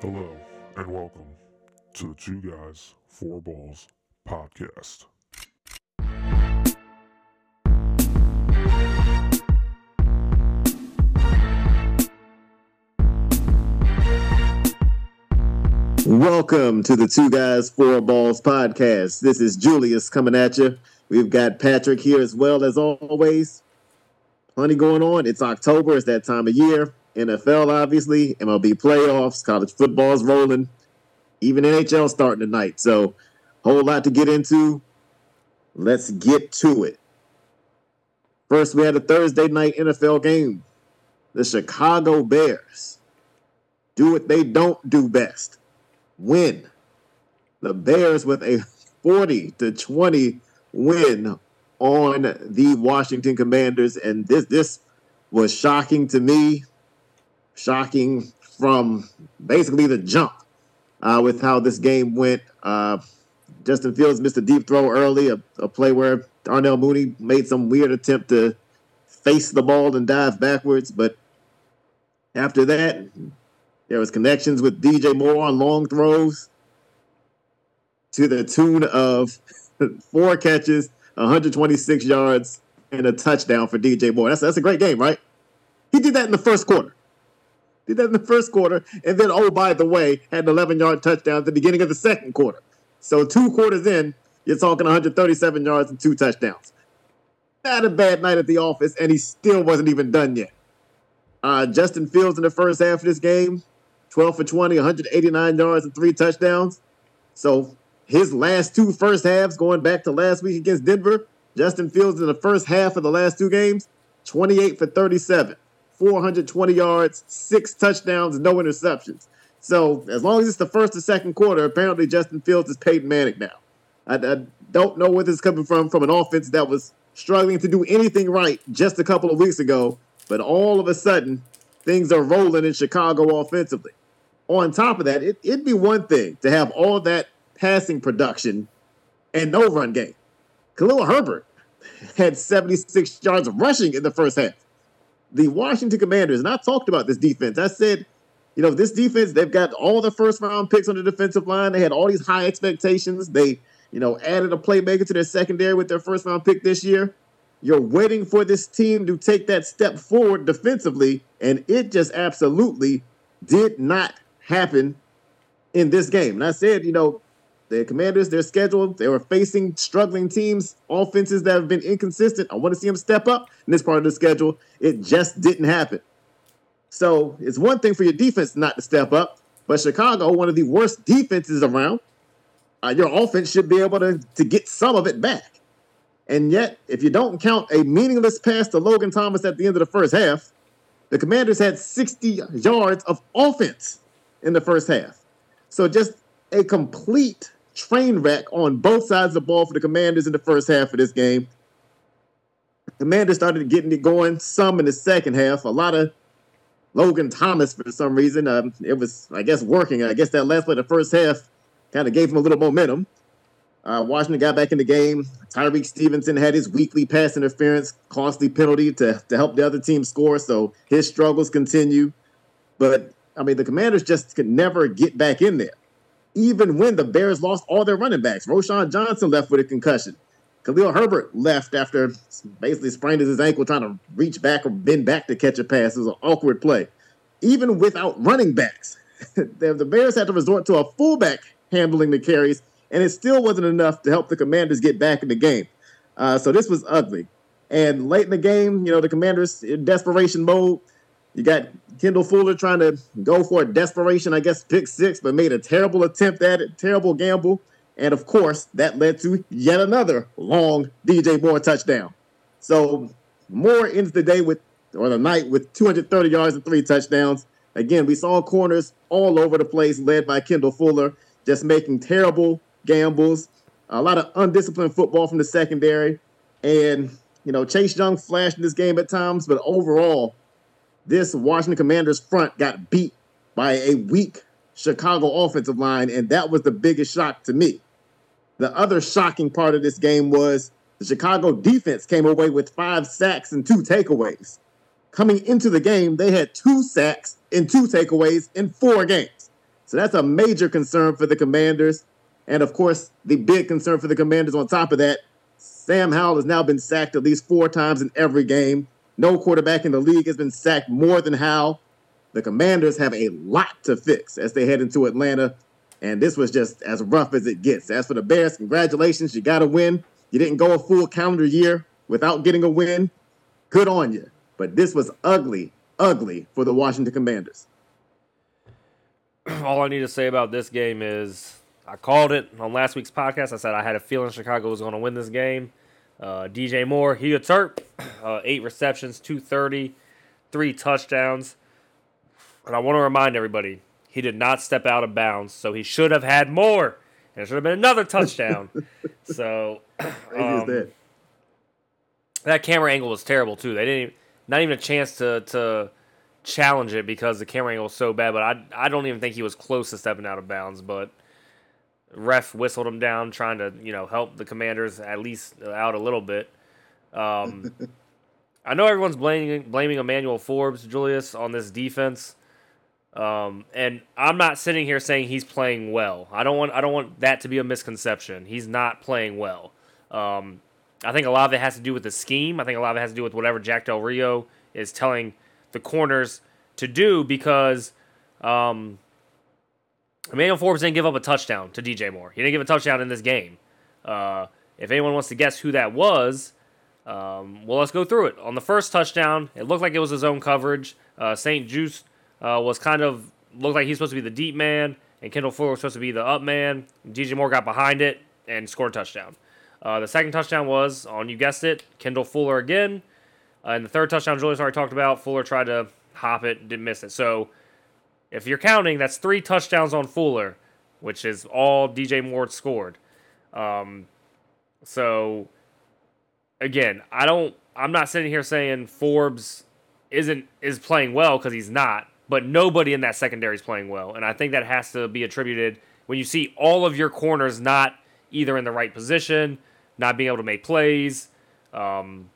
Hello and welcome to the Two Guys, Four Balls podcast. Welcome to the Two Guys, Four Balls podcast. This is Julius coming at you. We've got Patrick here as well as always. Plenty going on. It's October, it's that time of year. NFL, obviously, MLB playoffs, college football's rolling, even NHL starting tonight. So, whole lot to get into. Let's get to it. First, we had a Thursday night NFL game. The Chicago Bears do what they don't do best win. The Bears with a 40 to 20 win on the Washington Commanders. And this this was shocking to me. Shocking from basically the jump uh, with how this game went. Uh, Justin Fields missed a deep throw early, a, a play where Darnell Mooney made some weird attempt to face the ball and dive backwards. But after that, there was connections with DJ Moore on long throws to the tune of four catches, 126 yards, and a touchdown for DJ Moore. That's that's a great game, right? He did that in the first quarter. Did that in the first quarter, and then oh by the way, had an 11 yard touchdown at the beginning of the second quarter. So two quarters in, you're talking 137 yards and two touchdowns. Not a bad night at the office, and he still wasn't even done yet. Uh, Justin Fields in the first half of this game, 12 for 20, 189 yards and three touchdowns. So his last two first halves, going back to last week against Denver, Justin Fields in the first half of the last two games, 28 for 37, 420 yards, six touchdowns, no interceptions. So as long as it's the first or second quarter, apparently Justin Fields is Peyton Manning now. I, I don't know where this is coming from, from an offense that was struggling to do anything right just a couple of weeks ago, but all of a sudden, things are rolling in Chicago offensively. On top of that, it, it'd be one thing to have all that passing production and no run game. Khalil Herbert had 76 yards rushing in the first half. The Washington Commanders, and I talked about this defense. I said, you know, this defense, they've got all the first round picks on the defensive line. They had all these high expectations. They, you know, added a playmaker to their secondary with their first round pick this year. You're waiting for this team to take that step forward defensively, and it just absolutely did not happen in this game. And I said, you know, the Commanders, their schedule, they were facing struggling teams, offenses that have been inconsistent. I want to see them step up in this part of the schedule. It just didn't happen. So it's one thing for your defense not to step up, but Chicago, one of the worst defenses around, uh, your offense should be able to, to get some of it back. And yet, if you don't count a meaningless pass to Logan Thomas at the end of the first half, the Commanders had 60 yards of offense in the first half. So just a complete train wreck on both sides of the ball for the Commanders in the first half of this game. Commanders started getting it going some in the second half. A lot of Logan Thomas for some reason. Um, it was, I guess, working. I guess that last play, the first half, kind of gave him a little momentum. Uh, Washington got back in the game. Tyrique Stevenson had his weekly pass interference, costly penalty to, to help the other team score. So his struggles continue. But, I mean, the Commanders just could never get back in there even when the Bears lost all their running backs. Roschon Johnson left with a concussion. Khalil Herbert left after basically sprained his ankle trying to reach back or bend back to catch a pass. It was an awkward play. Even without running backs, the Bears had to resort to a fullback handling the carries, and it still wasn't enough to help the Commanders get back in the game. Uh, so this was ugly. And late in the game, you know, the Commanders in desperation mode you got Kendall Fuller trying to go for a desperation, I guess, pick six, but made a terrible attempt at it, terrible gamble. And of course, that led to yet another long DJ Moore touchdown. So Moore ends the day with, or the night with 230 yards and three touchdowns. Again, we saw corners all over the place, led by Kendall Fuller, just making terrible gambles. A lot of undisciplined football from the secondary. And, you know, Chase Young flashed in this game at times, but overall, this Washington Commanders front got beat by a weak Chicago offensive line, and that was the biggest shock to me. The other shocking part of this game was the Chicago defense came away with five sacks and two takeaways. Coming into the game, they had two sacks and two takeaways in four games. So that's a major concern for the Commanders. And of course, the big concern for the Commanders on top of that, Sam Howell has now been sacked at least four times in every game. No quarterback in the league has been sacked more than Howell. The Commanders have a lot to fix as they head into Atlanta. And this was just as rough as it gets. As for the Bears, congratulations. You got a win. You didn't go a full calendar year without getting a win. Good on you. But this was ugly, ugly for the Washington Commanders. All I need to say about this game is I called it on last week's podcast. I said I had a feeling Chicago was going to win this game. Uh, DJ Moore, he a Turk, uh, eight receptions, 230, three touchdowns. And I want to remind everybody, he did not step out of bounds, so he should have had more. And it should have been another touchdown. so um, that camera angle was terrible too. They didn't, even, not even a chance to to challenge it because the camera angle was so bad. But I I don't even think he was close to stepping out of bounds. But ref whistled him down, trying to you know help the Commanders at least out a little bit. Um, I know everyone's blaming blaming Emmanuel Forbes, Julius, on this defense. Um, and I'm not sitting here saying he's playing well. I don't want I don't want that to be a misconception. He's not playing well. Um, I think a lot of it has to do with the scheme. I think a lot of it has to do with whatever Jack Del Rio is telling the corners to do because um, Emmanuel Forbes didn't give up a touchdown to DJ Moore. He didn't give a touchdown in this game. Uh, if anyone wants to guess who that was, um, well, let's go through it. On the first touchdown, it looked like it was his own coverage. Uh, St-Juste uh, was kind of looked like he's supposed to be the deep man, and Kendall Fuller was supposed to be the up man. DJ Moore got behind it and scored a touchdown. Uh, the second touchdown was on, you guessed it, Kendall Fuller again. Uh, and the third touchdown, Julius already talked about. Fuller tried to hop it, didn't miss it. So if you're counting, that's three touchdowns on Fuller, which is all DJ Moore scored. Um, so again, I don't. I'm not sitting here saying Forbes isn't is playing well because he's not, but nobody in that secondary is playing well, and I think that has to be attributed when you see all of your corners not either in the right position, not being able to make plays, um,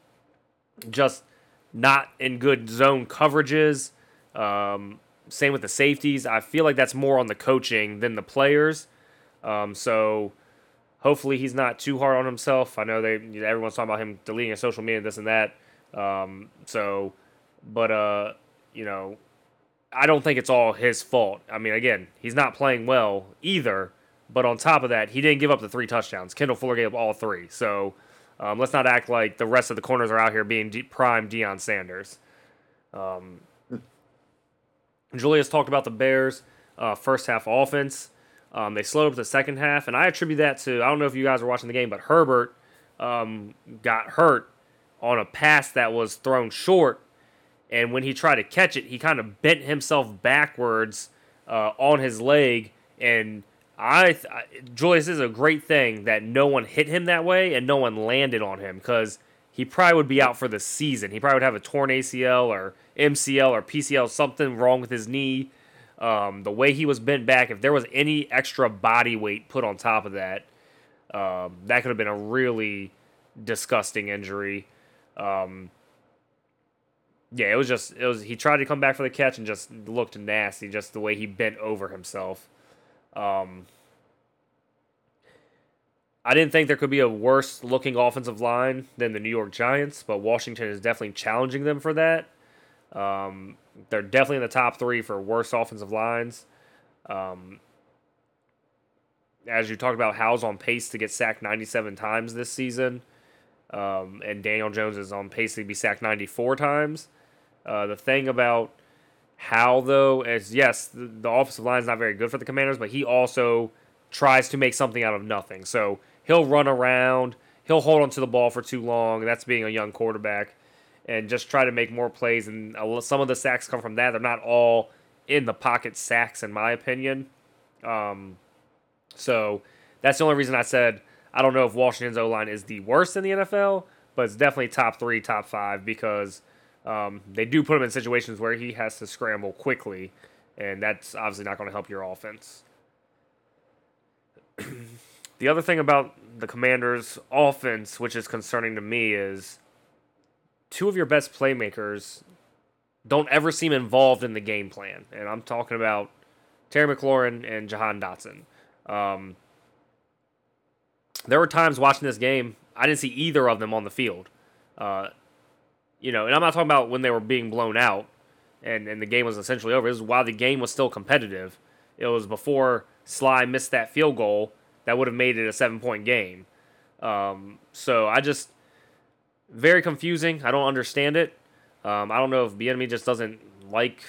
just not in good zone coverages. Um, same with the safeties. I feel like that's more on the coaching than the players. Um, so hopefully he's not too hard on himself. I know they everyone's talking about him deleting his social media, this and that. Um, so, but uh, you know, I don't think it's all his fault. I mean, again, he's not playing well either. But on top of that, he didn't give up the three touchdowns. Kendall Fuller gave up all three. So um, let's not act like the rest of the corners are out here being de- prime Deion Sanders. Um, Julius talked about the Bears' uh, first half offense. Um, they slowed up the second half, and I attribute that to I don't know if you guys were watching the game, but Herbert um, got hurt on a pass that was thrown short, and when he tried to catch it, he kind of bent himself backwards uh, on his leg, and I, I Julius is a great thing that no one hit him that way and no one landed on him because he probably would be out for the season. He probably would have a torn ACL or MCL or PCL, something wrong with his knee. Um, the way he was bent back, if there was any extra body weight put on top of that, um, that could have been a really disgusting injury. Um, yeah, it was just it was. He tried to come back for the catch and just looked nasty, just the way he bent over himself. Um, I didn't think there could be a worse looking offensive line than the New York Giants, but Washington is definitely challenging them for that. Um, they're definitely in the top three for worst offensive lines. Um, as you talked about, Howell's on pace to get sacked 97 times this season, um, and Daniel Jones is on pace to be sacked 94 times. Uh, the thing about Howell, though, is yes, the, the offensive line is not very good for the Commanders, but he also tries to make something out of nothing. So he'll run around, he'll hold onto the ball for too long, that's being a young quarterback, and just try to make more plays. And some of the sacks come from that. They're not all in the pocket sacks, in my opinion. Um, so that's the only reason I said I don't know if Washington's O line is the worst in the NFL, but it's definitely top three, top five because um, they do put him in situations where he has to scramble quickly, and that's obviously not going to help your offense. the other thing about the Commanders' offense, which is concerning to me, is two of your best playmakers don't ever seem involved in the game plan. And I'm talking about Terry McLaurin and Jahan Dotson. Um, there were times watching this game I didn't see either of them on the field. Uh, you know, and I'm not talking about when they were being blown out and, and the game was essentially over. This is while the game was still competitive. It was before Slye missed that field goal that would have made it a seven point game. Um, so I just very confusing. I don't understand it. Um, I don't know if Bieniemy just doesn't like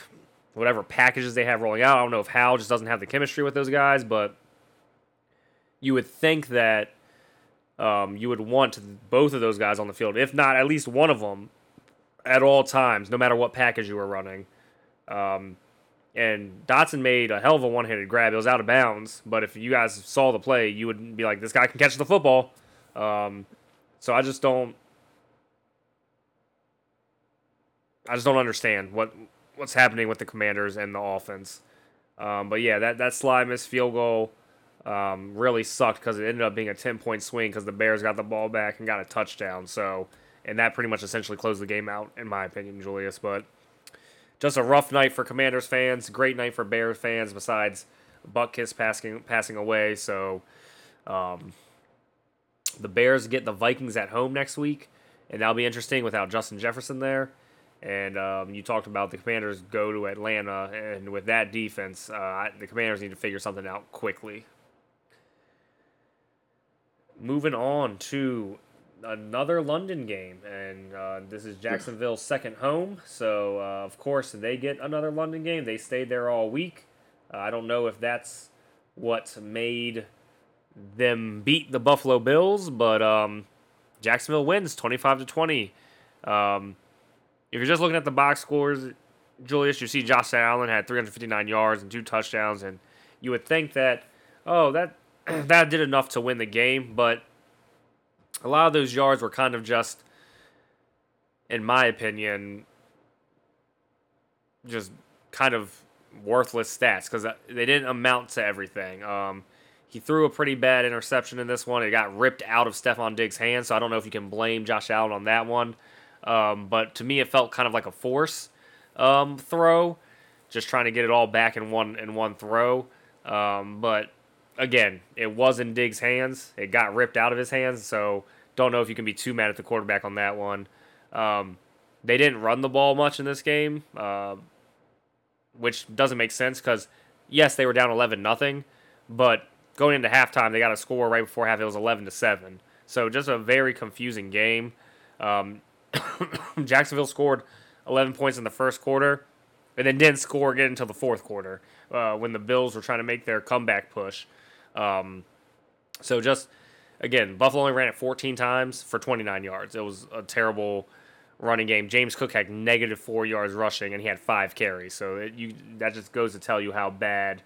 whatever packages they have rolling out. I don't know if Hal just doesn't have the chemistry with those guys, but you would think that um, you would want both of those guys on the field, if not at least one of them, at all times, no matter what package you were running. Um, and Dotson made a hell of a one-handed grab. It was out of bounds, but if you guys saw the play, you would be like, "This guy can catch the football." Um, so I just don't, I just don't understand what what's happening with the Commanders and the offense. Um, but yeah, that that Slye missed field goal um, really sucked because it ended up being a 10 point swing because the Bears got the ball back and got a touchdown. So, and that pretty much essentially closed the game out, in my opinion, Julius. But just a rough night for Commanders fans, great night for Bears fans, besides Butkus passing, passing away. So, um, the Bears get the Vikings at home next week, and that'll be interesting without Justin Jefferson there. And um, you talked about the Commanders go to Atlanta, and with that defense, uh, the Commanders need to figure something out quickly moving on to another London game, and uh, this is Jacksonville's second home. So uh, of course they get another London game. They stayed there all week. Uh, I don't know if that's what made them beat the Buffalo Bills, but um, Jacksonville wins twenty five to twenty. Um, if you're just looking at the box scores, Julius, you see Josh Allen had 359 yards and two touchdowns, and you would think that, oh, that that did enough to win the game, but a lot of those yards were kind of just, in my opinion, just kind of worthless stats because they didn't amount to everything. Um, he threw a pretty bad interception in this one. It got ripped out of Stefon Diggs' hands, so I don't know if you can blame Josh Allen on that one. Um, but to me, it felt kind of like a force um, throw, just trying to get it all back in one in one throw. Um, but again, it was in Diggs' hands. It got ripped out of his hands, so don't know if you can be too mad at the quarterback on that one. Um, they didn't run the ball much in this game, uh, which doesn't make sense because yes, they were down eleven nothing, but going into halftime they got a score right before half. It was eleven to seven, so just a very confusing game. Um, Jacksonville scored eleven points in the first quarter, and then didn't score again until the fourth quarter uh, when the Bills were trying to make their comeback push. Um, so just again, Buffalo only ran it 14 times for 29 yards. It was a terrible running game. James Cook had negative four yards rushing, and he had five carries. So it, you that just goes to tell you how bad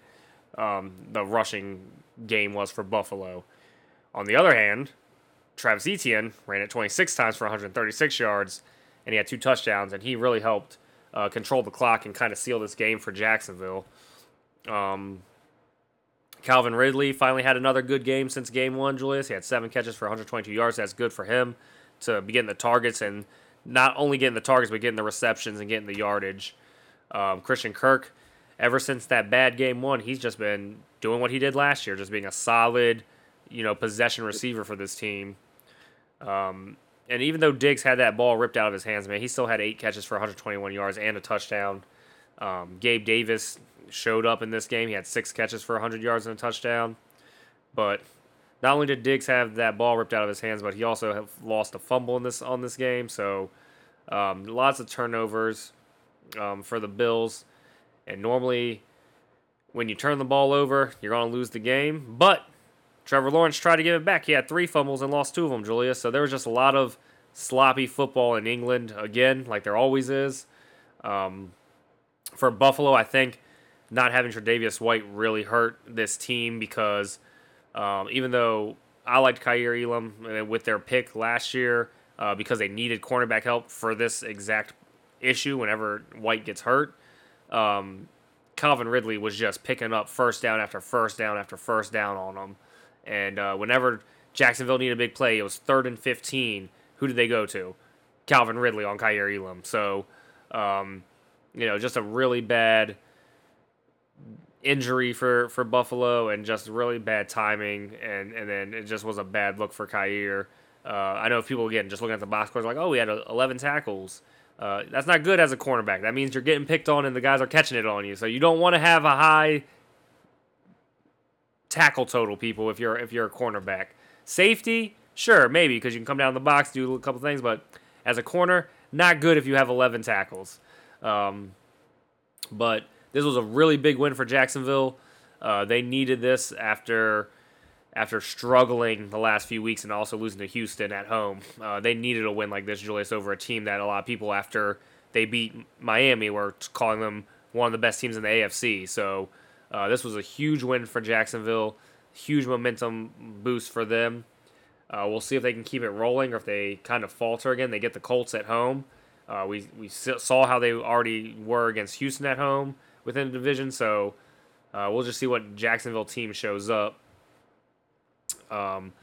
um, the rushing game was for Buffalo. On the other hand, Travis Etienne ran it 26 times for 136 yards, and he had two touchdowns, and he really helped uh, control the clock and kind of seal this game for Jacksonville. Um, Calvin Ridley finally had another good game since game one, Julius. He had seven catches for 122 yards. That's good for him to be getting the targets and not only getting the targets, but getting the receptions and getting the yardage. Um, Christian Kirk, ever since that bad game one, he's just been doing what he did last year, just being a solid, you know, possession receiver for this team. Um, and even though Diggs had that ball ripped out of his hands, man, he still had eight catches for 121 yards and a touchdown. Um, Gabe Davis showed up in this game. He had six catches for 100 yards and a touchdown. But not only did Diggs have that ball ripped out of his hands, but he also lost a fumble in this on this game. So um, lots of turnovers um, for the Bills. And normally, when you turn the ball over, you're going to lose the game. But Trevor Lawrence tried to give it back. He had three fumbles and lost two of them, Julius. So there was just a lot of sloppy football in England again, like there always is. Um, for Buffalo, I think not having Tre'Davious White really hurt this team because um, even though I liked Kaiir Elam uh, with their pick last year uh, because they needed cornerback help for this exact issue whenever White gets hurt, um, Calvin Ridley was just picking up first down after first down after first down on them. And uh, whenever Jacksonville needed a big play, it was third and 15. Who did they go to? Calvin Ridley on Kaiir Elam. So, um, you know, just a really bad injury for, for Buffalo and just really bad timing, and, and then it just was a bad look for Kaiir. Uh, I know people again just looking at the box scores like, oh, we had 11 tackles. Uh, that's not good as a cornerback. That means you're getting picked on and the guys are catching it on you. So you don't want to have a high tackle total, people, if you're if you're a cornerback. Safety, sure, maybe because you can come down the box, do a couple things, but as a corner, not good if you have 11 tackles. Um, but this was a really big win for Jacksonville. Uh, they needed this after after struggling the last few weeks and also losing to Houston at home. Uh, they needed a win like this, Julius, over a team that a lot of people after they beat Miami were calling them one of the best teams in the AFC. So uh, this was a huge win for Jacksonville, huge momentum boost for them. Uh, we'll see if they can keep it rolling or if they kind of falter again. They get the Colts at home. Uh, we we saw how they already were against Houston at home within the division, so uh, we'll just see what Jacksonville team shows up. Um,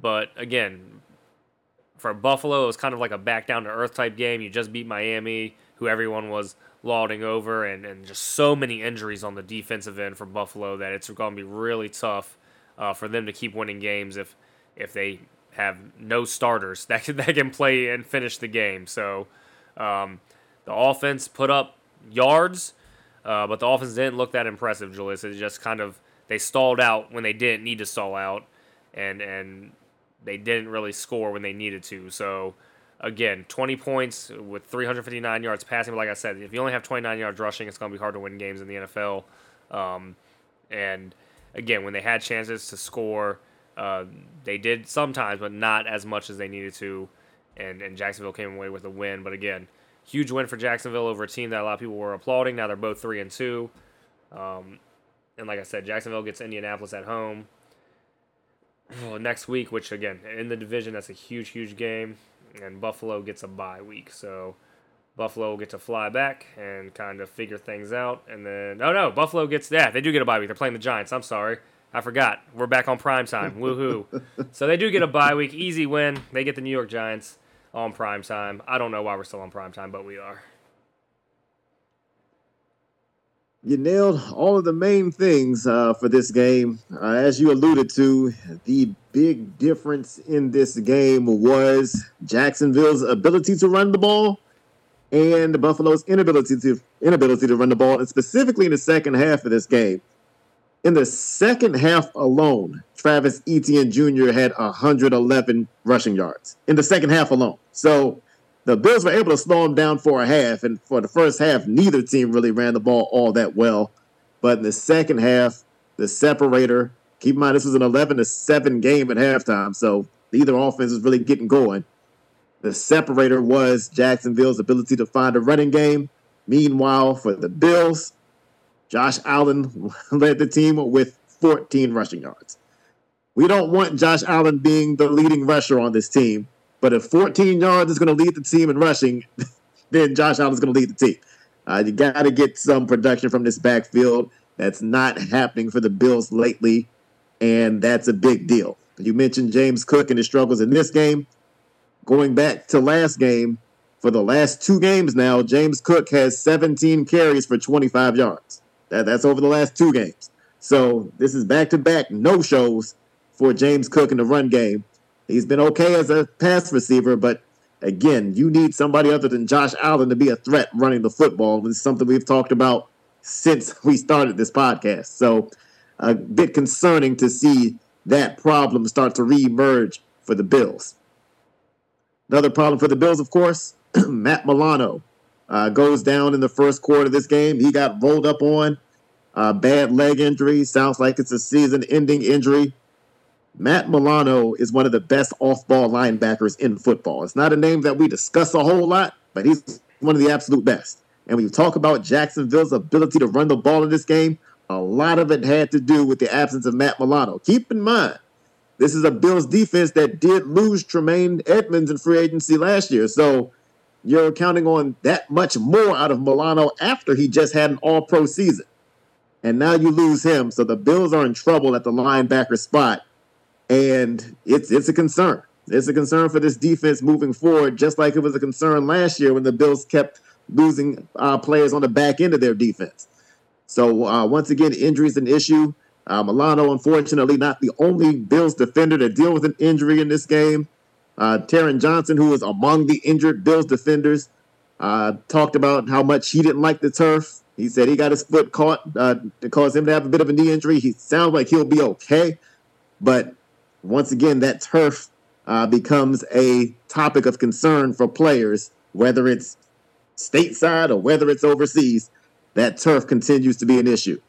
but again, for Buffalo, it was kind of like a back down to earth type game. You just beat Miami, who everyone was lauding over, and, and just so many injuries on the defensive end for Buffalo that it's going to be really tough uh, for them to keep winning games if if they have no starters that can, that can play and finish the game. So um, the offense put up yards, uh, but the offense didn't look that impressive, Julius. It just kind of they stalled out when they didn't need to stall out, and and they didn't really score when they needed to. So again, 20 points with 359 yards passing. But like I said, if you only have 29 yards rushing, it's going to be hard to win games in the NFL. Um, and again, when they had chances to score, uh, they did sometimes, but not as much as they needed to. And, and Jacksonville came away with a win. But again, huge win for Jacksonville over a team that a lot of people were applauding. Now they're both three and two. Um, and like I said, Jacksonville gets Indianapolis at home next week, which again in the division, that's a huge, huge game, and Buffalo gets a bye week, so Buffalo will get to fly back and kind of figure things out, and then oh no, Buffalo gets yeah, they do get a bye week. They're playing the Giants. I'm sorry, I forgot. We're back on prime time. Woohoo! so they do get a bye week, easy win. They get the New York Giants on prime time. I don't know why we're still on prime time, but we are you nailed all of the main things uh, for this game. Uh, as you alluded to, the big difference in this game was Jacksonville's ability to run the ball and Buffalo's inability to inability to run the ball, and specifically in the second half of this game. In the second half alone, Travis Etienne Jr. had 111 rushing yards in the second half alone. So the Bills were able to slow them down for a half, and for the first half, neither team really ran the ball all that well. But in the second half, the separator, keep in mind this was an 11 to 7 game at halftime, so neither offense was really getting going. The separator was Jacksonville's ability to find a running game. Meanwhile, for the Bills, Josh Allen led the team with 14 rushing yards. We don't want Josh Allen being the leading rusher on this team. But if 14 yards is going to lead the team in rushing, then Josh Allen is going to lead the team. Uh, you got to get some production from this backfield. That's not happening for the Bills lately, and that's a big deal. You mentioned James Cook and his struggles in this game. Going back to last game, for the last two games now, James Cook has 17 carries for 25 yards. That, that's over the last two games. So this is back to back no shows for James Cook in the run game. He's been okay as a pass receiver, but again, you need somebody other than Josh Allen to be a threat running the football. It's something we've talked about since we started this podcast. So a bit concerning to see that problem start to reemerge for the Bills. Another problem for the Bills, of course, Matt Milano uh, goes down in the first quarter of this game. He got rolled up on. Uh, bad leg injury. Sounds like it's a season ending injury. Matt Milano is one of the best off ball linebackers in football. It's not a name that we discuss a whole lot, but he's one of the absolute best. And when you talk about Jacksonville's ability to run the ball in this game, a lot of it had to do with the absence of Matt Milano. Keep in mind, this is a Bills defense that did lose Tremaine Edmunds in free agency last year. So you're counting on that much more out of Milano after he just had an all pro season. And now you lose him. So the Bills are in trouble at the linebacker spot and it's it's a concern. It's a concern for this defense moving forward, just like it was a concern last year when the Bills kept losing uh, players on the back end of their defense. So uh, once again, injuries an issue. Uh, Milano, unfortunately, not the only Bills defender to deal with an injury in this game. Uh, Taron Johnson, who was among the injured Bills defenders, uh, talked about how much he didn't like the turf. He said he got his foot caught uh, to cause him to have a bit of a knee injury. He sounds like he'll be okay, but once again, that turf uh, becomes a topic of concern for players, whether it's stateside or whether it's overseas. That turf continues to be an issue.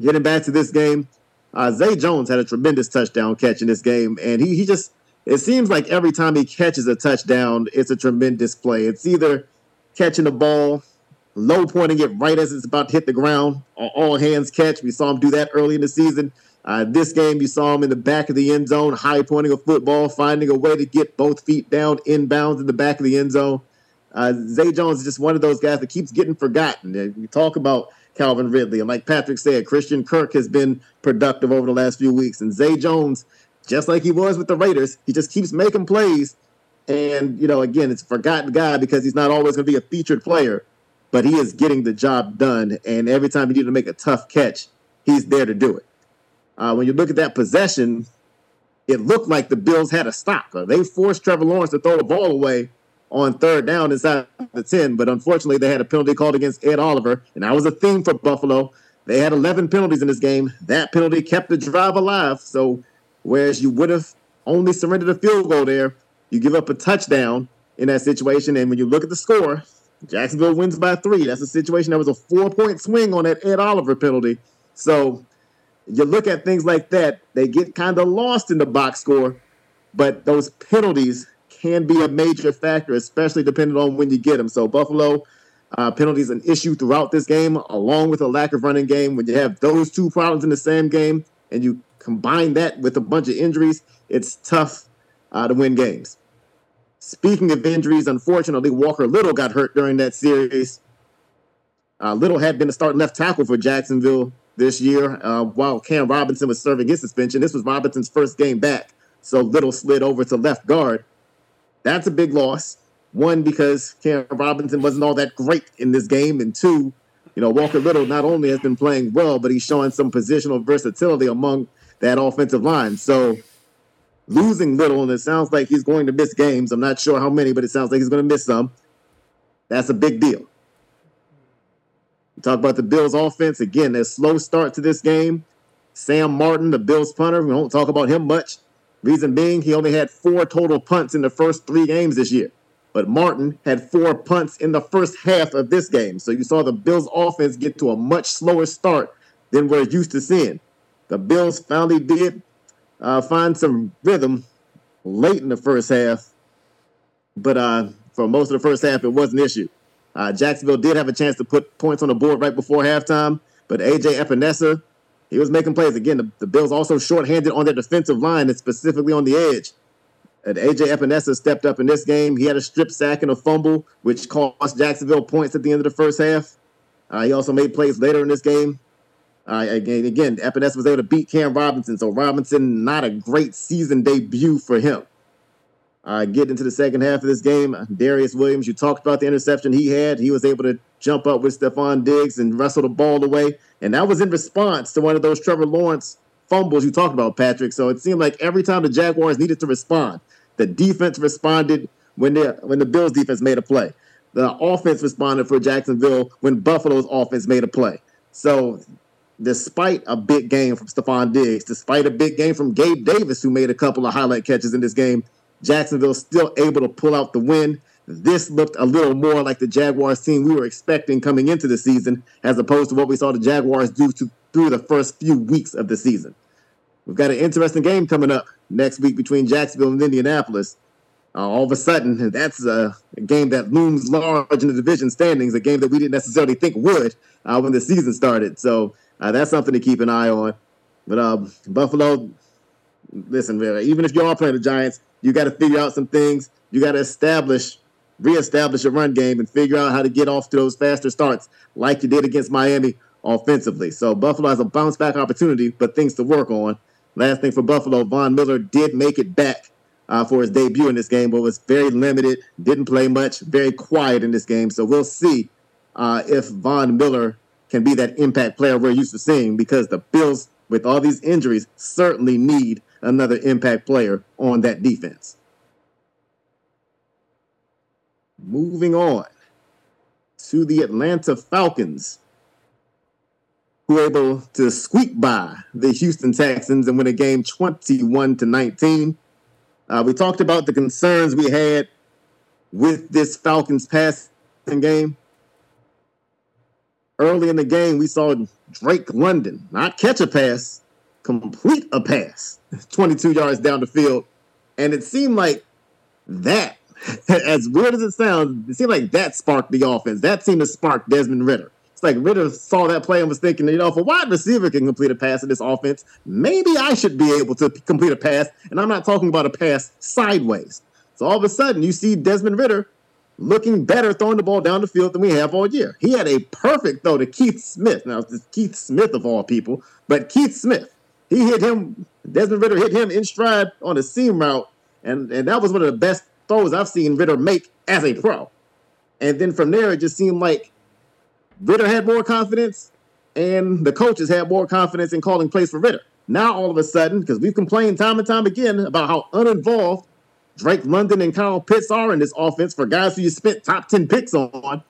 Getting back to this game, uh, Zay Jones had a tremendous touchdown catch in this game, and he he just it seems like every time he catches a touchdown, it's a tremendous play. It's either catching the ball, low pointing it right as it's about to hit the ground, or all hands catch. We saw him do that early in the season. Uh, this game, you saw him in the back of the end zone, high pointing a football, finding a way to get both feet down inbounds in the back of the end zone. Uh, Zay Jones is just one of those guys that keeps getting forgotten. You talk about Calvin Ridley, and like Patrick said, Christian Kirk has been productive over the last few weeks, and Zay Jones, just like he was with the Raiders, he just keeps making plays. And you know, again, it's a forgotten guy because he's not always going to be a featured player, but he is getting the job done. And every time you need to make a tough catch, he's there to do it. Uh, when you look at that possession, it looked like the Bills had a stop. They forced Trevor Lawrence to throw the ball away on third down inside the 10, but unfortunately they had a penalty called against Ed Oliver, and that was a theme for Buffalo. They had 11 penalties in this game. That penalty kept the drive alive. So, whereas you would have only surrendered a field goal there, you give up a touchdown in that situation. And when you look at the score, Jacksonville wins by three. That's a situation that was a four point swing on that Ed Oliver penalty. So, you look at things like that, they get kind of lost in the box score, but those penalties can be a major factor, especially depending on when you get them. So Buffalo uh, penalties an issue throughout this game, along with a lack of running game. When you have those two problems in the same game, and you combine that with a bunch of injuries, it's tough uh, to win games. Speaking of injuries, unfortunately, Walker Little got hurt during that series. Uh, Little had been a starting left tackle for Jacksonville this year uh, while Cam Robinson was serving his suspension. This was Robinson's first game back, so Little slid over to left guard. That's a big loss. One, because Cam Robinson wasn't all that great in this game, and two, you know, Walker Little not only has been playing well, but he's showing some positional versatility among that offensive line. So losing Little, and it sounds like he's going to miss games. I'm not sure how many, but it sounds like he's going to miss some. That's a big deal. Talk about the Bills offense. Again, a slow start to this game. Sam Martin, the Bills punter, we don't talk about him much. Reason being, he only had four total punts in the first three games this year. But Martin had four punts in the first half of this game. So you saw the Bills offense get to a much slower start than we're used to seeing. The Bills finally did uh, find some rhythm late in the first half. But uh, for most of the first half, it was an issue. Uh, Jacksonville did have a chance to put points on the board right before halftime, but AJ Epenesa, he was making plays. Again, the, the Bills also shorthanded on their defensive line and specifically on the edge. And AJ Epenesa stepped up in this game. He had a strip sack and a fumble, which cost Jacksonville points at the end of the first half. Uh, he also made plays later in this game. Uh, again, again, Epenesa was able to beat Cam Robinson. So Robinson, not a great season debut for him. Uh, get into the second half of this game, Darious Williams, you talked about the interception he had. He was able to jump up with Stefon Diggs and wrestle the ball away. And that was in response to one of those Trevor Lawrence fumbles you talked about, Patrick. So it seemed like every time the Jaguars needed to respond, the defense responded when, the when the Bills defense made a play. The offense responded for Jacksonville when Buffalo's offense made a play. So despite a big game from Stefon Diggs, despite a big game from Gabe Davis, who made a couple of highlight catches in this game, Jacksonville still able to pull out the win. This looked a little more like the Jaguars team we were expecting coming into the season, as opposed to what we saw the Jaguars do to, through the first few weeks of the season. We've got an interesting game coming up next week between Jacksonville and Indianapolis. Uh, all of a sudden, that's a, a, game that looms large in the division standings, a game that we didn't necessarily think would uh, when the season started. So uh, that's something to keep an eye on. But um, Buffalo, listen, even if you are playing the Giants, you got to figure out some things. You got to establish, reestablish a run game and figure out how to get off to those faster starts like you did against Miami offensively. So Buffalo has a bounce back opportunity, but things to work on. Last thing for Buffalo, Von Miller did make it back uh, for his debut in this game, but was very limited, didn't play much, very quiet in this game. So we'll see uh, if Von Miller can be that impact player we're used to seeing because the Bills, with all these injuries, certainly need another impact player on that defense. Moving on to the Atlanta Falcons, who were able to squeak by the Houston Texans and win a game 21 to 19. Uh, we talked about the concerns we had with this Falcons passing game. Early in the game, we saw Drake London not catch a pass, complete a pass 22 yards down the field. And it seemed like that, as weird as it sounds, it seemed like that sparked the offense. That seemed to spark Desmond Ridder. It's like Ridder saw that play and was thinking, you know, if a wide receiver can complete a pass in this offense, maybe I should be able to complete a pass. And I'm not talking about a pass sideways. So all of a sudden, you see Desmond Ridder looking better throwing the ball down the field than we have all year. He had a perfect throw to Keith Smith. Now, it's Keith Smith of all people, but Keith Smith, he hit him, Desmond Ridder hit him in stride on a seam route, and, and that was one of the best throws I've seen Ridder make as a pro. And then from there, it just seemed like Ridder had more confidence, and the coaches had more confidence in calling plays for Ridder. Now, all of a sudden, because we've complained time and time again about how uninvolved Drake London and Kyle Pitts are in this offense for guys who you spent top 10 picks on.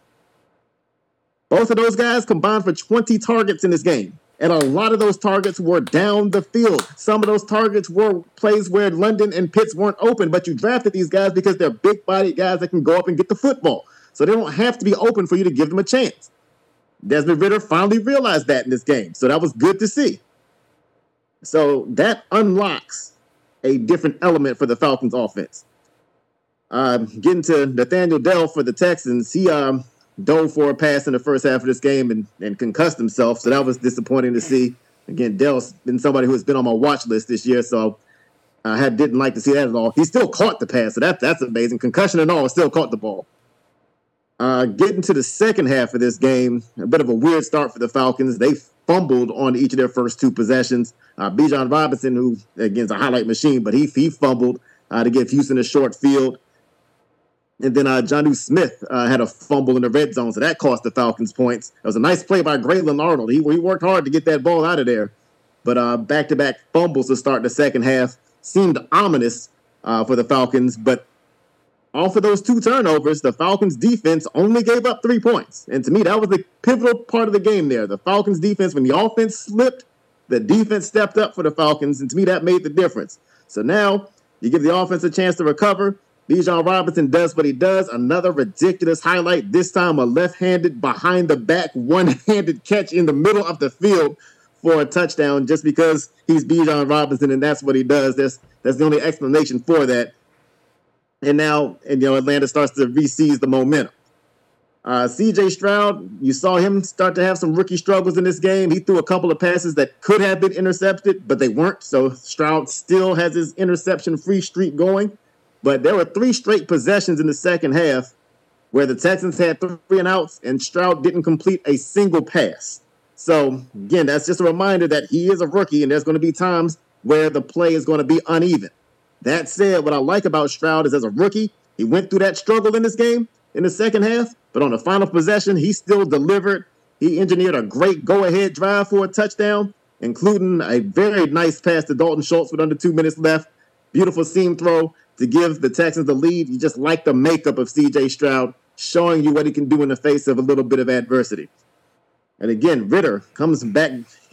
Both of those guys combined for 20 targets in this game. And a lot of those targets were down the field. Some of those targets were plays where London and Pitts weren't open, but you drafted these guys because they're big bodied guys that can go up and get the football. So they don't have to be open for you to give them a chance. Desmond Ridder finally realized that in this game. So that was good to see. So that unlocks a different element for the Falcons offense. Uh, getting to Nathaniel Dell for the Texans, he um, dove for a pass in the first half of this game and, and concussed himself. So that was disappointing to see. Again, Dell's been somebody who has been on my watch list this year, so I had, didn't like to see that at all. He still caught the pass, so that, that's amazing. Concussion and all, still caught the ball. Uh, getting to the second half of this game, a bit of a weird start for the Falcons. They fumbled on each of their first two possessions. Uh, Bijan Robinson, who again is a highlight machine, but he he fumbled uh, to give Houston a short field. And then uh, Jonnu Smith uh, had a fumble in the red zone, so that cost the Falcons points. It was a nice play by Grayland Arnold. He, he worked hard to get that ball out of there. But uh, back-to-back fumbles to start the second half seemed ominous uh, for the Falcons. But off of those two turnovers, the Falcons defense only gave up three points. And to me, that was the pivotal part of the game there. The Falcons defense, when the offense slipped, the defense stepped up for the Falcons. And to me, that made the difference. So now you give the offense a chance to recover. Bijan Robinson does what he does. Another ridiculous highlight. This time, a left handed, behind the back, one handed catch in the middle of the field for a touchdown just because he's Bijan Robinson and that's what he does. That's, that's the only explanation for that and now and you know Atlanta starts to re-seize the momentum. Uh, CJ Stroud, you saw him start to have some rookie struggles in this game. He threw a couple of passes that could have been intercepted, but they weren't. So Stroud still has his interception free streak going. But there were three straight possessions in the second half where the Texans had three and outs, and Stroud didn't complete a single pass. So again, that's just a reminder that he is a rookie, and there's going to be times where the play is going to be uneven. That said, what I like about Stroud is as a rookie, he went through that struggle in this game in the second half, but on the final possession, he still delivered. He engineered a great go ahead drive for a touchdown, including a very nice pass to Dalton Schultz with under two minutes left. Beautiful seam throw to give the Texans the lead. You just like the makeup of CJ Stroud, showing you what he can do in the face of a little bit of adversity. And again, Ridder comes back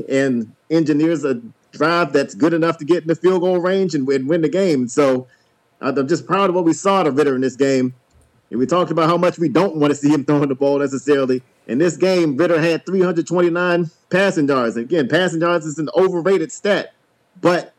and engineers a drive that's good enough to get in the field goal range and, and win the game. So I'm just proud of what we saw of Ridder in this game. And we talked about how much we don't want to see him throwing the ball necessarily. In this game, Ridder had 329 passing yards. Again, passing yards is an overrated stat, but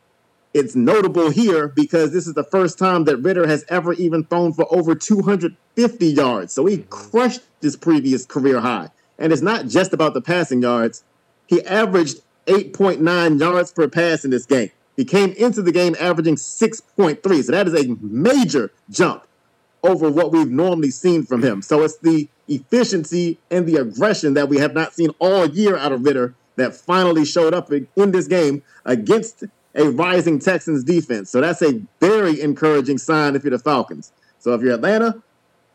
it's notable here because this is the first time that Ridder has ever even thrown for over 250 yards. So he mm-hmm. crushed his previous career high. And it's not just about the passing yards. He averaged 8.9 yards per pass in this game. He came into the game averaging 6.3. So that is a major jump over what we've normally seen from him. So it's the efficiency and the aggression that we have not seen all year out of Ridder that finally showed up in this game against a rising Texans defense. So that's a very encouraging sign if you're the Falcons. So if you're Atlanta,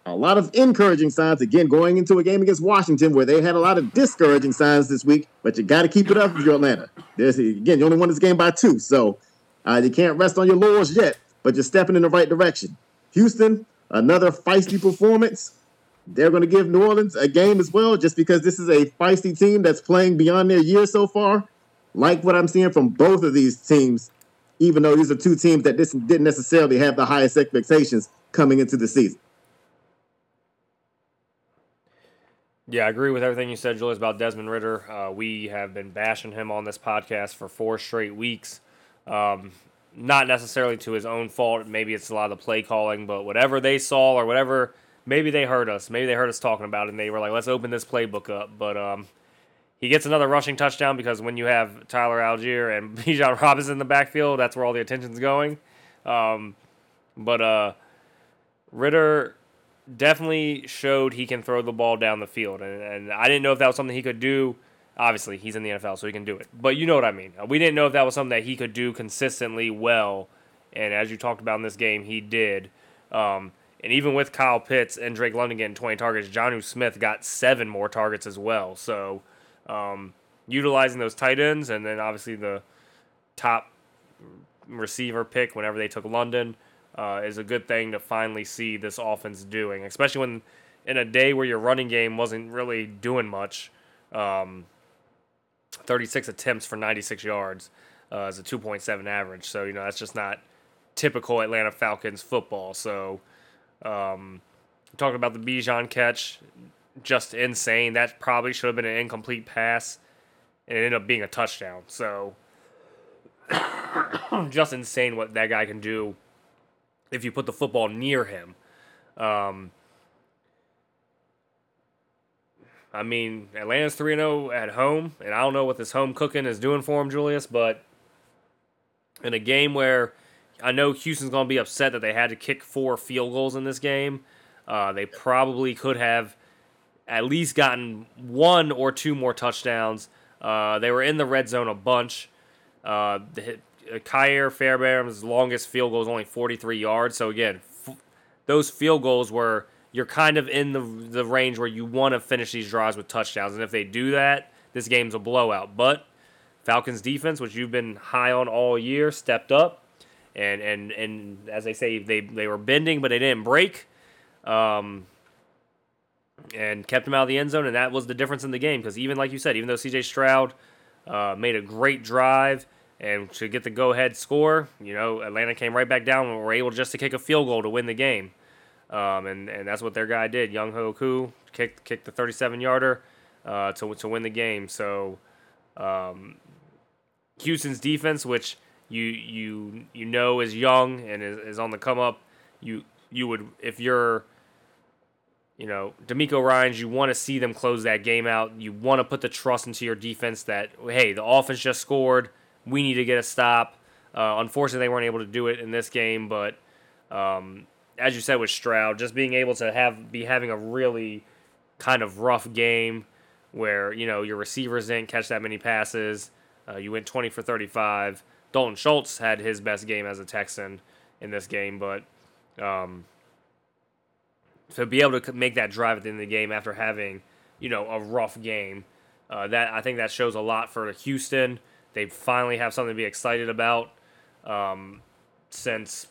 a lot of encouraging signs. Again, going into a game against Washington where they had a lot of discouraging signs this week, but you got to keep it up if you're Atlanta. There's, again, you only won this game by two, so uh, you can't rest on your laurels yet, but you're stepping in the right direction. Houston, another feisty performance. They're going to give New Orleans a game as well, just because this is a feisty team that's playing beyond their year so far. Like what I'm seeing from both of these teams, even though these are two teams that didn't necessarily have the highest expectations coming into the season. Yeah, I agree with everything you said, Julius, about Desmond Ridder. Uh, we have been bashing him on this podcast for four straight weeks. Um, not necessarily to his own fault. Maybe it's a lot of the play calling, but whatever they saw or whatever, maybe they heard us. Maybe they heard us talking about it and they were like, let's open this playbook up. But um, he gets another rushing touchdown because when you have Tyler Allgeier and Bijan Robinson in the backfield, that's where all the attention's going. Um, but uh, Ridder definitely showed he can throw the ball down the field, and, and I didn't know if that was something he could do. Obviously, he's in the NFL, so he can do it. But you know what I mean. We didn't know if that was something that he could do consistently well, and as you talked about in this game, he did. Um, and even with Kyle Pitts and Drake London getting 20 targets, Jonnu Smith got seven more targets as well. So um, utilizing those tight ends, and then obviously the top receiver pick whenever they took London uh, is a good thing to finally see this offense doing, especially when in a day where your running game wasn't really doing much. Um, 36 attempts for 96 yards uh, is a 2.7 average. So, you know, that's just not typical Atlanta Falcons football. So, um, talking about the Bijan catch, just insane. That probably should have been an incomplete pass, and it ended up being a touchdown. So, just insane what that guy can do if you put the football near him. Um, I mean, Atlanta's 3 0 at home, and I don't know what this home cooking is doing for him, Julius, but in a game where I know Houston's going to be upset that they had to kick four field goals in this game, uh, they probably could have at least gotten one or two more touchdowns. Uh, they were in the red zone a bunch. Uh, the, Ka'imi Fairbairn's longest field goal was only 43 yards. So again, f- those field goals were you're kind of in the the range where you want to finish these drives with touchdowns, and if they do that, this game's a blowout. But Falcons defense, which you've been high on all year, stepped up, and and and as they say, they they were bending, but they didn't break. Um, and kept him out of the end zone, and that was the difference in the game. Because even like you said, even though C.J. Stroud uh, made a great drive, and to get the go ahead score, you know, Atlanta came right back down and were able just to kick a field goal to win the game. Um, and, and that's what their guy did. Younghoe Koo kicked, kicked the 37 yarder uh, to, to win the game. So um, Houston's defense, which you you you know is young and is, is on the come up, you you would if you're you know, DeMeco Ryans, you want to see them close that game out. You want to put the trust into your defense that, hey, the offense just scored we need to get a stop. Uh, unfortunately, they weren't able to do it in this game, but um, as you said with Stroud, just being able to have be having a really kind of rough game where you know your receivers didn't catch that many passes. Uh, you went 20 for 35. Dalton Schultz had his best game as a Texan in this game, but um, to be able to make that drive at the end of the game after having you know a rough game, uh, that I think that shows a lot for Houston. They finally have something to be excited about um, since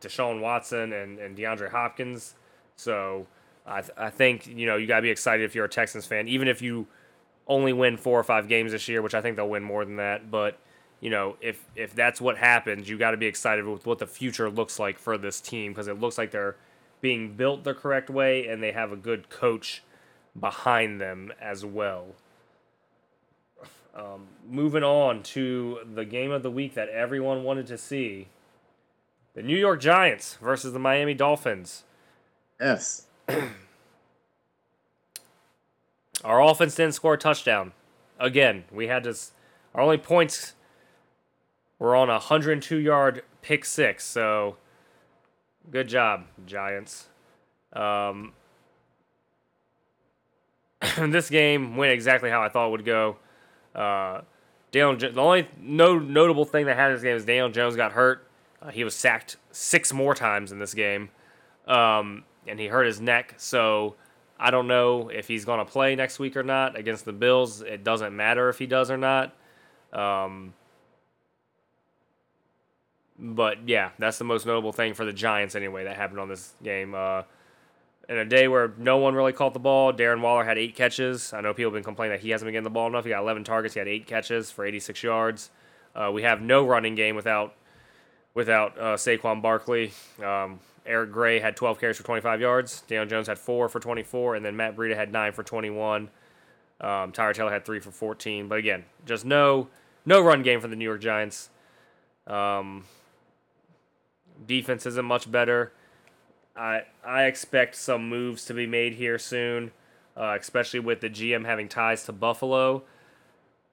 Deshaun Watson and, and DeAndre Hopkins. So I, th- I think, you know, you got to be excited if you're a Texans fan, even if you only win four or five games this year, which I think they'll win more than that. But, you know, if, if that's what happens, you got to be excited with what the future looks like for this team because it looks like they're being built the correct way and they have a good coach behind them as well. Um, moving on to the game of the week that everyone wanted to see the New York Giants versus the Miami Dolphins. Yes. our offense didn't score a touchdown. Again, we had to. Our only points were on a 102 yard pick six. So good job, Giants. Um, this game went exactly how I thought it would go. Uh, Daniel, the only no notable thing that happened in this game is Daniel Jones got hurt. Uh, he was sacked six more times in this game. Um, and he hurt his neck. So I don't know if he's going to play next week or not against the Bills. It doesn't matter if he does or not. Um, but yeah, that's the most notable thing for the Giants anyway that happened on this game. Uh, in a day where no one really caught the ball, Darren Waller had eight catches. I know people have been complaining that he hasn't been getting the ball enough. He got 11 targets. He had eight catches for 86 yards. Uh, we have no running game without without uh, Saquon Barkley. Um, Eric Gray had 12 carries for 25 yards. Daniel Jones had four for 24, and then Matt Breida had nine for 21. Um, Tyrod Taylor had three for 14. But again, just no no run game for the New York Giants. Um, defense isn't much better. I I expect some moves to be made here soon, uh, especially with the GM having ties to Buffalo.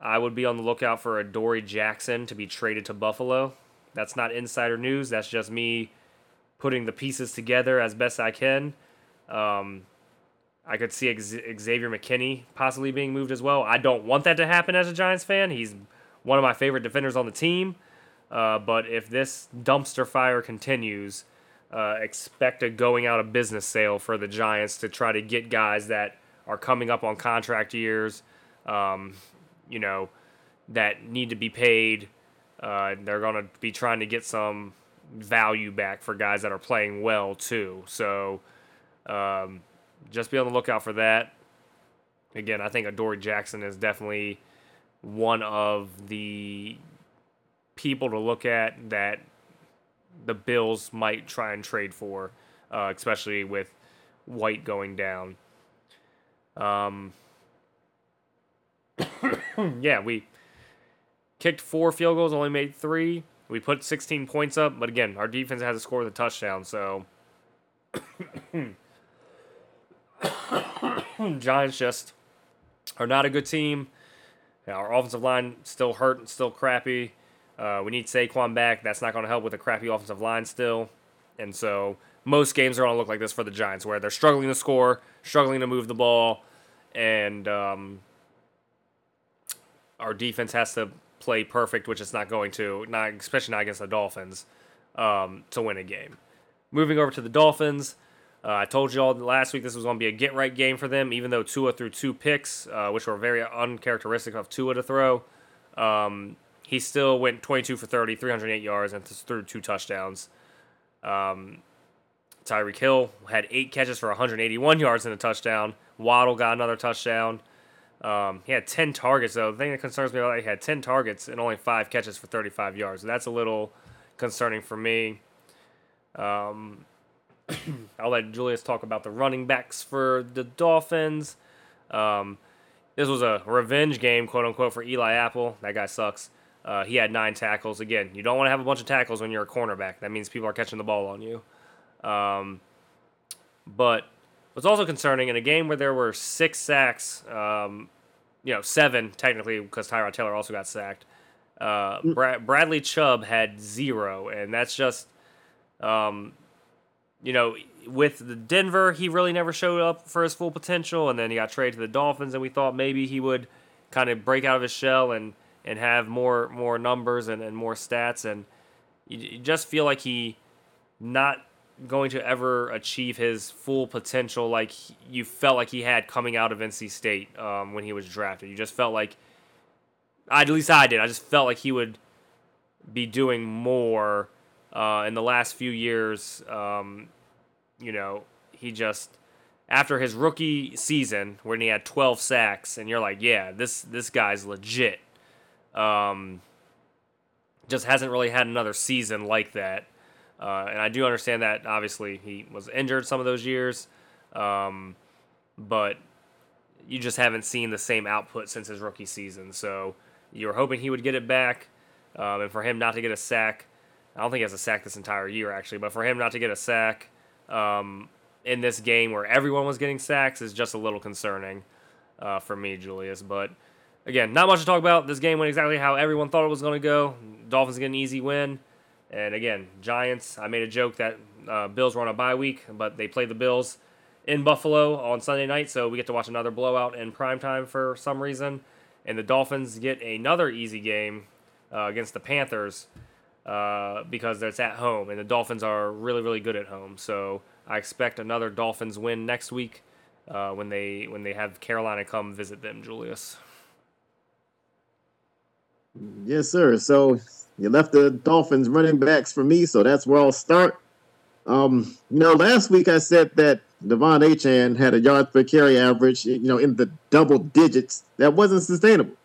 I would be on the lookout for Adoree Jackson to be traded to Buffalo. That's not insider news. That's just me putting the pieces together as best I can. Um, I could see Xavier McKinney possibly being moved as well. I don't want that to happen as a Giants fan. He's one of my favorite defenders on the team. Uh, but if this dumpster fire continues, uh, expect a going out of business sale for the Giants to try to get guys that are coming up on contract years, um, you know, that need to be paid. Uh, they're going to be trying to get some value back for guys that are playing well, too. So um, just be on the lookout for that. Again, I think Adoree Jackson is definitely one of the people to look at that the Bills might try and trade for, uh, especially with White going down. Um, yeah, we kicked four field goals, only made three. We put 16 points up, but again, our defense has to score the touchdown, so. Giants just are not a good team. Our offensive line still hurt and still crappy. Uh, we need Saquon back. That's not going to help with a crappy offensive line still. And so most games are going to look like this for the Giants, where they're struggling to score, struggling to move the ball, and um, our defense has to play perfect, which it's not going to, not especially not against the Dolphins, um, to win a game. Moving over to the Dolphins, uh, I told you all last week this was going to be a get right game for them, even though Tua threw two picks, uh, which were very uncharacteristic of Tua to throw. Um, he still went 22 for 30, 308 yards, and threw two touchdowns. Um, Tyreek Hill had eight catches for 181 yards and a touchdown. Waddle got another touchdown. Um, he had 10 targets, though. The thing that concerns me about that, he had 10 targets and only five catches for 35 yards. That's a little concerning for me. Um, I'll let Julius talk about the running backs for the Dolphins. Um, this was a revenge game, quote unquote, for Eli Apple. That guy sucks. Uh, he had nine tackles. Again, you don't want to have a bunch of tackles when you're a cornerback. That means people are catching the ball on you. Um, but what's also concerning in a game where there were six sacks, um, you know, seven technically because Tyrod Taylor also got sacked. Uh, mm. Bra- Bradley Chubb had zero, and that's just, um, you know, with the Denver, he really never showed up for his full potential, and then he got traded to the Dolphins, and we thought maybe he would kind of break out of his shell and and have more more numbers and, and more stats and you, you just feel like he not going to ever achieve his full potential like you felt like he had coming out of NC State um, when he was drafted. You just felt like, I, at least I did. I just felt like he would be doing more uh, in the last few years. Um, you know, he just after his rookie season when he had 12 sacks, and you're like, yeah, this this guy's legit. Um, just hasn't really had another season like that. Uh, and I do understand that obviously he was injured some of those years, um, but you just haven't seen the same output since his rookie season. So you were hoping he would get it back, um, and for him not to get a sack. I don't think he has a sack this entire year actually, but for him not to get a sack um, in this game where everyone was getting sacks is just a little concerning uh, for me, Julius. But again, not much to talk about. This game went exactly how everyone thought it was going to go. Dolphins get an easy win. And again, Giants, I made a joke that uh, Bills were on a bye week, but they played the Bills in Buffalo on Sunday night, so we get to watch another blowout in prime time for some reason. And the Dolphins get another easy game uh, against the Panthers uh, because it's at home, and the Dolphins are really, really good at home. So I expect another Dolphins win next week uh, when they when they have Carolina come visit them, Julius. Yes, sir. So you left the Dolphins running backs for me, so that's where I'll start. Um, you know, last week I said that De'Von Achane had a yards per carry average, you know, in the double digits. That wasn't sustainable.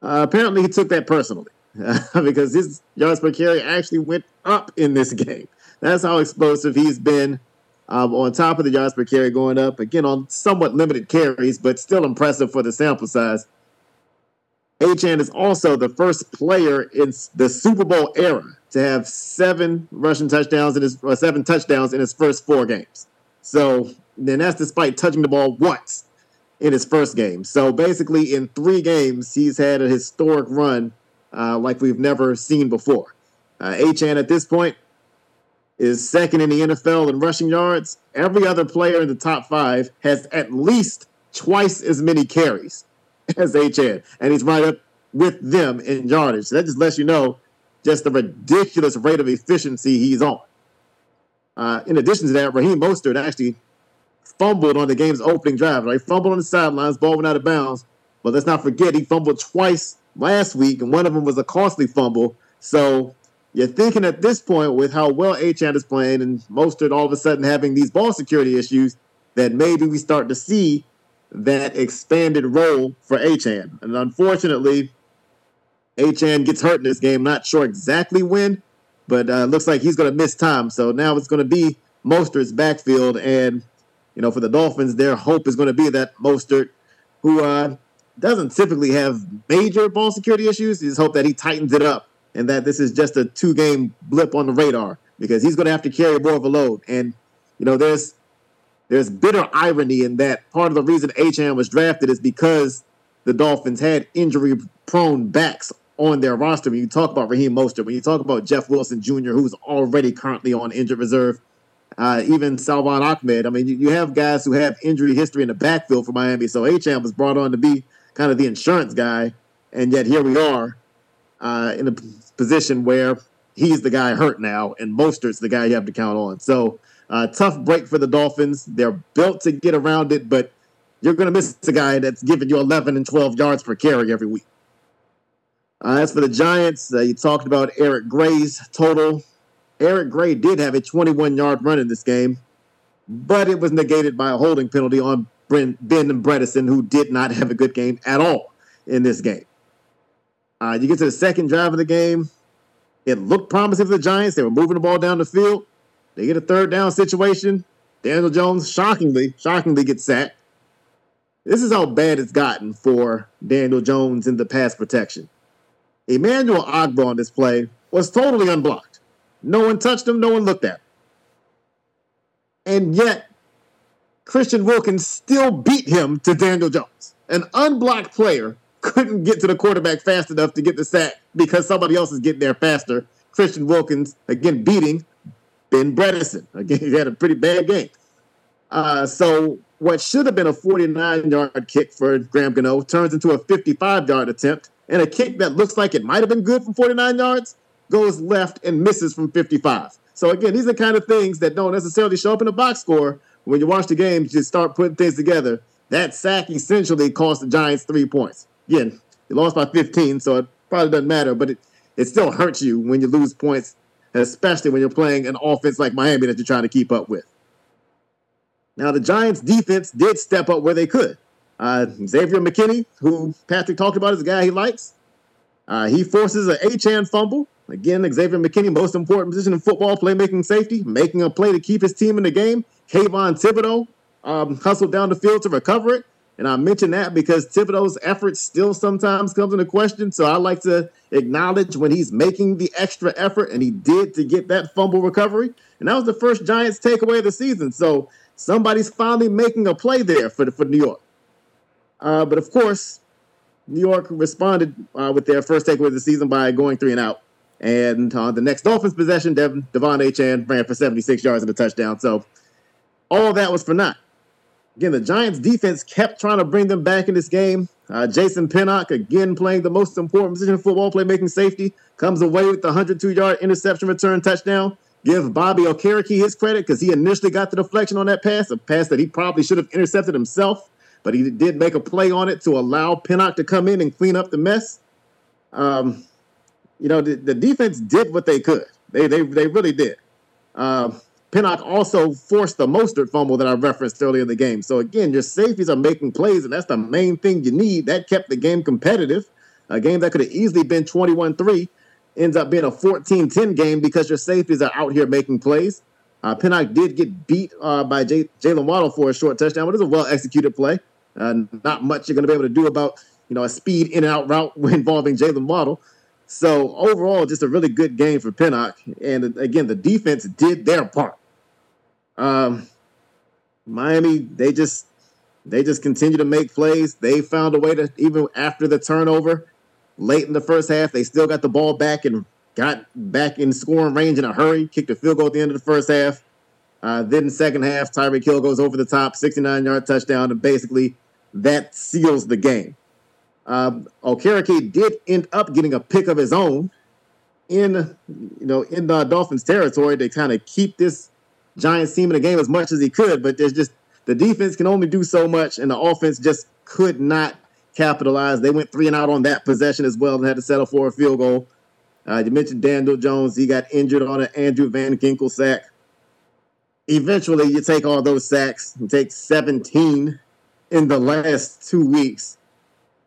Uh, apparently, he took that personally because his yards per carry actually went up in this game. That's how explosive he's been. Um, on top of the yards per carry going up again on somewhat limited carries, but still impressive for the sample size. Achane is also the first player in the Super Bowl era to have seven rushing touchdowns in his or seven touchdowns in his first four games. So then that's despite touching the ball once in his first game. So basically, in three games, he's had a historic run uh, like we've never seen before. Uh, Achane at this point is second in the NFL in rushing yards. Every other player in the top five has at least twice as many carries as Achane, and he's right up with them in yardage. So that just lets you know just the ridiculous rate of efficiency he's on. Uh, in addition to that, Raheem Mostert actually fumbled on the game's opening drive. Right, fumbled on the sidelines, ball went out of bounds. But let's not forget he fumbled twice last week, and one of them was a costly fumble. So you're thinking at this point, with how well Achane is playing and Mostert all of a sudden having these ball security issues, that maybe we start to see that expanded role for Achane. And unfortunately, Achane gets hurt in this game. Not sure exactly when, but uh, looks like he's going to miss time. So now it's going to be Mostert's backfield, and you know, for the Dolphins, their hope is going to be that Mostert, who uh, doesn't typically have major ball security issues, just hope that he tightens it up and that this is just a two-game blip on the radar because he's going to have to carry more of a load. And you know, there's there's bitter irony in that part of the reason Achane was drafted is because the Dolphins had injury-prone backs on their roster. When you talk about Raheem Mostert, when you talk about Jeff Wilson Jr., who's already currently on injured reserve, uh, even Salvon Ahmed. I mean, you, you, have guys who have injury history in the backfield for Miami. So Achane was brought on to be kind of the insurance guy, and yet here we are uh, in a position where he's the guy hurt now, and Mostert's the guy you have to count on. So uh, tough break for the Dolphins. They're built to get around it, but you're going to miss a guy that's giving you 11 and 12 yards per carry every week. Uh, as for the Giants, uh, you talked about Eric Gray's total. Eric Gray did have a 21 yard run in this game, but it was negated by a holding penalty on Ben Bredeson, who did not have a good game at all in this game. Uh, you get to the second drive of the game. It looked promising for the Giants. They were moving the ball down the field. They get a third down situation. Daniel Jones, shockingly, shockingly gets sacked. This is how bad it's gotten for Daniel Jones in the pass protection. Emmanuel Ogbah on this play was totally unblocked. No one touched him, no one looked at him. And yet, Christian Wilkins still beat him to Daniel Jones. An unblocked player couldn't get to the quarterback fast enough to get the sack because somebody else is getting there faster. Christian Wilkins, again, beating Ben Bredeson. Again, he had a pretty bad game. Uh, so what should have been a 49 yard kick for Graham Gano turns into a 55 yard attempt and a kick that looks like it might have been good from 49 yards goes left and misses from 55. So again, these are kind of things that don't necessarily show up in the box score. When you watch the game, you just start putting things together. That sack essentially cost the Giants three points. Again, you lost by 15, so it probably doesn't matter, but it, it still hurts you when you lose points, especially when you're playing an offense like Miami that you're trying to keep up with. Now, the Giants' defense did step up where they could. Uh, Xavier McKinney, who Patrick talked about, is a guy he likes. Uh, he forces an Achane fumble. Again, Xavier McKinney, most important position in football, playmaking safety, making a play to keep his team in the game. Kayvon Thibodeaux um, hustled down the field to recover it. And I mention that because Thibodeaux's effort still sometimes comes into question. So I like to acknowledge when he's making the extra effort, and he did to get that fumble recovery. And that was the first Giants takeaway of the season. So somebody's finally making a play there for, the, for New York. Uh, but of course, New York responded uh, with their first takeaway of the season by going three and out. And uh, the next Dolphins possession, Dev- De'Von Achane ran for 76 yards and a touchdown. So all that was for naught. Again, the Giants defense kept trying to bring them back in this game. Uh, Jason Pinnock, again playing the most important position in football, playmaking safety, comes away with the 102 yard interception return touchdown. give Bobby Okereke his credit because he initially got the deflection on that pass, a pass that he probably should have intercepted himself, but he did make a play on it to allow Pinnock to come in and clean up the mess. Um, you know, the, the, defense did what they could. They they, they really did. Uh, Pinnock also forced the Mostert fumble that I referenced earlier in the game. So again, your safeties are making plays, and that's the main thing you need. That kept the game competitive. A game that could have easily been 21-3 ends up being a 14-10 game because your safeties are out here making plays. Uh, Pinnock did get beat uh, by J- Jalen Waddle for a short touchdown, but it was a well executed play. Uh, not much you're going to be able to do about you know a speed in and out route involving Jalen Waddle. So overall, just a really good game for Pinnock. And again, the defense did their part. Um, Miami, they just they just continue to make plays. They found a way to even after the turnover late in the first half, they still got the ball back and got back in scoring range in a hurry. Kicked a field goal at the end of the first half. Uh, then the second half, Tyreek Hill goes over the top, 69 yard touchdown, and basically that seals the game. Um, Okereke did end up getting a pick of his own in you know in the Dolphins territory to kind of keep this Giants team in the game as much as he could, but there's just the defense can only do so much, and the offense just could not capitalize. They went three and out on that possession as well and had to settle for a field goal. Uh, you mentioned Daniel Jones; he got injured on an Andrew Van Ginkel sack. Eventually, you take all those sacks and take 17 in the last two weeks.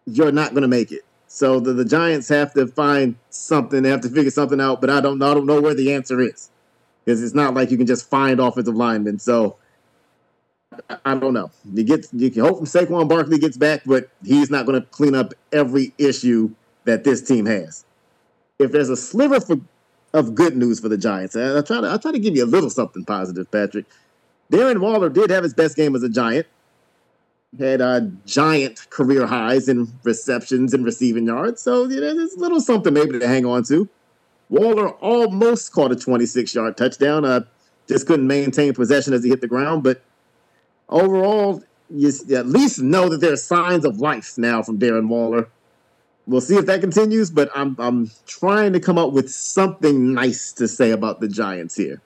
You're not going to make it. So the, the Giants have to find something. They have to figure something out. But I don't I don't know where the answer is because it's not like you can just find offensive linemen. So I don't know. You get you can hope Saquon Barkley gets back, but he's not going to clean up every issue that this team has. If there's a sliver for, of good news for the Giants, I try to I try to give you a little something positive, Patrick. Darren Waller did have his best game as a Giant. Had uh, giant career highs in receptions and receiving yards, so you know, there's a little something maybe to hang on to. Waller almost caught a 26 yard touchdown. Uh, just couldn't maintain possession as he hit the ground. But overall, you at least know that there are signs of life now from Darren Waller. We'll see if that continues, but I'm I'm trying to come up with something nice to say about the Giants here.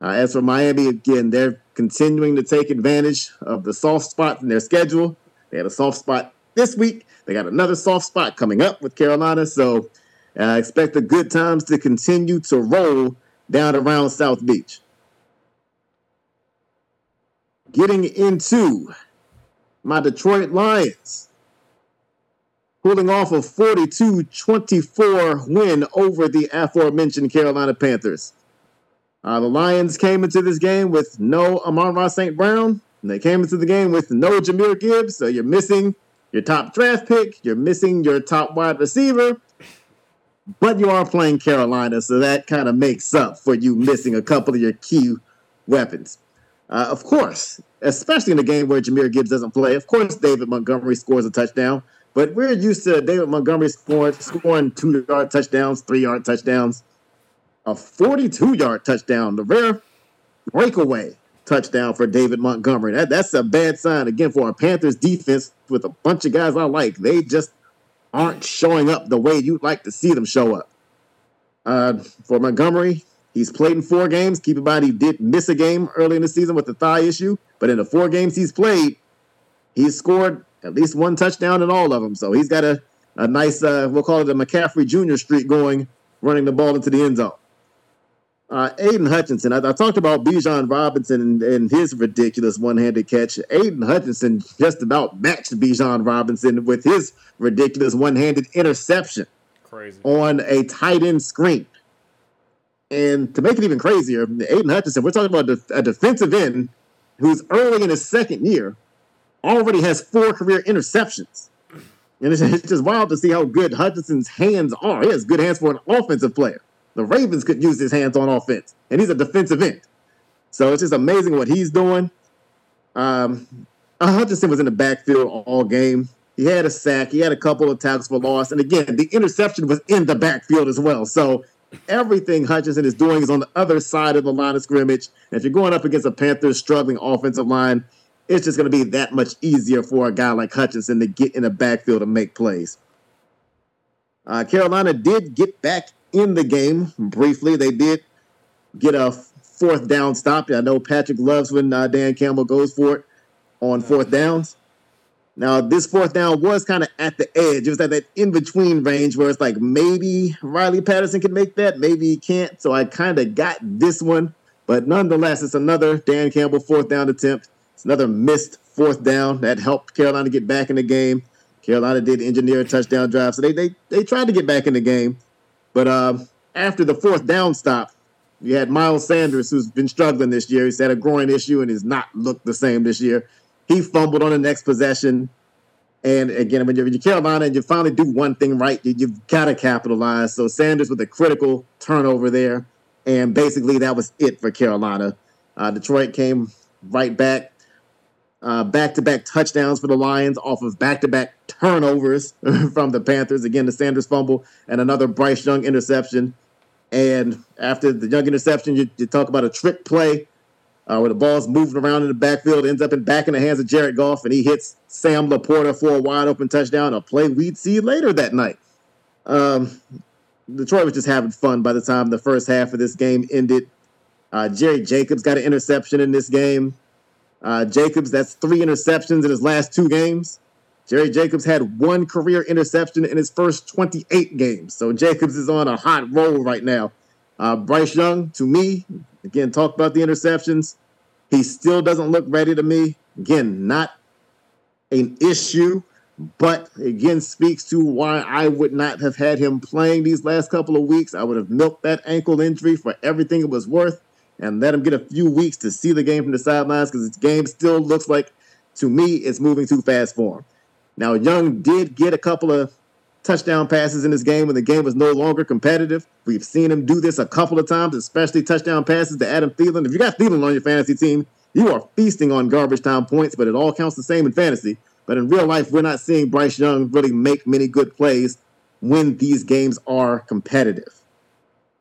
Uh, as for Miami, again, they're continuing to take advantage of the soft spots in their schedule. They had a soft spot this week. They got another soft spot coming up with Carolina. So I expect the good times to continue to roll down around South Beach. Getting into my Detroit Lions, pulling off a 42 24 win over the aforementioned Carolina Panthers. Uh, the Lions came into this game with no Amon-Ra St. Brown, and they came into the game with no Jahmyr Gibbs. So you're missing your top draft pick, you're missing your top wide receiver, but you are playing Carolina, so that kind of makes up for you missing a couple of your key weapons. Uh, of course, especially in a game where Jahmyr Gibbs doesn't play, of course, David Montgomery scores a touchdown, but we're used to David Montgomery scoring, scoring two yard touchdowns, three yard touchdowns, a 42 yard touchdown, the rare breakaway touchdown for David Montgomery. That, that's a bad sign, again, for a Panthers defense with a bunch of guys I like. They just aren't showing up the way you'd like to see them show up. Uh, for Montgomery, he's played in four games. Keep in mind, he did miss a game early in the season with the thigh issue, but in the four games he's played, he's scored at least one touchdown in all of them. So he's got a, a nice, uh, we'll call it a McCaffrey Jr. streak going, running the ball into the end zone. Uh, Aidan Hutchinson, I, I, talked about Bijan Robinson and, and his ridiculous one-handed catch. Aidan Hutchinson just about matched Bijan Robinson with his ridiculous one-handed interception Crazy. on a tight end screen. And to make it even crazier, Aidan Hutchinson, we're talking about a defensive end who's early in his second year, already has four career interceptions. And it's, it's just wild to see how good Hutchinson's hands are. He has good hands for an offensive player. The Ravens could use his hands on offense, and he's a defensive end. So it's just amazing what he's doing. Um, Hutchinson was in the backfield all game. He had a sack. He had a couple of tackles for loss. And again, the interception was in the backfield as well. So everything Hutchinson is doing is on the other side of the line of scrimmage. And if you're going up against a Panthers struggling offensive line, it's just going to be that much easier for a guy like Hutchinson to get in the backfield and make plays. Uh, Carolina did get back in the game briefly. They did get a fourth down stop. I know Patrick loves when uh, Dan Campbell goes for it on fourth downs. Now, this fourth down was kind of at the edge. It was at that in between range where it's like maybe Riley Patterson can make that, maybe he can't. So I kind of got this one. But nonetheless, it's another Dan Campbell fourth down attempt. It's another missed fourth down that helped Carolina get back in the game. Carolina did engineer a touchdown drive, so they they they tried to get back in the game. But uh, after the fourth down stop, you had Miles Sanders, who's been struggling this year. He's had a groin issue and has not looked the same this year. He fumbled on the next possession. And again, when you're, you're Carolina and you finally do one thing right, you, you've got to capitalize. So Sanders with a critical turnover there. And basically, that was it for Carolina. Uh, Detroit came right back, back to back touchdowns for the Lions off of back to back turnovers from the Panthers. Again, the Sanders fumble and another Bryce Young interception. And after the Young interception, you, you talk about a trick play uh, where the ball's moving around in the backfield, ends up in back in the hands of Jared Goff, and he hits Sam LaPorta for a wide open touchdown, a play we'd see later that night. Um, Detroit was just having fun by the time the first half of this game ended. Uh, Jerry Jacobs got an interception in this game. Uh, Jacobs, that's three interceptions in his last two games. Jerry Jacobs had one career interception in his first 28 games. So Jacobs is on a hot roll right now. Uh, Bryce Young, to me, again, talk about the interceptions. He still doesn't look ready to me. Again, not an issue but again speaks to why I would not have had him playing these last couple of weeks. I would have milked that ankle injury for everything it was worth and let him get a few weeks to see the game from the sidelines because his game still looks like, to me, it's moving too fast for him. Now, Young did get a couple of touchdown passes in this game when the game was no longer competitive. We've seen him do this a couple of times, especially touchdown passes to Adam Thielen. If you got Thielen on your fantasy team, you are feasting on garbage time points, but it all counts the same in fantasy. But in real life, we're not seeing Bryce Young really make many good plays when these games are competitive.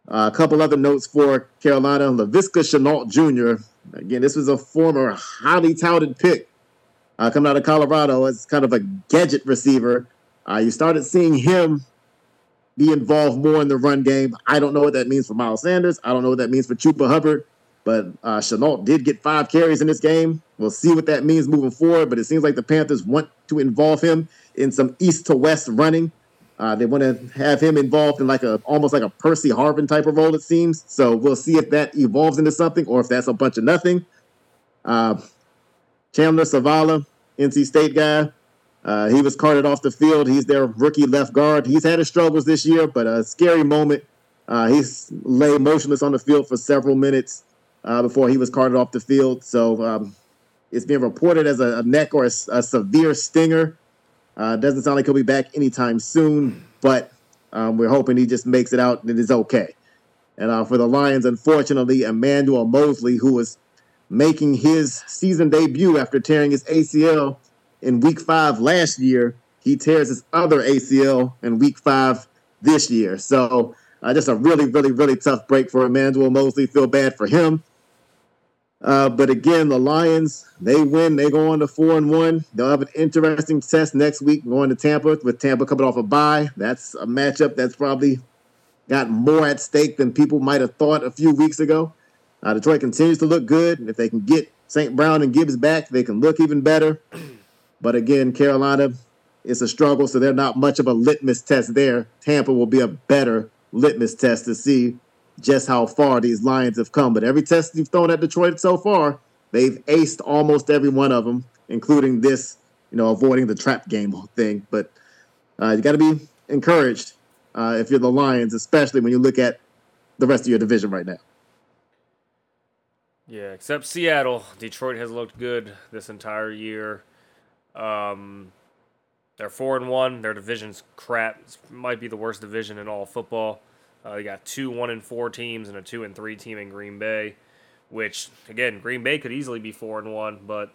Uh, a couple other notes for Carolina. Laviska Shenault Jr. Again, this was a former highly touted pick uh, coming out of Colorado as kind of a gadget receiver. Uh, you started seeing him be involved more in the run game. I don't know what that means for Miles Sanders. I don't know what that means for Chuba Hubbard. But uh, Shenault did get five carries in this game. We'll see what that means moving forward. But it seems like the Panthers want to involve him in some east to west running. Uh, they want to have him involved in like a almost like a Percy Harvin type of role. It seems. So we'll see if that evolves into something or if that's a bunch of nothing. Uh, Chandler Zavala, NC State guy. Uh, he was carted off the field. He's their rookie left guard. He's had his struggles this year, but a scary moment. Uh, he's lay motionless on the field for several minutes uh, before he was carted off the field. So um, it's being reported as a, a neck or a, a severe stinger. Uh, doesn't sound like he'll be back anytime soon, but um, we're hoping he just makes it out and it is okay. And uh, for the Lions, unfortunately, Emmanuel Moseley, who was making his season debut after tearing his ACL in week five last year, he tears his other ACL in week five this year. So uh, just a really, really, really tough break for Emmanuel Moseley. Feel bad for him. Uh, but again, the Lions, they win. They go on to four and one. They'll have an interesting test next week going to Tampa with Tampa coming off a bye. That's a matchup that's probably got more at stake than people might have thought a few weeks ago. Uh, Detroit continues to look good. And if they can get St. Brown and Gibbs back, they can look even better. But again, Carolina, it's a struggle, so they're not much of a litmus test there. Tampa will be a better litmus test to see just how far these Lions have come. But every test you've thrown at Detroit so far, they've aced almost every one of them, including this, you know, avoiding the trap game thing. But uh, you got to be encouraged uh, if you're the Lions, especially when you look at the rest of your division right now. Yeah, except Seattle. Detroit has looked good this entire year. Um, they're four and one. Their division's crap. It might be the worst division in all football. Uh, they got two one and four teams and a two and three team in Green Bay, which again Green Bay could easily be four and one, but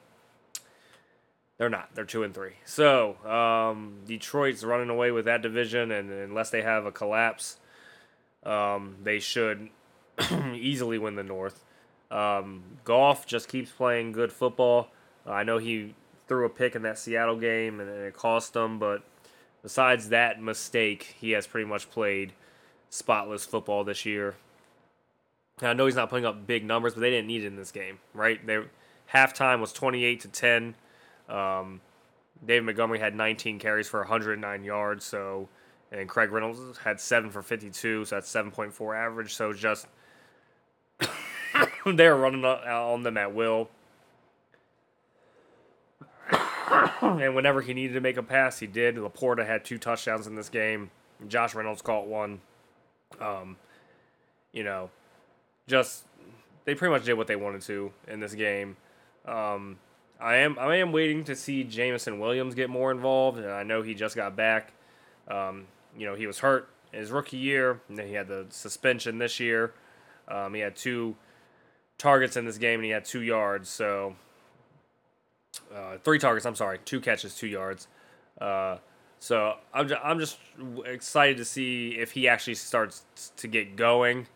they're not. They're two and three. So um, Detroit's running away with that division, and unless they have a collapse, um, they should easily win the North. Um, Goff just keeps playing good football. Uh, I know he threw a pick in that Seattle game and it cost them, but besides that mistake, he has pretty much played spotless football this year. I know he's not putting up big numbers, but they didn't need it in this game, right? They halftime was 28 to 10. Um, David Montgomery had 19 carries for 109 yards, so and Craig Reynolds had seven for 52, so that's 7.4 average. So just they're running on them at will. and whenever he needed to make a pass, he did. Laporta had two touchdowns in this game. Josh Reynolds caught one. Um, you know, just they pretty much did what they wanted to in this game. Um, I am I am waiting to see Jameson Williams get more involved, and I know he just got back. Um, you know, he was hurt in his rookie year, and then he had the suspension this year. Um, he had two targets in this game, and he had two yards. So, uh, three targets. I'm sorry, two catches, two yards. Uh, so I'm just, I'm just excited to see if he actually starts to get going.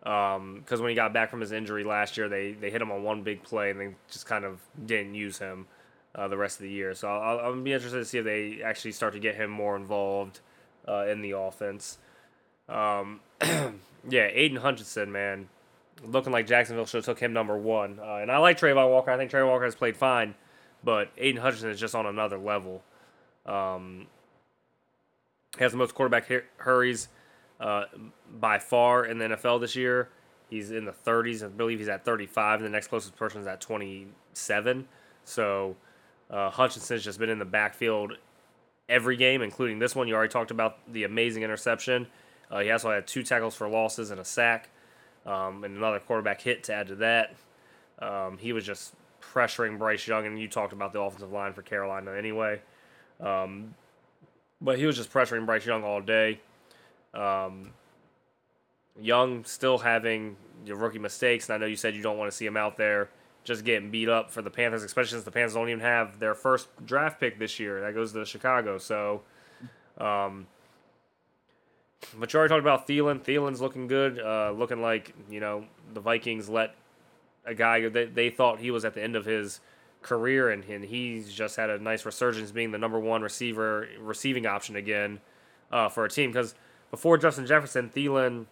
Because um, when he got back from his injury last year, they, they hit him on one big play and they just kind of didn't use him uh, the rest of the year. So I'll, I'll be interested to see if they actually start to get him more involved uh, in the offense. Um, yeah, Aidan Hutchinson, man, looking like Jacksonville should have took him number one. Uh, and I like Travon Walker. I think Travon Walker has played fine, but Aidan Hutchinson is just on another level. Um, has the most quarterback hurries uh, by far in the NFL this year. He's in the 30s. I believe he's at 35, and the next closest person is at 27. So uh, Hutchinson's just been in the backfield every game, including this one. You already talked about the amazing interception. Uh, he also had two tackles for losses and a sack, um, and another quarterback hit to add to that. Um, he was just pressuring Bryce Young, and you talked about the offensive line for Carolina anyway. Um, but he was just pressuring Bryce Young all day. Um, Young still having your rookie mistakes, and I know you said you don't want to see him out there just getting beat up for the Panthers, especially since the Panthers don't even have their first draft pick this year. That goes to Chicago. So, um, but you already talked about Thielen. Thielen's looking good, uh, looking like you know the Vikings let a guy that they thought he was at the end of his career, and, and he's just had a nice resurgence, being the number one receiver receiving option again uh, for a team. Because before Justin Jefferson, Thielen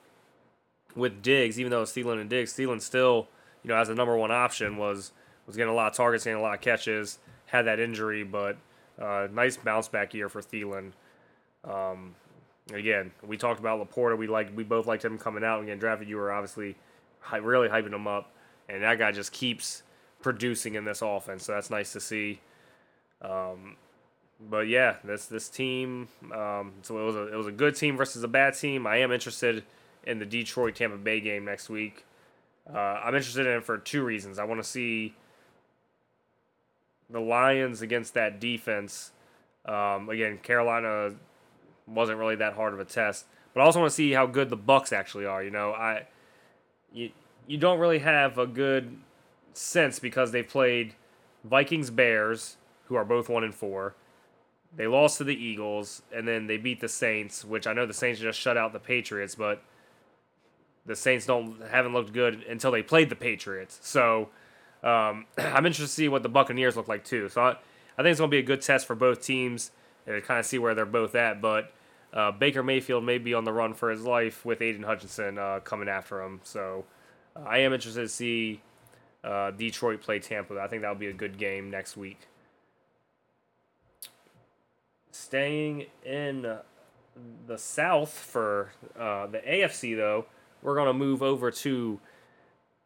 with Diggs, even though it's Thielen and Diggs, Thielen still you know, as the number one option was was getting a lot of targets, getting a lot of catches. Had that injury, but uh, nice bounce back year for Thielen. Um, again, we talked about Laporta. We like we both liked him coming out and getting drafted. You were obviously really hyping him up, and that guy just keeps producing in this offense. So that's nice to see. Um, but yeah, this this team. Um, so it was a it was a good team versus a bad team. I am interested in the Detroit Tampa Bay game next week. Uh, I'm interested in it for two reasons. I want to see the Lions against that defense. Um, again, Carolina wasn't really that hard of a test, but I also want to see how good the Bucs actually are. You know, I you you don't really have a good sense because they've played Vikings Bears, who are both one and four. They lost to the Eagles, and then they beat the Saints, which I know the Saints just shut out the Patriots, but the Saints don't haven't looked good until they played the Patriots. So um, I'm interested to see what the Buccaneers look like too. So I, I think it's going to be a good test for both teams and kind of see where they're both at. But uh, Baker Mayfield may be on the run for his life with Aidan Hutchinson uh, coming after him. So I am interested to see uh, Detroit play Tampa. I think that'll be a good game next week. Staying in the South for uh, the AFC though we're going to move over to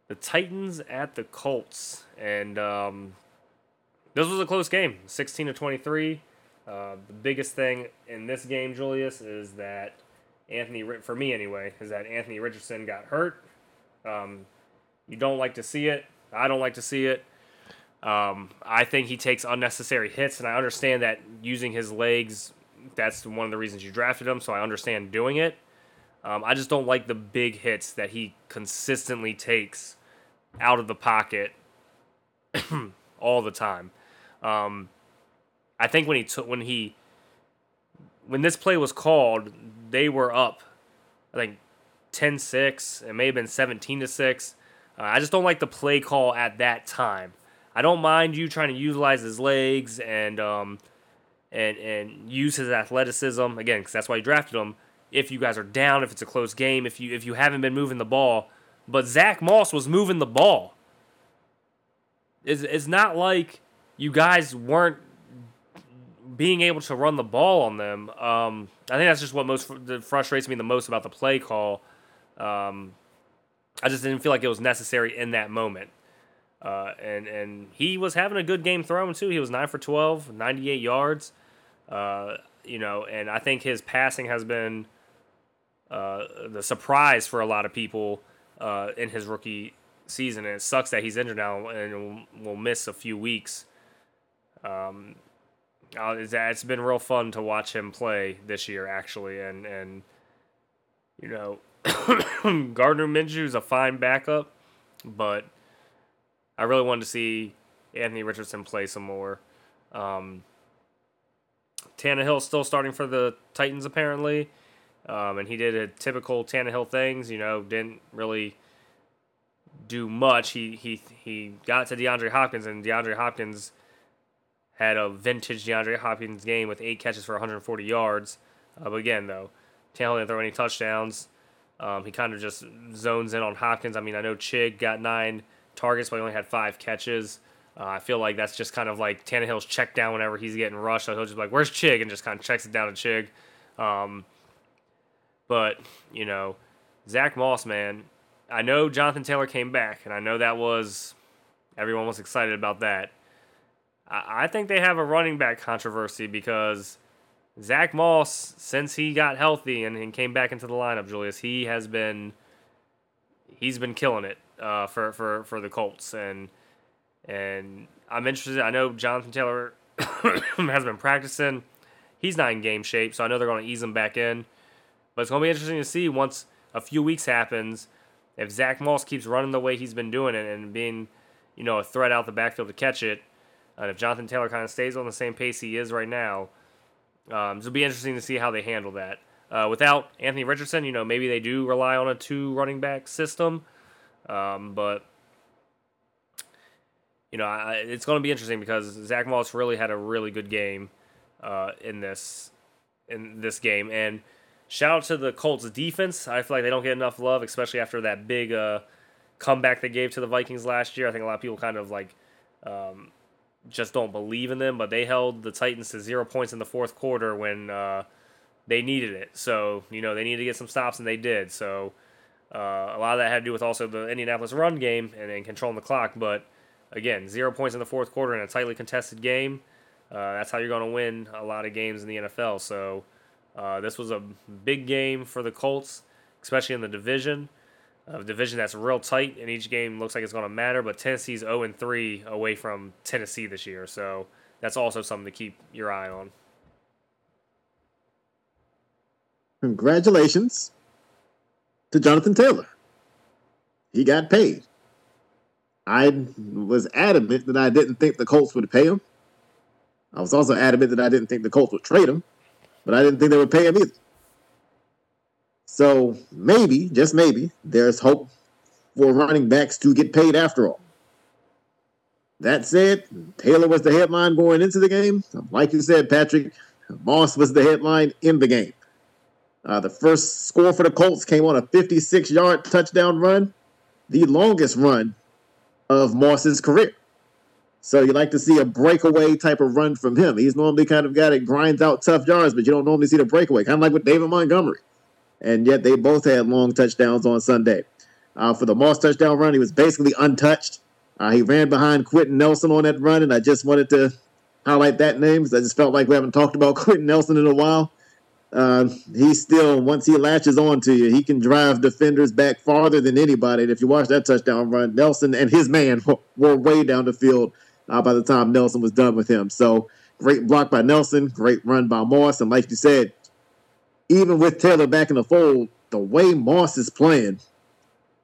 the Titans at the Colts. And um, this was a close game 16 to 23. Uh, the biggest thing in this game, Julius, is that Anthony, for me anyway, is that Anthony Richardson got hurt. Um, you don't like to see it. I don't like to see it. Um, I think he takes unnecessary hits, and I understand that using his legs, that's one of the reasons you drafted him, so I understand doing it. Um, I just don't like the big hits that he consistently takes out of the pocket all the time. Um, I think when he took when he when this play was called, they were up. I think 10-6. It may have been 17 to six. Uh, I just don't like the play call at that time. I don't mind you trying to utilize his legs and um, and and use his athleticism again because that's why you drafted him if you guys are down, if it's a close game, if you if you haven't been moving the ball, but Zach Moss was moving the ball. It's, it's not like you guys weren't being able to run the ball on them. Um, I think that's just what most frustrates me the most about the play call. Um, I just didn't feel like it was necessary in that moment. Uh, and and he was having a good game throwing too. He was nine for 12, 98 yards. Uh, you know, and I think his passing has been uh, the surprise for a lot of people uh, in his rookie season. And it sucks that he's injured now and will miss a few weeks. Um, uh, it's been real fun to watch him play this year, actually, and and you know, Gardner Minshew is a fine backup, but I really wanted to see Anthony Richardson play some more. Um, Tannehill still starting for the Titans apparently, um, and he did a typical Tannehill things. You know, didn't really do much. He he he got to DeAndre Hopkins, and DeAndre Hopkins had a vintage DeAndre Hopkins game with eight catches for 140 yards. Uh, but again, though, Tannehill didn't throw any touchdowns. Um, he kind of just zones in on Hopkins. I mean, I know Chig got nine targets, but he only had five catches. Uh, I feel like that's just kind of like Tannehill's check down whenever he's getting rushed. So he'll just be like, "Where's Chig?" and just kind of checks it down to Chig. Um, but you know, Zack Moss, man, I know Jonathan Taylor came back, and I know that was everyone was excited about that. I, I think they have a running back controversy because Zack Moss, since he got healthy and, and came back into the lineup, Julius, he has been he's been killing it uh, for, for, for the Colts, and and I'm interested. I know Jonathan Taylor has been practicing. He's not in game shape, so I know they're going to ease him back in. But it's going to be interesting to see once a few weeks happens if Zack Moss keeps running the way he's been doing it and being, you know, a threat out the backfield to catch it. And if Jonathan Taylor kind of stays on the same pace he is right now, um, it'll be interesting to see how they handle that. Uh, without Anthony Richardson, you know, maybe they do rely on a two running back system. Um, but you know, I, it's going to be interesting because Zack Moss really had a really good game uh, in this in this game, and shout out to the Colts defense. I feel like they don't get enough love, especially after that big uh, comeback they gave to the Vikings last year. I think a lot of people kind of like um, just don't believe in them, but they held the Titans to zero points in the fourth quarter when uh, they needed it. So you know they needed to get some stops, and they did. So uh, a lot of that had to do with also the Indianapolis run game and, and controlling the clock. But again, zero points in the fourth quarter in a tightly contested game. Uh, that's how you're going to win a lot of games in the NFL. So uh, this was a big game for the Colts, especially in the division. A division that's real tight, and each game looks like it's going to matter. But Tennessee's 0 3 away from Tennessee this year, so that's also something to keep your eye on. Congratulations to Jonathan Taylor. He got paid. I was adamant that I didn't think the Colts would pay him. I was also adamant that I didn't think the Colts would trade him, but I didn't think they would pay him either. So maybe, just maybe, there's hope for running backs to get paid after all. That said, Taylor was the headline going into the game. Like you said, Patrick, Moss was the headline in the game. Uh, the first score for the Colts came on a 56 yard touchdown run, the longest run of Moss's career. So you like to see a breakaway type of run from him. He's normally kind of guy that grinds out tough yards, but you don't normally see the breakaway, kind of like with David Montgomery. And yet they both had long touchdowns on Sunday. Uh, for the Moss touchdown run, he was basically untouched. Uh, he ran behind Quenton Nelson on that run, and I just wanted to highlight that name because I just felt like we haven't talked about Quenton Nelson in a while. Uh, he still, once he latches on to you, he can drive defenders back farther than anybody. And if you watch that touchdown run, Nelson and his man were way down the field uh, by the time Nelson was done with him. So great block by Nelson, great run by Moss. And like you said, even with Taylor back in the fold, the way Moss is playing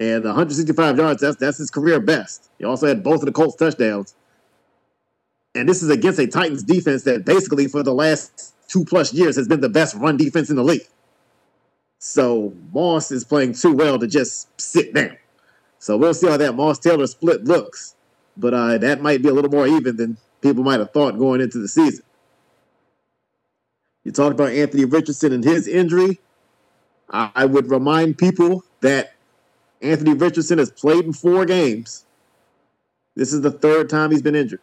and 165 yards, that's, that's his career best. He also had both of the Colts touchdowns. And this is against a Titans defense that basically for the last two plus years has been the best run defense in the league. So Moss is playing too well to just sit down. So we'll see how that Moss Taylor split looks. But uh, that might be a little more even than people might have thought going into the season. You talked about Anthony Richardson and his injury. I would remind people that Anthony Richardson has played in four games. This is the third time he's been injured.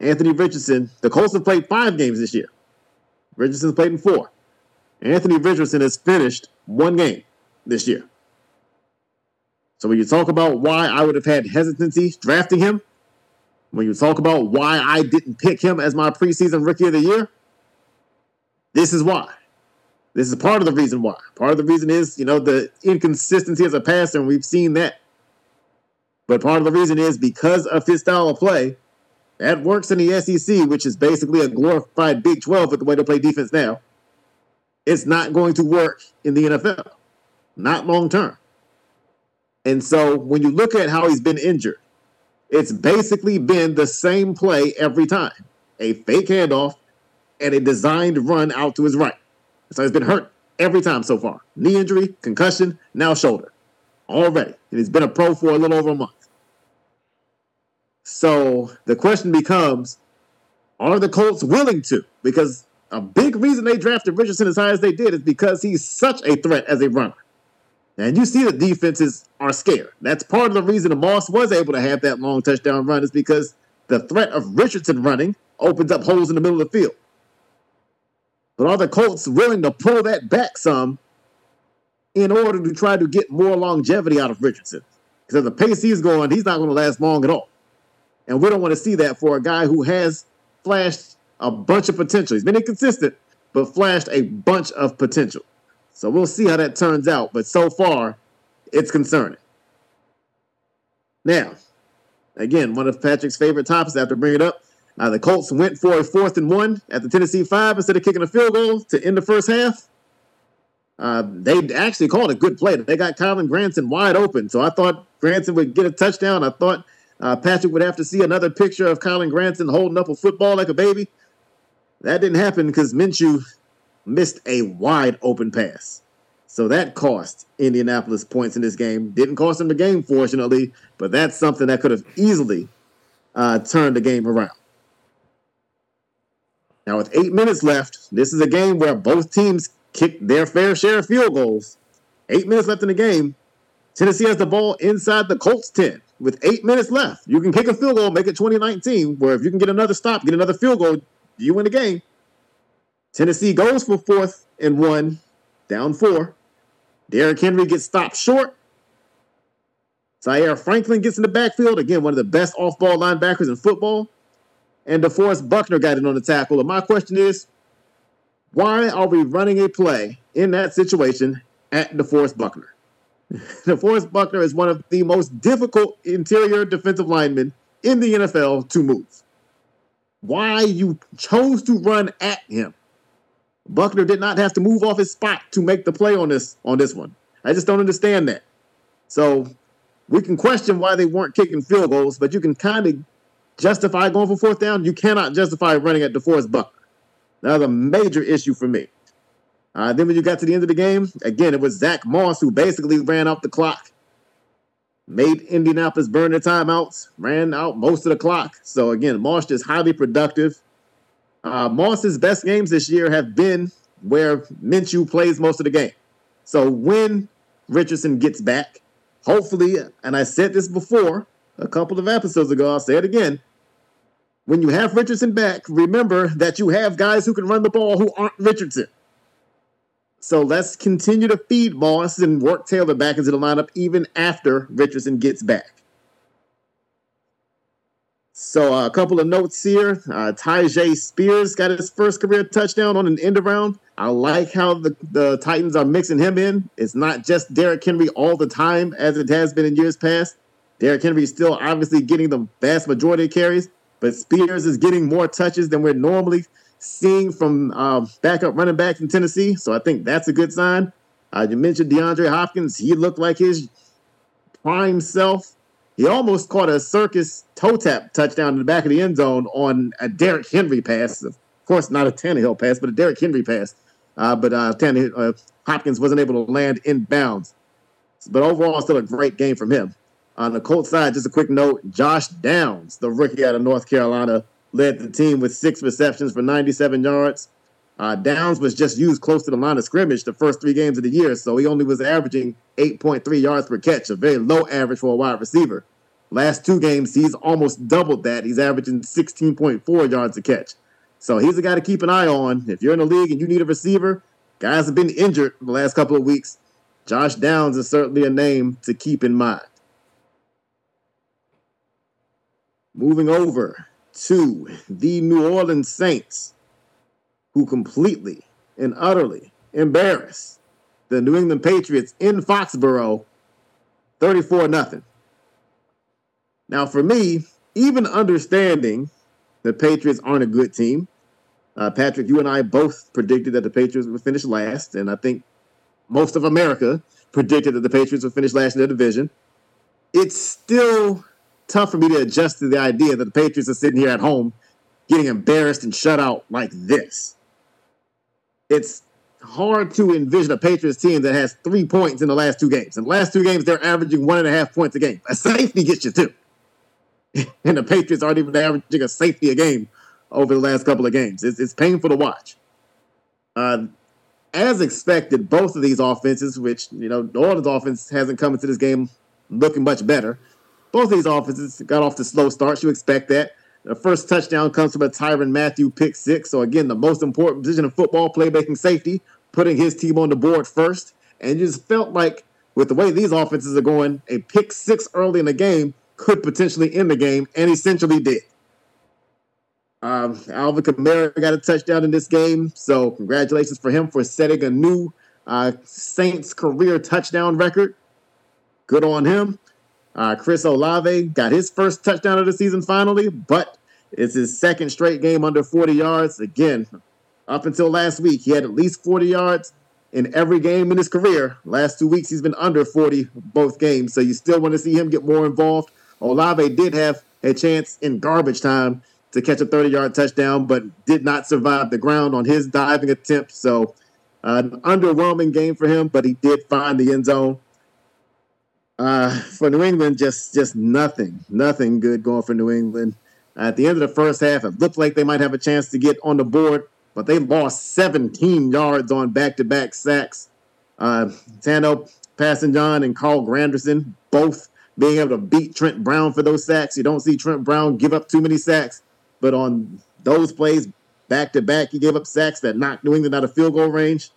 Anthony Richardson, the Colts have played five games this year. Richardson's played in four. Anthony Richardson has finished one game this year. So when you talk about why I would have had hesitancy drafting him, when you talk about why I didn't pick him as my preseason rookie of the year, this is why. This is part of the reason why. Part of the reason is, you know, the inconsistency as a passer, and we've seen that. But part of the reason is because of his style of play, that works in the SEC, which is basically a glorified Big 12 with the way they play defense now. It's not going to work in the NFL, not long term. And so when you look at how he's been injured, it's basically been the same play every time a fake handoff and a designed run out to his right. So he's been hurt every time so far. Knee injury, concussion, now shoulder. Already. And he's been a pro for a little over a month. So the question becomes are the Colts willing to? Because a big reason they drafted Richardson as high as they did is because he's such a threat as a runner. And you see the defenses are scared. That's part of the reason the Moss was able to have that long touchdown run is because the threat of Richardson running opens up holes in the middle of the field. But are the Colts willing to pull that back some in order to try to get more longevity out of Richardson? Because the pace he's going, he's not going to last long at all. And we don't want to see that for a guy who has flashed a bunch of potential. He's been inconsistent, but flashed a bunch of potential. So we'll see how that turns out. But so far, it's concerning. Now, again, one of Patrick's favorite topics after bringing it up uh, the Colts went for a fourth and one at the Tennessee five instead of kicking a field goal to end the first half. Uh, they actually called a good play. They got Kylen Granson wide open. So I thought Granson would get a touchdown. I thought uh, Patrick would have to see another picture of Kylen Granson holding up a football like a baby. That didn't happen because Minshew missed a wide open pass. So that cost Indianapolis points in this game. Didn't cost them the game, fortunately, but that's something that could have easily uh, turned the game around. Now, with eight minutes left, this is a game where both teams kicked their fair share of field goals. Eight minutes left in the game. Tennessee has the ball inside the Colts 10 with eight minutes left. You can kick a field goal, make it 2019, where if you can get another stop, get another field goal, you win the game. Tennessee goes for fourth and one, down four. Derrick Henry gets stopped short. Zaire Franklin gets in the backfield. Again, one of the best off ball linebackers in football and DeForest Buckner got in on the tackle. And my question is, why are we running a play in that situation at DeForest Buckner? DeForest Buckner is one of the most difficult interior defensive linemen in the NFL to move. Why you chose to run at him? Buckner did not have to move off his spot to make the play on this on this one. I just don't understand that. So we can question why they weren't kicking field goals, but you can kind of justify going for fourth down. You cannot justify running at DeForest Buckner. That was a major issue for me. Uh, then when you got to the end of the game, again, it was Zack Moss who basically ran off the clock, made Indianapolis burn their timeouts, ran out most of the clock. So again, Moss is highly productive. Uh, Moss's best games this year have been where Minshew plays most of the game. So when Richardson gets back, hopefully, and I said this before a couple of episodes ago, I'll say it again when you have Richardson back, remember that you have guys who can run the ball who aren't Richardson. So let's continue to feed Moss and work Taylor back into the lineup even after Richardson gets back. So uh, a couple of notes here. Uh, Tyjae Spears got his first career touchdown on an end around. I like how the, the Titans are mixing him in. It's not just Derrick Henry all the time as it has been in years past. Derrick Henry is still obviously getting the vast majority of carries, but Spears is getting more touches than we're normally seeing from uh, backup running backs in Tennessee. So I think that's a good sign. Uh, you mentioned DeAndre Hopkins. He looked like his prime self. He almost caught a circus toe tap touchdown in the back of the end zone on a Derrick Henry pass. Of course, not a Tannehill pass, but a Derrick Henry pass. Uh, but uh, Tannehill, uh, Hopkins wasn't able to land in bounds. But overall, still a great game from him. On the Colts side, just a quick note Josh Downs, the rookie out of North Carolina, led the team with six receptions for 97 yards. Uh, Downs was just used close to the line of scrimmage the first three games of the year, so he only was averaging 8.3 yards per catch, a very low average for a wide receiver. Last two games, he's almost doubled that. He's averaging 16.4 yards a catch. So he's a guy to keep an eye on. If you're in the league and you need a receiver, guys have been injured the last couple of weeks. Josh Downs is certainly a name to keep in mind. Moving over to the New Orleans Saints, who completely and utterly embarrassed the New England Patriots in Foxborough 34 0. Now, for me, even understanding the Patriots aren't a good team, uh, Patrick, you and I both predicted that the Patriots would finish last, and I think most of America predicted that the Patriots would finish last in their division. It's still tough for me to adjust to the idea that the Patriots are sitting here at home getting embarrassed and shut out like this. It's hard to envision a Patriots team that has three points in the last two games. In the last two games, they're averaging one and a half points a game. A safety gets you two. and the Patriots aren't even averaging a safety a game over the last couple of games. It's, it's painful to watch. Uh, as expected, both of these offenses, which, you know, the Orleans offense hasn't come into this game looking much better. Both of these offenses got off to slow starts. You expect that. The first touchdown comes from a Tyrann Mathieu pick six. So, again, the most important position in football, playmaking safety, putting his team on the board first. And you just felt like, with the way these offenses are going, a pick six early in the game could potentially end the game, and essentially did. Um, Alvin Kamara got a touchdown in this game, so congratulations for him for setting a new uh, Saints career touchdown record. Good on him. Uh, Chris Olave got his first touchdown of the season finally, but it's his second straight game under 40 yards. Again, up until last week, he had at least 40 yards in every game in his career. Last two weeks, he's been under 40 both games, so you still want to see him get more involved. Olave did have a chance in garbage time to catch a 30 yard touchdown, but did not survive the ground on his diving attempt. So, uh, an underwhelming game for him, but he did find the end zone. Uh, for New England, just just nothing, nothing good going for New England. At the end of the first half, it looked like they might have a chance to get on the board, but they lost 17 yards on back-to-back sacks. Uh, Tanoh Kpassagnon and Carl Granderson both being able to beat Trent Brown for those sacks. You don't see Trent Brown give up too many sacks. But on those plays, back to back, he gave up sacks that knocked New England out of field goal range.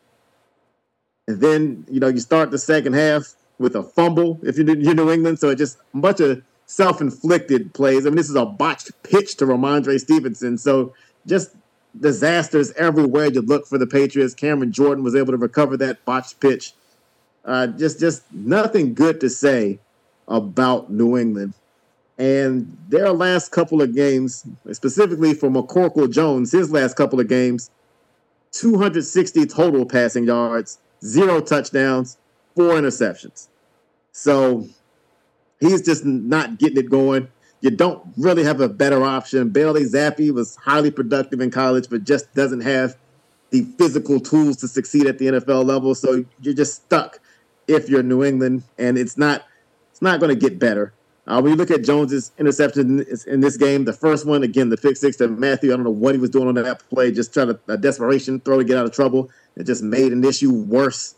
And then, you know, you start the second half with a fumble if you're, New England. So it just a bunch of self inflicted plays. I mean, this is a botched pitch to Rhamondre Stevenson. So just disasters everywhere you look for the Patriots. Cameron Jordan was able to recover that botched pitch. Uh, just, just nothing good to say about New England. And their last couple of games, specifically for McCorkle Jones, his last couple of games, 260 total passing yards, zero touchdowns, four interceptions. So he's just not getting it going. You don't really have a better option. Bailey Zappe was highly productive in college, but just doesn't have the physical tools to succeed at the NFL level. So you're just stuck if you're New England, and it's not it's not going to get better. Uh, when you look at Jones's interception in this game, the first one, again, the pick six to Mathieu, I don't know what he was doing on that play, just trying to, a desperation throw to get out of trouble. It just made an issue worse.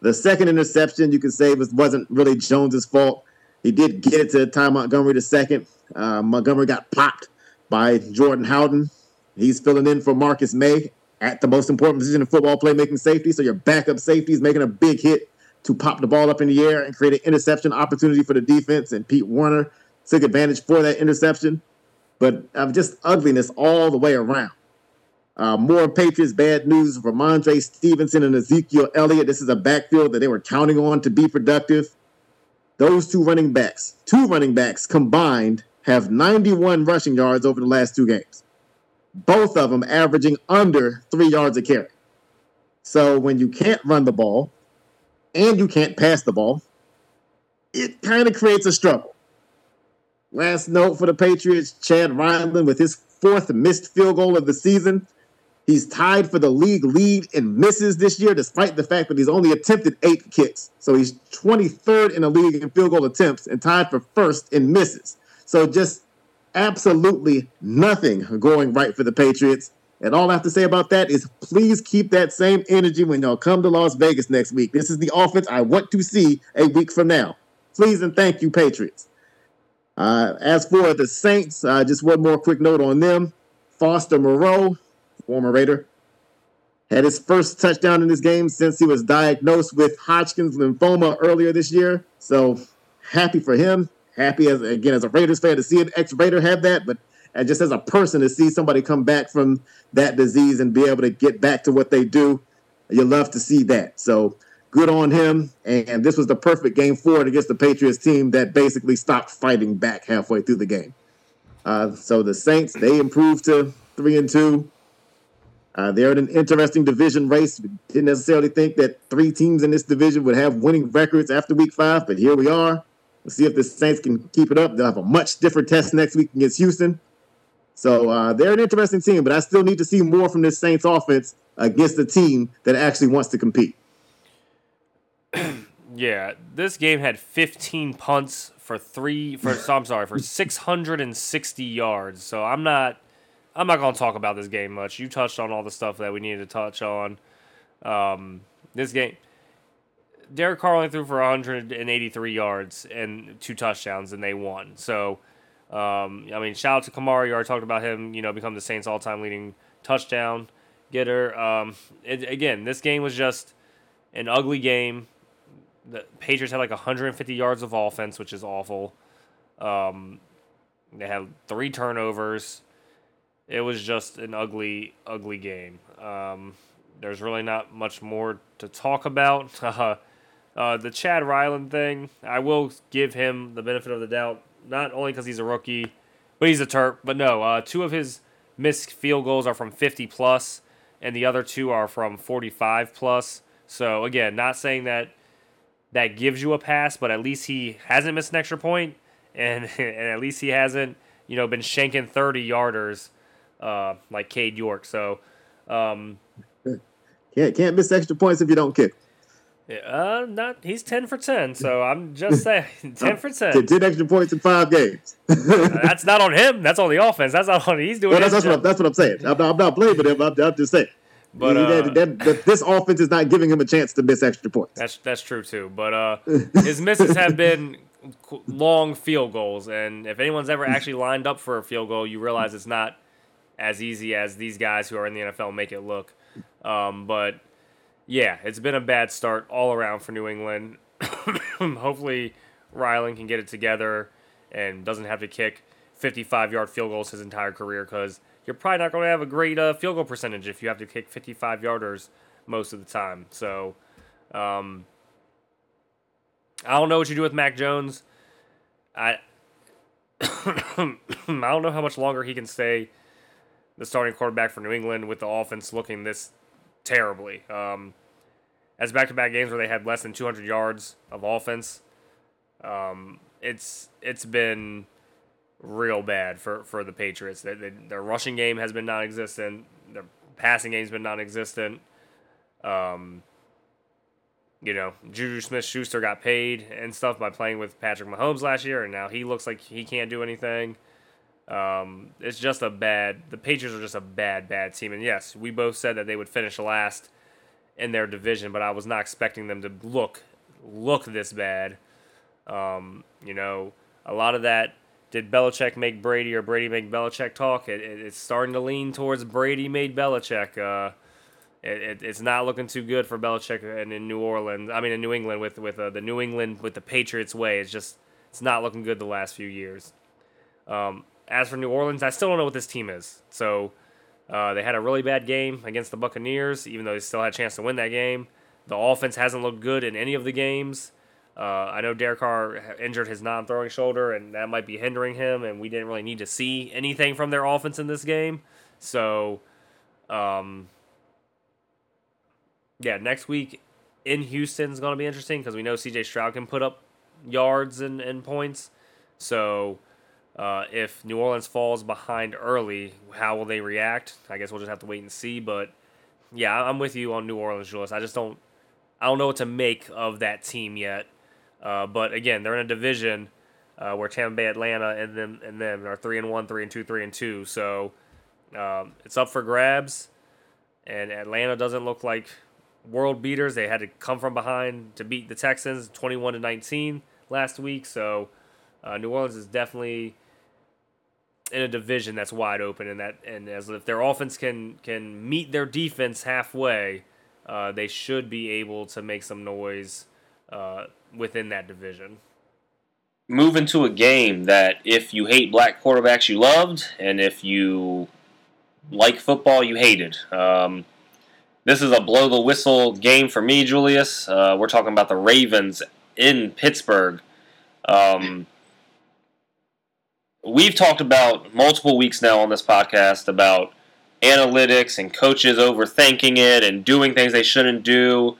The second interception, you can say, was, wasn't really Jones's fault. He did get it to Ty Montgomery the second. Uh, Montgomery got popped by Jordan Howden. He's filling in for Marcus Maye at the most important position in football, playmaking safety. So your backup safety is making a big hit to pop the ball up in the air and create an interception opportunity for the defense. And Pete Werner took advantage for that interception. But uh, just ugliness all the way around. Uh, more Patriots bad news. Rhamondre Stevenson and Ezekiel Elliott. This is a backfield that they were counting on to be productive. Those two running backs, two running backs combined, have 91 rushing yards over the last two games. Both of them averaging under three yards a carry. So when you can't run the ball, and you can't pass the ball, it kind of creates a struggle. Last note for the Patriots Chad Ryland with his fourth missed field goal of the season. He's tied for the league lead in misses this year, despite the fact that he's only attempted eight kicks. So he's 23rd in the league in field goal attempts and tied for first in misses. So just absolutely nothing going right for the Patriots. And all I have to say about that is please keep that same energy when y'all come to Las Vegas next week. This is the offense I want to see a week from now. Please and thank you, Patriots. Uh, as for the Saints, uh, just one more quick note on them. Foster Moreau, former Raider, had his first touchdown in this game since he was diagnosed with Hodgkin's lymphoma earlier this year. So happy for him. Happy as again as a Raiders fan to see an ex-Raider have that, but and just as a person to see somebody come back from that disease and be able to get back to what they do, you love to see that. So good on him. And this was the perfect game for it against the Patriots team that basically stopped fighting back halfway through the game. Uh, so the Saints they improved to three and two. Uh, they're in an interesting division race. Didn't necessarily think that three teams in this division would have winning records after week five, but here we are. We'll see if the Saints can keep it up. They'll have a much different test next week against Houston. So uh, they're an interesting team, but I still need to see more from this Saints offense against a team that actually wants to compete. yeah, this game had 15 punts for three for I'm sorry for 660 yards. So I'm not I'm not going to talk about this game much. You touched on all the stuff that we needed to touch on. Um, this game, Derek Carr only threw for 183 yards and two touchdowns, and they won. So, um, I mean, shout out to Kamara. You already talked about him. You know, become the Saints' all-time leading touchdown getter. Um, it, again, this game was just an ugly game. The Patriots had like 150 yards of offense, which is awful. Um, they had three turnovers it was just an ugly, ugly game. Um, there's really not much more to talk about. Uh, the Chad Ryland thing, I will give him the benefit of the doubt, not only because he's a rookie, but he's a Terp. But no, uh, two of his missed field goals are from 50 plus, and the other two are from 45 plus. So again, not saying that that gives you a pass, but at least he hasn't missed an extra point, and and at least he hasn't you know been shanking 30 yarders uh, like Cade York. So um, can't can't miss extra points if you don't kick. Uh, not he's ten for ten. So I'm just saying ten for ten. Ten extra points in five games. that's not on him. That's on the offense. That's not on he's doing. Well, that's, that's, what I'm, that's what I'm saying. I'm not, I'm not blaming him. I'm, I'm just saying. But uh, that, that, that, this offense is not giving him a chance to miss extra points. That's that's true too. But uh, his misses have been long field goals, and if anyone's ever actually lined up for a field goal, you realize it's not as easy as these guys who are in the NFL make it look. Um, but yeah, it's been a bad start all around for New England. Hopefully, Ryland can get it together and doesn't have to kick 55 yard field goals his entire career because you're probably not going to have a great uh, field goal percentage if you have to kick 55 yarders most of the time. So, um, I don't know what you do with Mac Jones. I I don't know how much longer he can stay the starting quarterback for New England with the offense looking this terribly. Um, as back-to-back games where they had less than 200 yards of offense, um, it's it's been real bad for, for the Patriots. They, they, their rushing game has been non-existent. Their passing game's been non-existent. Um, you know, Juju Smith-Schuster got paid and stuff by playing with Patrick Mahomes last year, and now he looks like he can't do anything. Um, it's just a bad. The Patriots are just a bad, bad team. And yes, we both said that they would finish last in their division, but I was not expecting them to look look this bad. Um, you know, a lot of that. Did Belichick make Brady or Brady make Belichick talk? It, it, it's starting to lean towards Brady made Belichick. Uh, it, it's not looking too good for Belichick and in New Orleans. I mean, in New England with with uh, the New England with the Patriots way. It's just it's not looking good the last few years. Um, as for New Orleans, I still don't know what this team is. So uh, they had a really bad game against the Buccaneers, even though they still had a chance to win that game. The offense hasn't looked good in any of the games. Uh, I know Derek Carr injured his non-throwing shoulder, and that might be hindering him. And we didn't really need to see anything from their offense in this game. So, um, yeah, next week in Houston is going to be interesting because we know C.J. Stroud can put up yards and, and points. So uh, if New Orleans falls behind early, how will they react? I guess we'll just have to wait and see. But yeah, I'm with you on New Orleans, Julius. I just don't, I don't know what to make of that team yet. Uh, but again, they're in a division uh, where Tampa Bay, Atlanta, and them and them are three and one, three and two, three and two. So Um, it's up for grabs, and Atlanta doesn't look like world beaters. They had to come from behind to beat the Texans, twenty-one to nineteen last week. So uh, New Orleans is definitely in a division that's wide open, and that and as if their offense can can meet their defense halfway, uh, they should be able to make some noise uh, within that division. Move into a game that if you hate black quarterbacks, you loved, and if you like football, you hated. Um, this is a blow the whistle game for me, Julius. Uh, we're talking about the Ravens in Pittsburgh. Um, we've talked about multiple weeks now on this podcast about analytics and coaches overthinking it and doing things they shouldn't do.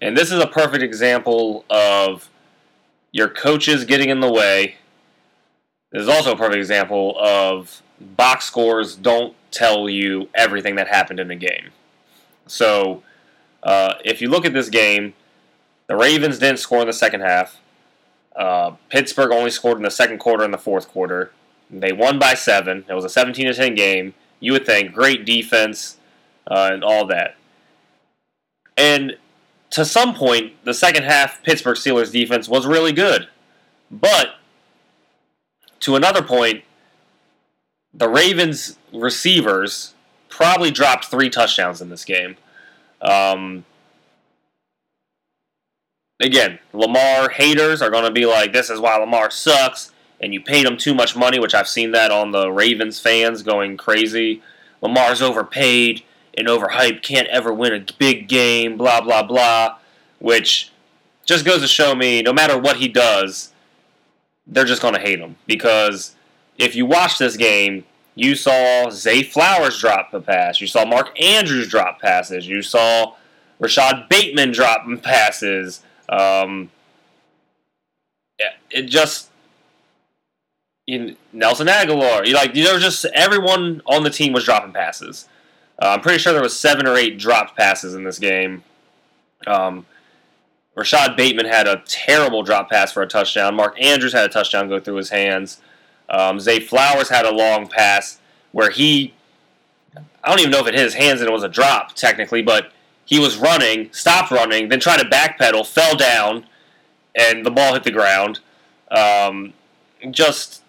And this is a perfect example of your coaches getting in the way. This is also a perfect example of box scores don't tell you everything that happened in the game. So, uh, if you look at this game, the Ravens didn't score in the second half. Uh, Pittsburgh only scored in the second quarter and the fourth quarter. They won by seven. It was a 17 to 10 game. You would think great defense uh, and all that. And to some point, the second half Pittsburgh Steelers defense was really good. But to another point, the Ravens receivers probably dropped three touchdowns in this game. Um, again, Lamar haters are going to be like, this is why Lamar sucks and you paid him too much money, which I've seen that on the Ravens fans going crazy. Lamar's overpaid and overhyped, can't ever win a big game, blah, blah, blah. Which just goes to show me no matter what he does, they're just going to hate him. Because if you watch this game, you saw Zay Flowers drop a pass. You saw Mark Andrews drop passes. You saw Rashod Bateman drop passes. Um, it just in Nelson Agholor. You like you know just everyone on the team was dropping passes. Uh, I'm pretty sure there was seven or eight dropped passes in this game. Um, Rashod Bateman had a terrible drop pass for a touchdown. Mark Andrews had a touchdown go through his hands. Um, Zay Flowers had a long pass where he, I don't even know if it hit his hands and it was a drop technically, but he was running, stopped running, then tried to backpedal, fell down, and the ball hit the ground. Um, just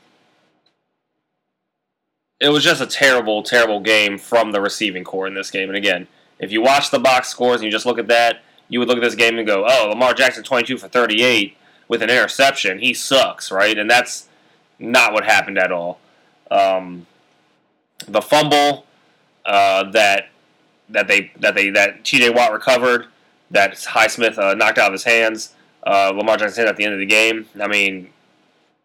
it was just a terrible, terrible game from the receiving corps in this game. And again, if you watch the box scores and you just look at that, you would look at this game and go, "Oh, Lamar Jackson 22 for 38 with an interception. He sucks, right?" And that's not what happened at all. Um, the fumble uh, that that they that they that T.J. Watt recovered, that Highsmith uh, knocked out of his hands. Uh, Lamar Jackson at the end of the game. I mean,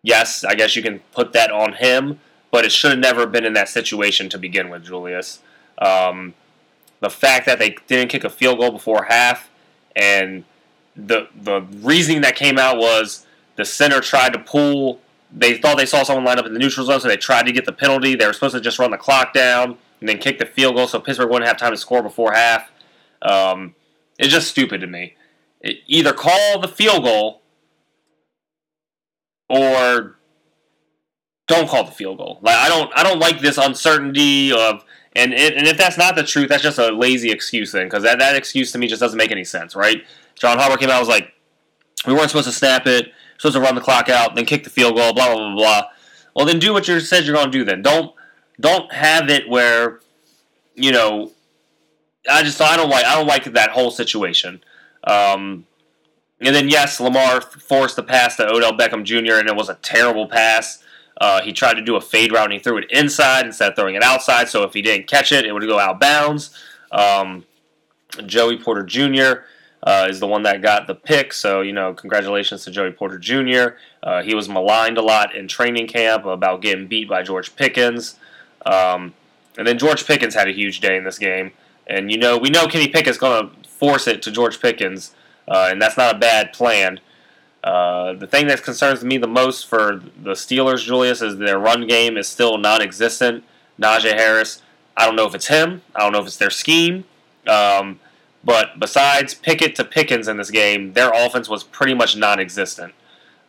yes, I guess you can put that on him but it should have never been in that situation to begin with, Julius. Um, the fact that they didn't kick a field goal before half, and the the reasoning that came out was the center tried to pull. They thought they saw someone line up in the neutral zone, so they tried to get the penalty. They were supposed to just run the clock down and then kick the field goal, so Pittsburgh wouldn't have time to score before half. Um, it's just stupid to me. It, either call the field goal or don't call the field goal. Like I don't I don't like this uncertainty of and it, and if that's not the truth, that's just a lazy excuse then because that, that excuse to me just doesn't make any sense, right? John Harbaugh came out and was like, we weren't supposed to snap it, supposed to run the clock out, then kick the field goal, blah blah blah blah. Well, then do what you said you're going to do. Then don't don't have it where you know. I just I don't like I don't like that whole situation. Um, and then yes, Lamar forced the pass to Odell Beckham Jr. and it was a terrible pass. Uh, he tried to do a fade route and he threw it inside instead of throwing it outside. So if he didn't catch it, it would go out bounds. Um, Joey Porter Jr. Uh, is the one that got the pick. So, you know, congratulations to Joey Porter Jr. Uh, he was maligned a lot in training camp about getting beat by George Pickens. Um, and then George Pickens had a huge day in this game. And, you know, we know Kenny Pickett's going to force it to George Pickens, uh, and that's not a bad plan. Uh, the thing that concerns me the most for the Steelers, Julius, is their run game is still non-existent. Najee Harris, I don't know if it's him. I don't know if it's their scheme. Um, but besides Pickett to Pickens in this game, their offense was pretty much non-existent.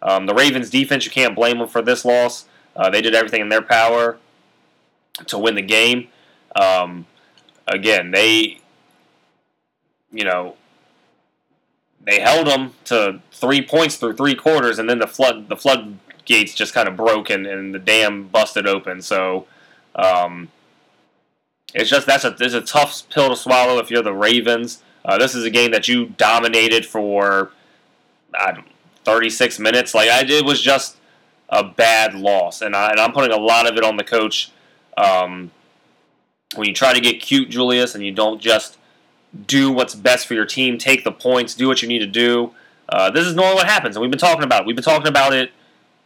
Um, the Ravens' defense, you can't blame them for this loss. Uh, they did everything in their power to win the game. Um, again, they, you know, they held them to three points through three quarters, and then the flood the floodgates just kind of broke and, and the dam busted open. So um, it's just that's a it's a tough pill to swallow if you're the Ravens. Uh, this is a game that you dominated for I don't, 36 minutes. Like I, it was just a bad loss, and, I, and I'm putting a lot of it on the coach. Um, when you try to get cute, Julius, and you don't just do what's best for your team, take the points, do what you need to do. Uh, this is normally what happens, and we've been talking about it. We've been talking about it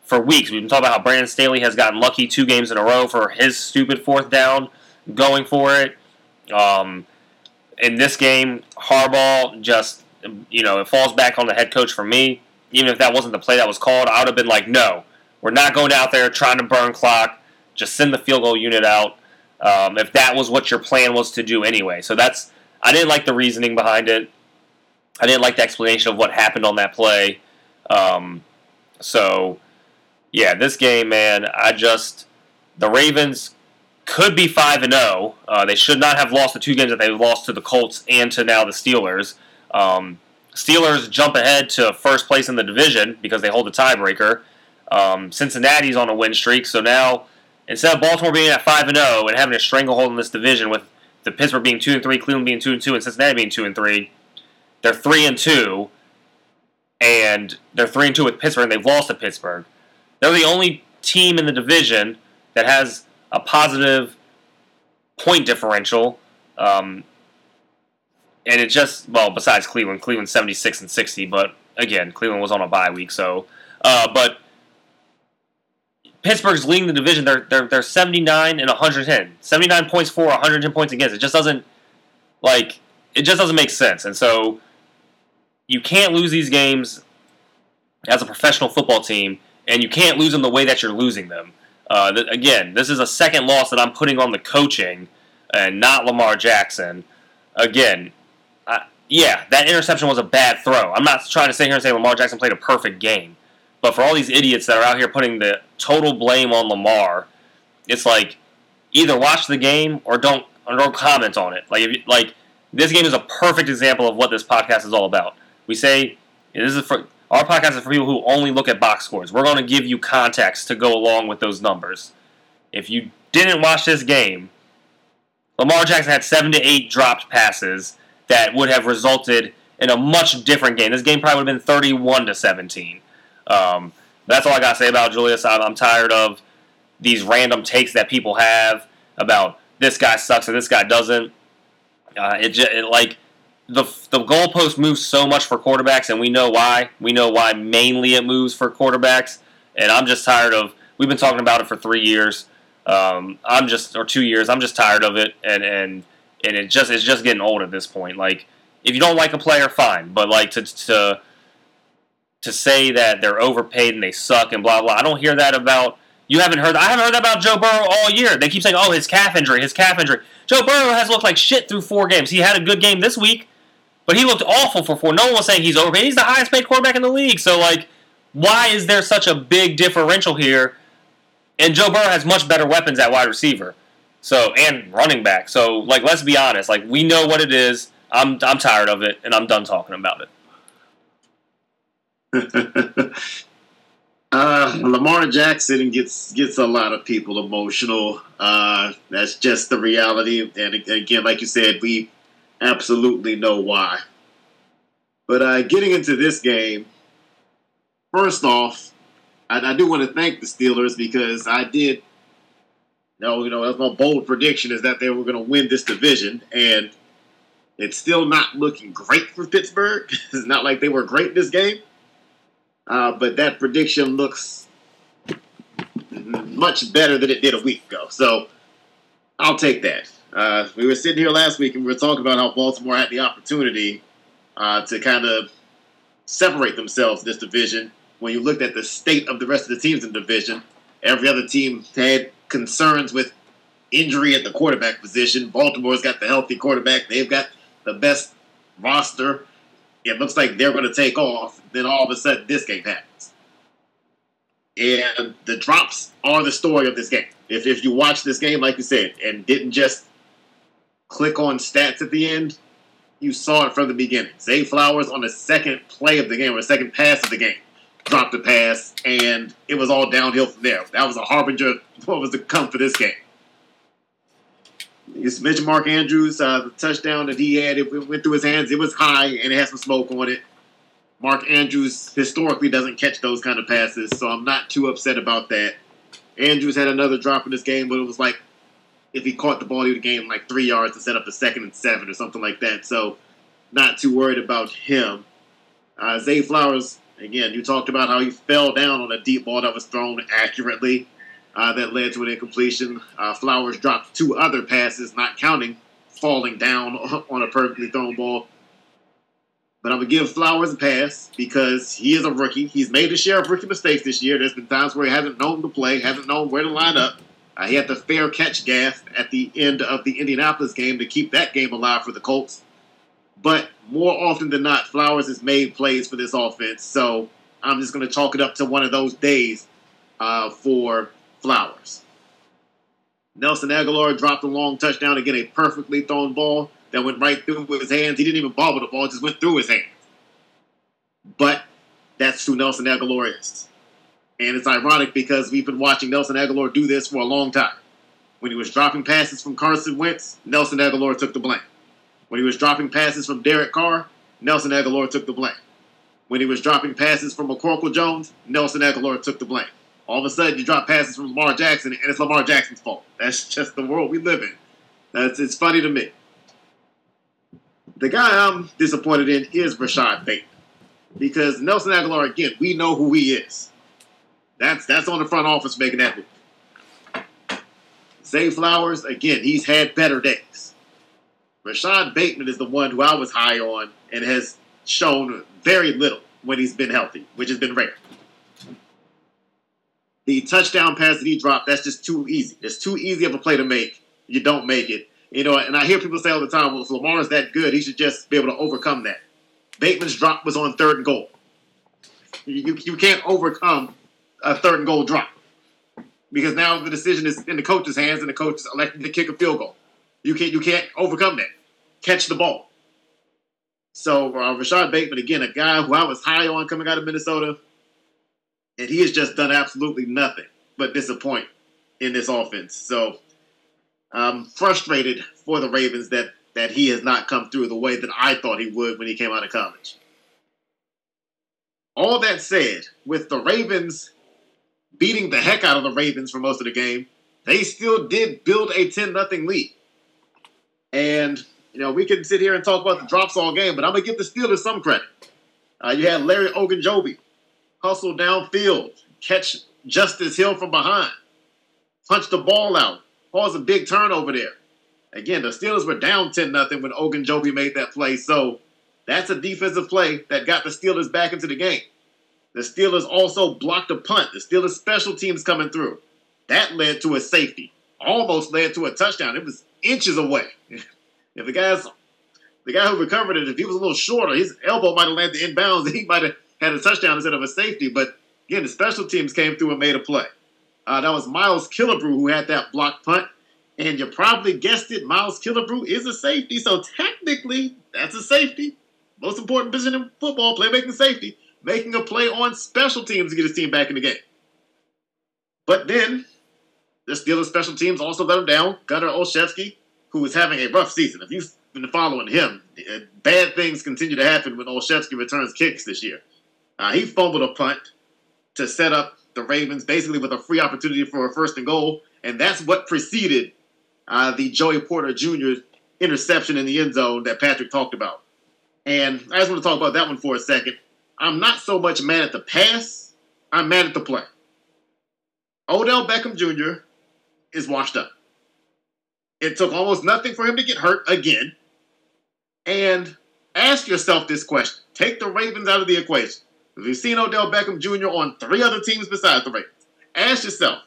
for weeks. We've been talking about how Brandon Staley has gotten lucky two games in a row for his stupid fourth down, going for it. Um, in this game, Harbaugh just, you know, it falls back on the head coach for me. Even if that wasn't the play that was called, I would have been like, no, we're not going out there trying to burn clock. Just send the field goal unit out. Um, if that was what your plan was to do anyway. So that's I didn't like the reasoning behind it. I didn't like the explanation of what happened on that play. Um, so yeah, this game, man, I just the Ravens could be five and zero. Uh, they should not have lost the two games that they lost to the Colts and to now the Steelers. Um, Steelers jump ahead to first place in the division because they hold the tiebreaker. Um, Cincinnati's on a win streak, so now instead of Baltimore being at five and zero and having a stranglehold in this division with the Pittsburgh being two and three, Cleveland being two and two, and Cincinnati being two and three, they're three and two, and they're three and two with Pittsburgh, and they've lost to Pittsburgh. They're the only team in the division that has a positive point differential. Um, and it just well, besides Cleveland, Cleveland seventy six and sixty, but again, Cleveland was on a bye week, so uh, but Pittsburgh's leading the division. They're they're they're 79 and 110. 79 points for, 110 points against. It just doesn't like it just doesn't make sense. And so you can't lose these games as a professional football team, and you can't lose them the way that you're losing them. Uh, th- again, this is a second loss that I'm putting on the coaching and not Lamar Jackson. Again, I, yeah, that interception was a bad throw. I'm not trying to sit here and say Lamar Jackson played a perfect game. But for all these idiots that are out here putting the total blame on Lamar, it's like either watch the game or don't or don't comment on it. Like if, like this game is a perfect example of what this podcast is all about. We say this is for our podcast is for people who only look at box scores. We're going to give you context to go along with those numbers. If you didn't watch this game, Lamar Jackson had seven to eight dropped passes that would have resulted in a much different game. This game probably would have been 31 to 17. Um, that's all I got to say about Julius. I'm, I'm, tired of these random takes that people have about this guy sucks and this guy doesn't. Uh, it, just, it like the the goalpost moves so much for quarterbacks, and we know why. We know why mainly it moves for quarterbacks, and I'm just tired of. We've been talking about it for three years. Um, I'm just or two years. I'm just tired of it, and and and it just it's just getting old at this point. Like if you don't like a player, fine, but like to to to say that they're overpaid and they suck and blah blah. I don't hear that about. You haven't heard. I haven't heard that about Joe Burrow all year. They keep saying, "Oh, his calf injury, his calf injury." Joe Burrow has looked like shit through four games. He had a good game this week, but he looked awful for four. No one was saying he's overpaid. He's the highest paid quarterback in the league. So like, why is there such a big differential here? And Joe Burrow has much better weapons at wide receiver, so and running back. So like, let's be honest. Like, we know what it is. I'm I'm tired of it, and I'm done talking about it. uh, Lamar Jackson gets gets a lot of people emotional. Uh, that's just the reality. And again, like you said, we absolutely know why. But uh, getting into this game, first off, I, I do want to thank the Steelers because I did. No, you know, that's my bold prediction is that they were going to win this division, and it's still not looking great for Pittsburgh. it's not like they were great this game. Uh, but that prediction looks much better than it did a week ago. So I'll take that. Uh, we were sitting here last week and we were talking about how Baltimore had the opportunity uh, to kind of separate themselves in this division. When you looked at the state of the rest of the teams in the division, every other team had concerns with injury at the quarterback position. Baltimore's got the healthy quarterback. They've got the best roster it looks like they're going to take off. Then all of a sudden, this game happens. And the drops are the story of this game. If, if you watch this game, like you said, and didn't just click on stats at the end, you saw it from the beginning. Zay Flowers on the second play of the game or second pass of the game dropped a pass, and it was all downhill from there. That was a harbinger of what was to come for this game. You mentioned Mark Andrews, uh, the touchdown that he had, it went through his hands. It was high and it had some smoke on it. Mark Andrews historically doesn't catch those kind of passes, so I'm not too upset about that. Andrews had another drop in this game, but it was like if he caught the ball, he would gain like three yards to set up a second and seven or something like that. So not too worried about him. Uh, Zay Flowers, again, you talked about how he fell down on a deep ball that was thrown accurately uh, that led to an incompletion. Uh, Flowers dropped two other passes, not counting falling down on a perfectly thrown ball. But I'm gonna give Flowers a pass because he is a rookie. He's made a share of rookie mistakes this year. There's been times where he hasn't known to play, hasn't known where to line up. Uh, he had the fair catch gaff at the end of the Indianapolis game to keep that game alive for the Colts. But more often than not, Flowers has made plays for this offense. So I'm just going to chalk it up to one of those days uh, for Flowers. Nelson Agholor dropped a long touchdown again, a perfectly thrown ball that went right through with his hands. He didn't even bobble the ball; it just went through his hands. But that's who Nelson Agholor is, and it's ironic because we've been watching Nelson Agholor do this for a long time. When he was dropping passes from Carson Wentz, Nelson Agholor took the blame. When he was dropping passes from Derek Carr, Nelson Agholor took the blame. When he was dropping passes from McCorkle Jones, Nelson Agholor took the blame. All of a sudden, you drop passes from Lamar Jackson, and it's Lamar Jackson's fault. That's just the world we live in. That's it's funny to me. The guy I'm disappointed in is Rashod Bateman because Nelson Agholor again. We know who he is. That's that's on the front office making that move. Zay Flowers again. He's had better days. Rashod Bateman is the one who I was high on and has shown very little when he's been healthy, which has been rare the touchdown pass that he dropped, that's just too easy. It's too easy of a play to make. You don't make it. You know, and I hear people say all the time, well, if Lamar's that good, he should just be able to overcome that. Bateman's drop was on third and goal. You, you can't overcome a third and goal drop because now the decision is in the coach's hands and the coach is elected to kick a field goal. You can't you can't overcome that. Catch the ball. So uh, Rashod Bateman again, a guy who I was high on coming out of Minnesota, and he has just done absolutely nothing but disappoint in this offense. So I'm frustrated for the Ravens that that he has not come through the way that I thought he would when he came out of college. All that said, with the Ravens beating the heck out of the Ravens for most of the game, they still did build a 10 nothing lead. And, you know, we can sit here and talk about the drops all game, but I'm going to give the Steelers some credit. Uh, you had Larry Ogunjobi hustle downfield, catch Justice Hill from behind, punch the ball out, cause a big turnover there. Again, the Steelers were down 10 nothing when Ogunjobi made that play. So that's a defensive play that got the Steelers back into the game. The Steelers also blocked a punt. The Steelers special teams coming through. That led to a safety. Almost led to a touchdown. It was inches away. if the guy's the guy who recovered it, if he was a little shorter, his elbow might have landed inbounds. And he might have had a touchdown instead of a safety. But again, the special teams came through and made a play. Uh, that was Miles Killebrew who had that block punt. And you probably guessed it, Miles Killebrew is a safety. So technically, that's a safety. Most important position in football, playmaking safety. Making a play on special teams to get his team back in the game. But then, the Steelers special teams also let him down. Gunnar Olszewski, who is having a rough season. If you've been following him, uh, bad things continue to happen when Olszewski returns kicks this year. Uh, he fumbled a punt to set up the Ravens basically with a free opportunity for a first and goal, and that's what preceded uh, the Joey Porter Jr. interception in the end zone that Patrick talked about. And I just want to talk about that one for a second. I'm not so much mad at the pass, I'm mad at the play. Odell Beckham Jr. is washed up. It took almost nothing for him to get hurt again. And ask yourself this question take the Ravens out of the equation. We've seen Odell Beckham Jr. on three other teams besides the Ravens. Ask yourself,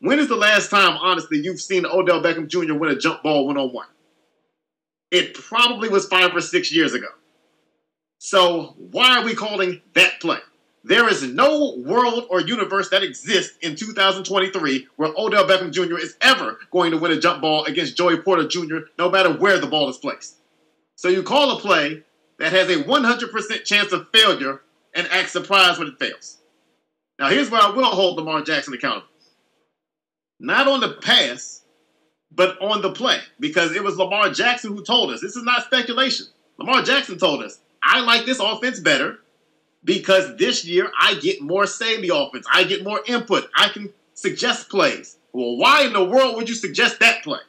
when is the last time, honestly, you've seen Odell Beckham Jr. win a jump ball one on one? It probably was five or six years ago. So why are we calling that play? There is no world or universe that exists in 2023 where Odell Beckham Jr. is ever going to win a jump ball against Joey Porter Jr., no matter where the ball is placed. So you call a play that has a 100% chance of failure and act surprised when it fails. Now, here's where I will hold Lamar Jackson accountable. Not on the pass, but on the play, because it was Lamar Jackson who told us. This is not speculation. Lamar Jackson told us, I like this offense better because this year I get more say in the offense. I get more input. I can suggest plays. Well, why in the world would you suggest that play?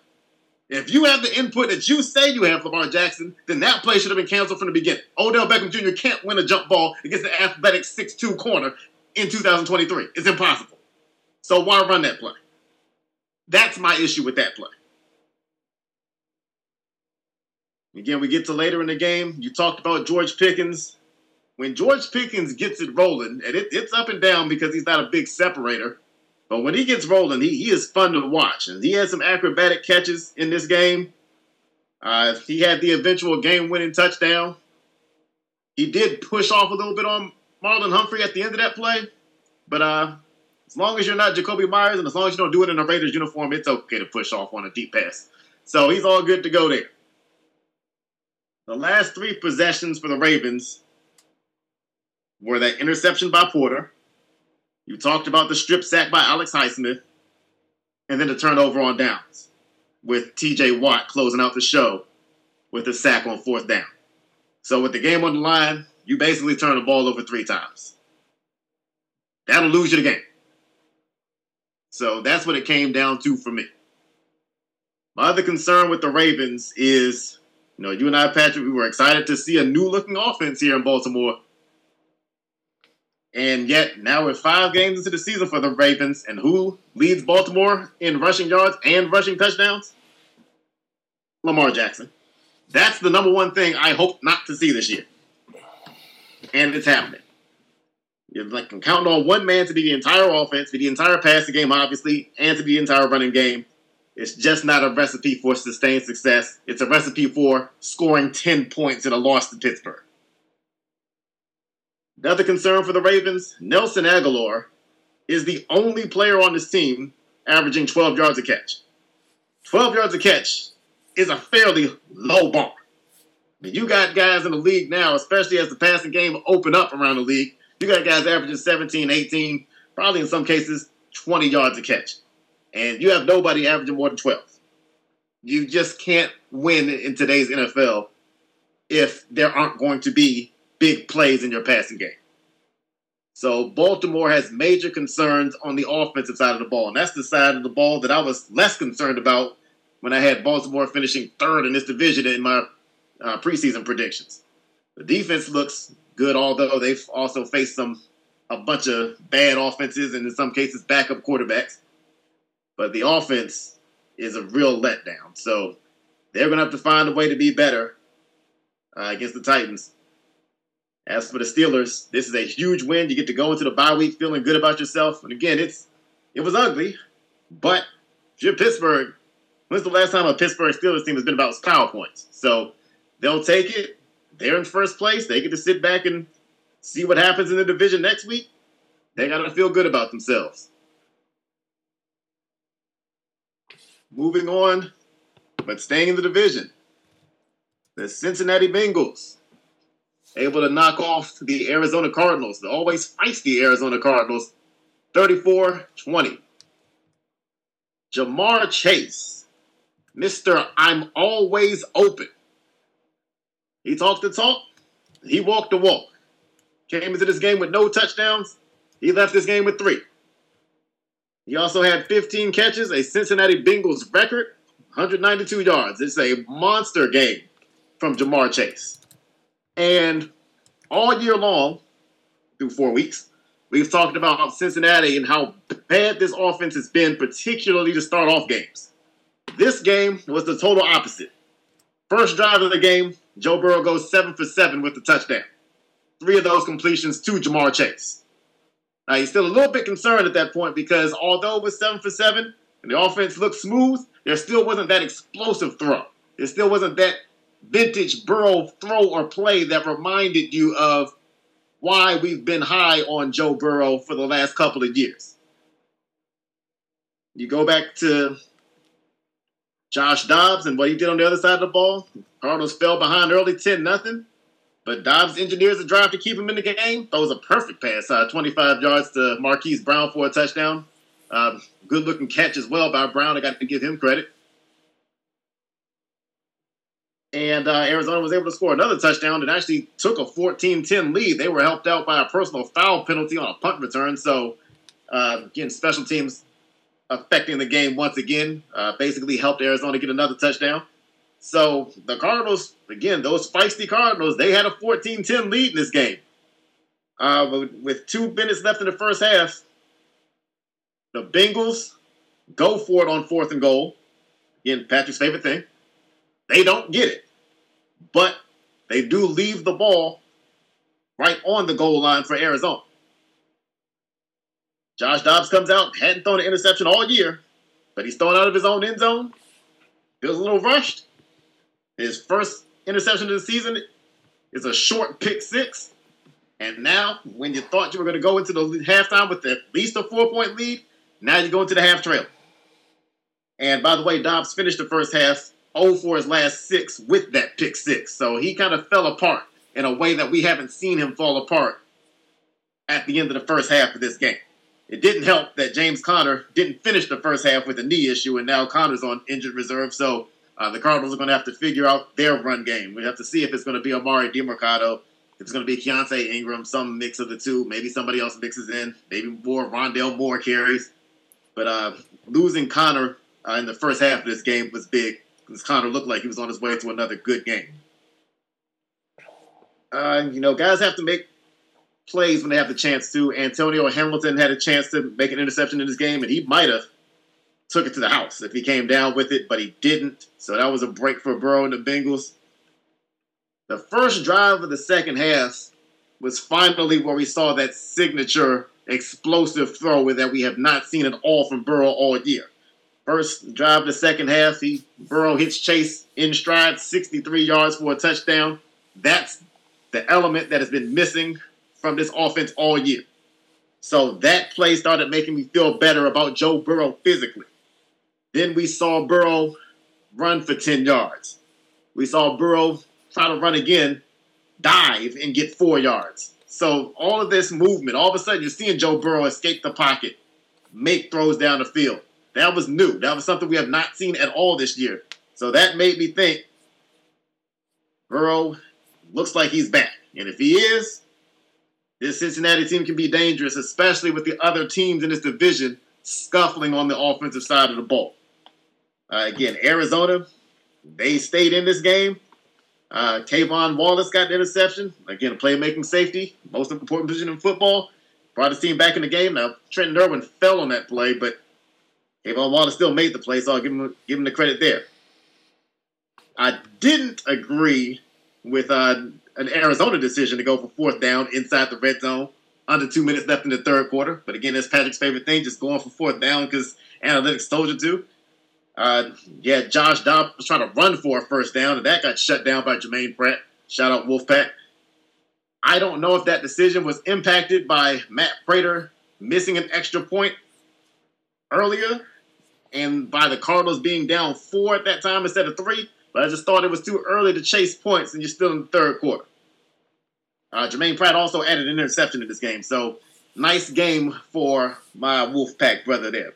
If you have the input that you say you have, Lamar Jackson, then that play should have been canceled from the beginning. Odell Beckham Jr. can't win a jump ball against the athletic 6'2 corner in 2023. It's impossible. So why run that play? That's my issue with that play. Again, we get to later in the game. You talked about George Pickens. When George Pickens gets it rolling, and it, it's up and down because he's not a big separator, but when he gets rolling, he, he is fun to watch. And he had some acrobatic catches in this game. Uh, he had the eventual game winning touchdown. He did push off a little bit on Marlon Humphrey at the end of that play. But uh, as long as you're not Jakobi Meyers and as long as you don't do it in a Raiders uniform, it's okay to push off on a deep pass. So he's all good to go there. The last three possessions for the Ravens were that interception by Porter. You talked about the strip sack by Alex Highsmith, and then the turnover on downs with TJ Watt closing out the show with a sack on fourth down. So with the game on the line, you basically turn the ball over three times. That'll lose you the game. So that's what it came down to for me. My other concern with the Ravens is you know, you and I, Patrick, we were excited to see a new looking offense here in Baltimore. And yet, now we're five games into the season for the Ravens, and who leads Baltimore in rushing yards and rushing touchdowns? Lamar Jackson. That's the number one thing I hope not to see this year. And it's happening. You're like counting on one man to be the entire offense, be the entire passing game, obviously, and to be the entire running game. It's just not a recipe for sustained success. It's a recipe for scoring 10 points in a loss to Pittsburgh. Another concern for the Ravens Nelson Agholor is the only player on this team averaging 12 yards a catch. 12 yards a catch is a fairly low bar. You got guys in the league now, especially as the passing game open up around the league. You got guys averaging 17, 18, probably in some cases 20 yards a catch and you have nobody averaging more than 12. You just can't win in today's NFL if there aren't going to be big plays in your passing game. So Baltimore has major concerns on the offensive side of the ball, and that's the side of the ball that I was less concerned about when I had Baltimore finishing third in this division in my uh, preseason predictions. The defense looks good, although they've also faced some a bunch of bad offenses and in some cases backup quarterbacks. But the offense is a real letdown. So they're going to have to find a way to be better uh, against the Titans. As for the Steelers, this is a huge win. You get to go into the bye week feeling good about yourself. And again, it's it was ugly, but if you're Pittsburgh, when's the last time a Pittsburgh Steelers team has been about power points? So they'll take it. They're in first place. They get to sit back and see what happens in the division next week. They got to feel good about themselves. Moving on, but staying in the division. The Cincinnati Bengals able to knock off the Arizona Cardinals, the always feisty Arizona Cardinals, 34 20. Ja'Marr Chase, Mr. I'm always open. He talked the talk, he walked the walk. Came into this game with no touchdowns, he left this game with three. He also had 15 catches, a Cincinnati Bengals record, 192 yards. It's a monster game from Ja'Marr Chase. And all year long, through four weeks, we've talked about Cincinnati and how bad this offense has been, particularly to start off games. This game was the total opposite. First drive of the game, Joe Burrow goes seven for seven with the touchdown. Three of those completions to Ja'Marr Chase. Now, he's still a little bit concerned at that point because although it was seven for seven and the offense looked smooth, there still wasn't that explosive throw. There still wasn't that vintage Burrow throw or play that reminded you of why we've been high on Joe Burrow for the last couple of years. You go back to Josh Dobbs and what he did on the other side of the ball. Cardinals fell behind early 10 nothing. But Dobbs engineers a drive to keep him in the game. That was a perfect pass, uh, 25 yards to Marquise Brown for a touchdown. Uh, good looking catch as well by Brown. I got to give him credit. And uh, Arizona was able to score another touchdown and actually took a 14 10 lead. They were helped out by a personal foul penalty on a punt return. So, uh, again, special teams affecting the game once again uh, basically helped Arizona get another touchdown. So, the Cardinals, again, those feisty Cardinals, they had a 14 10 lead in this game. Uh, with two minutes left in the first half, the Bengals go for it on fourth and goal. Again, Patrick's favorite thing. They don't get it. But they do leave the ball right on the goal line for Arizona. Josh Dobbs comes out, hadn't thrown an interception all year, but he's thrown out of his own end zone. Feels a little rushed. His first interception of the season is a short pick six. And now, when you thought you were going to go into the halftime with at least a four point lead, now you go into the half trail. And by the way, Dobbs finished the first half 0 for his last six with that pick six. So he kind of fell apart in a way that we haven't seen him fall apart at the end of the first half of this game. It didn't help that James Conner didn't finish the first half with a knee issue, and now Conner's on injured reserve. So uh, the Cardinals are going to have to figure out their run game. We have to see if it's going to be Emari Demercado, if it's going to be Keaontay Ingram, some mix of the two. Maybe somebody else mixes in. Maybe more Rondale Moore carries. But uh, losing Conner uh, in the first half of this game was big because Conner looked like he was on his way to another good game. Uh, you know, guys have to make plays when they have the chance to. Antonio Hamilton had a chance to make an interception in this game, and he might have took it to the house if he came down with it, but he didn't. So that was a break for Burrow and the Bengals. The first drive of the second half was finally where we saw that signature explosive throw that we have not seen at all from Burrow all year. First drive the second half, he Burrow hits Chase in stride, 63 yards for a touchdown. That's the element that has been missing from this offense all year. So that play started making me feel better about Joe Burrow physically. Then we saw Burrow run for 10 yards. We saw Burrow try to run again, dive, and get four yards. So all of this movement, all of a sudden you're seeing Joe Burrow escape the pocket, make throws down the field. That was new. That was something we have not seen at all this year. So that made me think Burrow looks like he's back. And if he is, this Cincinnati team can be dangerous, especially with the other teams in this division scuffling on the offensive side of the ball. Uh, again, Arizona, they stayed in this game. Uh, K'Von Wallace got the interception. Again, a playmaking safety, most important position in football. Brought his team back in the game. Now, Trenton Irwin fell on that play, but K'Von Wallace still made the play, so I'll give him give him the credit there. I didn't agree with uh, an Arizona decision to go for fourth down inside the red zone, under two minutes left in the third quarter. But again, that's Patrick's favorite thing, just going for fourth down because analytics told you to. Uh, yeah, Josh Dobbs was trying to run for a first down, and that got shut down by Germaine Pratt. Shout out Wolfpack. I don't know if that decision was impacted by Matt Prater missing an extra point earlier and by the Cardinals being down four at that time instead of three. But I just thought it was too early to chase points, and you're still in the third quarter. Uh, Germaine Pratt also added an interception in this game, so nice game for my Wolfpack brother there.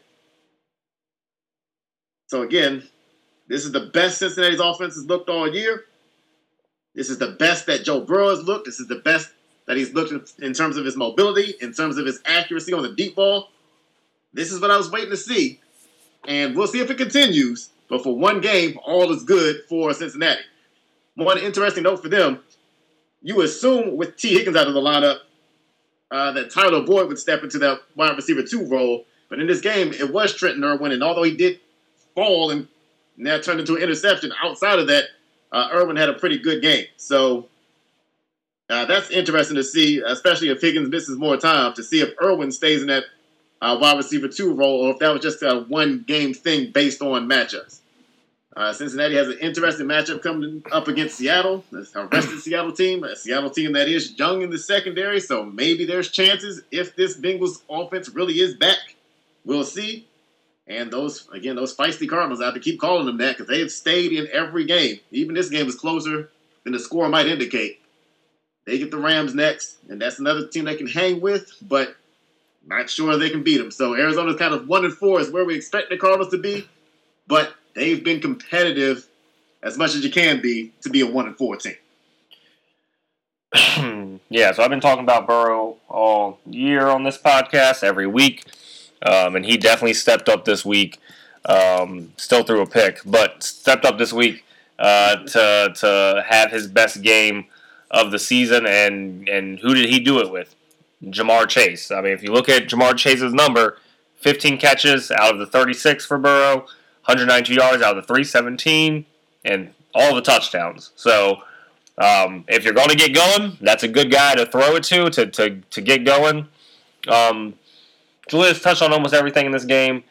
So again, this is the best Cincinnati's offense has looked all year. This is the best that Joe Burrow has looked. This is the best that he's looked in terms of his mobility, in terms of his accuracy on the deep ball. This is what I was waiting to see and we'll see if it continues. But for one game, all is good for Cincinnati. One interesting note for them: you assume with Tee Higgins out of the lineup uh, that Tyler Boyd would step into that wide receiver two role. But in this game, it was Trenton Irwin, and although he did fall and now turned into an interception, outside of that, uh, Irwin had a pretty good game. So uh, that's interesting to see, especially if Higgins misses more time, to see if Irwin stays in that uh, wide receiver two role, or if that was just a one game thing based on matchups. Uh, Cincinnati has an interesting matchup coming up against Seattle. It's a rested Seattle team, a Seattle team that is young in the secondary, so maybe there's chances if this Bengals offense really is back. We'll see. And those, again, those feisty Cardinals, I have to keep calling them that because they have stayed in every game. Even this game is closer than the score might indicate. They get the Rams next, and that's another team they can hang with, but not sure they can beat them. So Arizona's kind of one and four is where we expect the Cardinals to be, but they've been competitive as much as you can be to be a one and four team. yeah, so I've been talking about Burrow all year on this podcast, every week, um, and he definitely stepped up this week. Um, still threw a pick, but stepped up this week uh, to to have his best game of the season. And and who did he do it with? Ja'Marr Chase. I mean, if you look at Ja'Marr Chase's number, 15 catches out of the 36 for Burrow, 192 yards out of the 317, and all the touchdowns. So um, if you're going to get going, that's a good guy to throw it to to to, to get going. Um, Julius touched on almost everything in this game.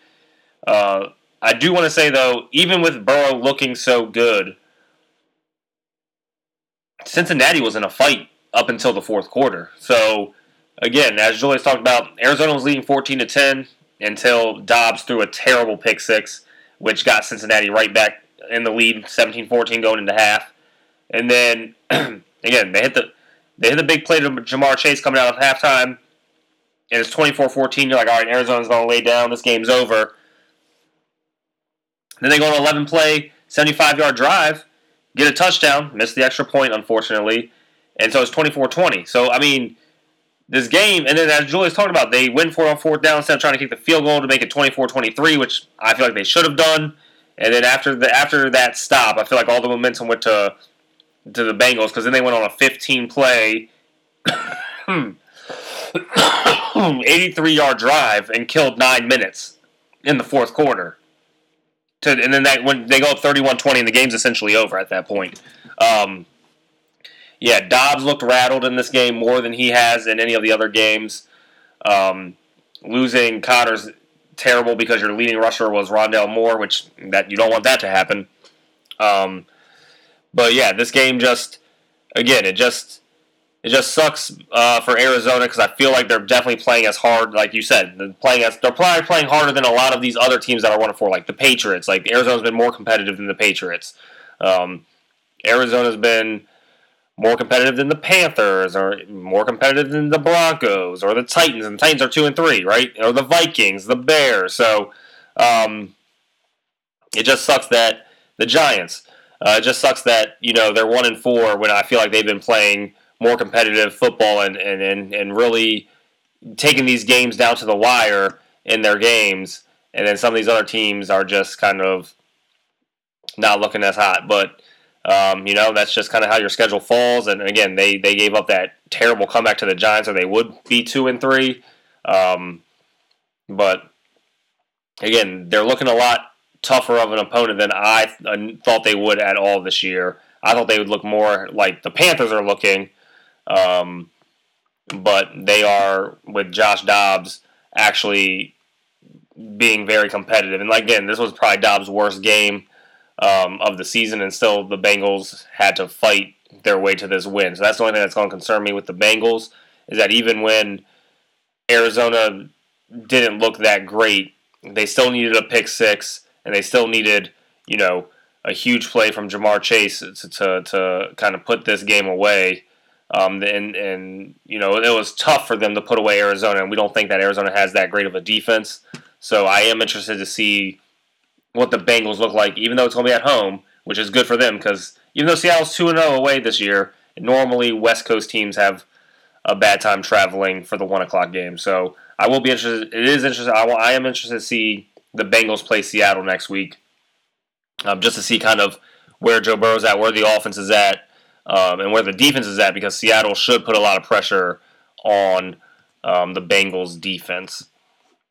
Uh, I do want to say though, even with Burrow looking so good, Cincinnati was in a fight up until the fourth quarter. So again, as Julius talked about, Arizona was leading 14 to 10 until Dobbs threw a terrible pick six, which got Cincinnati right back in the lead, 17-14 going into half. And then again, they hit the they hit the big play to Ja'Marr Chase coming out of halftime. And it's 24-14. You're like, all right, Arizona's going to lay down. This game's over. Then they go on an 11 play, 75 yard drive, get a touchdown, miss the extra point, unfortunately. And so it's 24 20. So, I mean, this game, and then as Julius talked about, they win for on fourth down instead of trying to kick the field goal to make it 24 23, which I feel like they should have done. And then after the after that stop, I feel like all the momentum went to to the Bengals because then they went on a 15 play, 83 yard drive and killed nine minutes in the fourth quarter to, and then that when they go up 31-20 and the game's essentially over at that point. Um, yeah, Dobbs looked rattled in this game more than he has in any of the other games. Um, losing Conner's terrible because your leading rusher was Rondale Moore, which that you don't want that to happen. Um, but yeah, this game just again it just it just sucks uh, for Arizona because I feel like they're definitely playing as hard, like you said, they're playing as they're probably playing harder than a lot of these other teams that are one for, like the Patriots. Like Arizona's been more competitive than the Patriots. Um, Arizona's been more competitive than the Panthers, or more competitive than the Broncos, or the Titans. And the Titans are two and three, right? Or the Vikings, the Bears. So um, it just sucks that the Giants. Uh, it just sucks that you know they're one and four when I feel like they've been playing more competitive football and, and, and, and really taking these games down to the wire in their games. And then some of these other teams are just kind of not looking as hot. But, um, you know, that's just kind of how your schedule falls. And again, they, they gave up that terrible comeback to the Giants, or they would be two and three. Um, but again, they're looking a lot tougher of an opponent than I thought they would at all this year. I thought they would look more like the Panthers are looking, um, but they are with Josh Dobbs actually being very competitive. And like again, this was probably Dobbs' worst game um, of the season, and still the Bengals had to fight their way to this win. So that's the only thing that's going to concern me with the Bengals is that even when Arizona didn't look that great, they still needed a pick six, and they still needed, you know, a huge play from Ja'Marr Chase to, to, to kind of put this game away. Um, and and you know it was tough for them to put away Arizona, and we don't think that Arizona has that great of a defense. So I am interested to see what the Bengals look like, even though it's be at home, which is good for them because even though Seattle's two and zero away this year, normally West Coast teams have a bad time traveling for the one o'clock game. So I will be interested. It is interesting. I, I am interested to see the Bengals play Seattle next week, um, just to see kind of where Joe Burrow's at, where the offense is at um, and where the defense is at because Seattle should put a lot of pressure on um, the Bengals defense.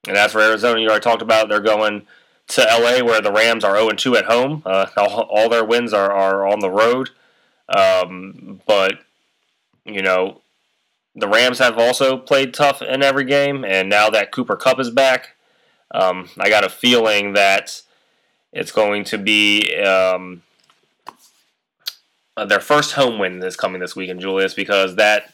And as for Arizona, you already talked about they're going to LA where the Rams are 0 2 at home. Uh, all, all, their wins are, are on the road. Um, but, you know, the Rams have also played tough in every game. And now that Cooper Kupp is back, um, I got a feeling that It's going to be um, uh, their first home win this coming this weekend, Julius, because that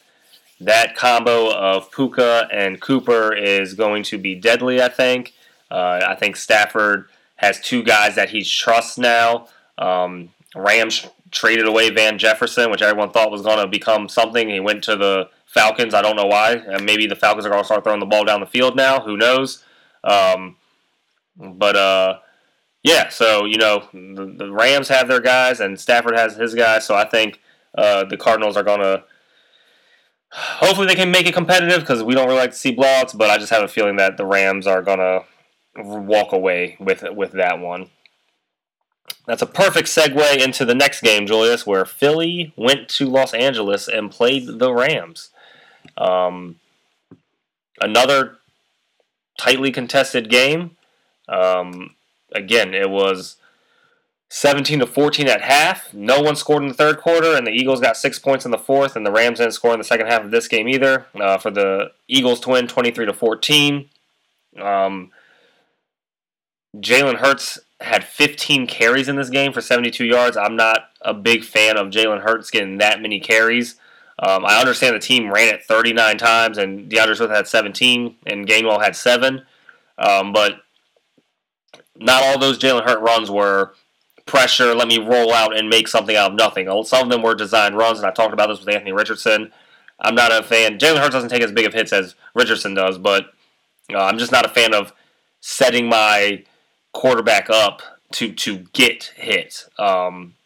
that combo of Puka and Cooper is going to be deadly. I think. Uh, I think Stafford has two guys that he trusts now. Um, Rams traded away Van Jefferson, which everyone thought was going to become something. He went to the Falcons. I don't know why. And maybe the Falcons are going to start throwing the ball down the field now. Who knows? Um, but uh, yeah, so you know the, the, Rams have their guys and Stafford has his guys. So I think uh, the Cardinals are going to. Hopefully they can make it competitive because we don't really like to see blowouts. But I just have a feeling that the Rams are going to walk away with with that one. That's a perfect segue into the next game, Julius, where Philly went to Los Angeles and played the Rams. Um, another tightly contested game. Um, again, it was 17 to 14 at half. No one scored in the third quarter, and the Eagles got six points in the fourth, and the Rams didn't score in the second half of this game either. Uh, for the Eagles to win 23 to 14. Um, Jalen Hurts had 15 carries in this game for 72 yards. I'm not a big fan of Jalen Hurts getting that many carries. Um, I understand the team ran it 39 times, and D'Andre Swift had 17, and Gainwell had seven. Um, but not all those Jalen Hurt runs were pressure. Let me roll out and make something out of nothing. Some of them were designed runs, and I talked about this with Anthony Richardson. I'm not a fan. Jalen Hurts doesn't take as big of hits as Richardson does, but uh, I'm just not a fan of setting my quarterback up to to get hits. Um,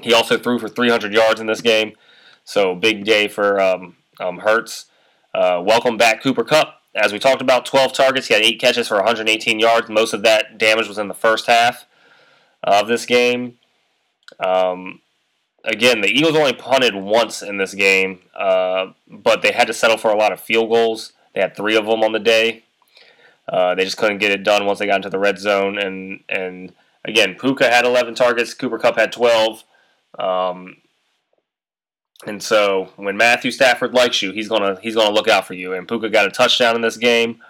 he also threw for 300 yards in this game, so big day for um, um, Hurts. Uh, welcome back, Cooper Kupp. As we talked about, 12 targets. He had eight catches for 118 yards. Most of that damage was in the first half of this game. Um, again, the Eagles only punted once in this game, uh, but they had to settle for a lot of field goals. They had three of them on the day. Uh, they just couldn't get it done once they got into the red zone. And and again, Puka had 11 targets. Cooper Kupp had 12. Um, and so when Matthew Stafford likes you, he's gonna he's gonna look out for you. And Puka got a touchdown in this game,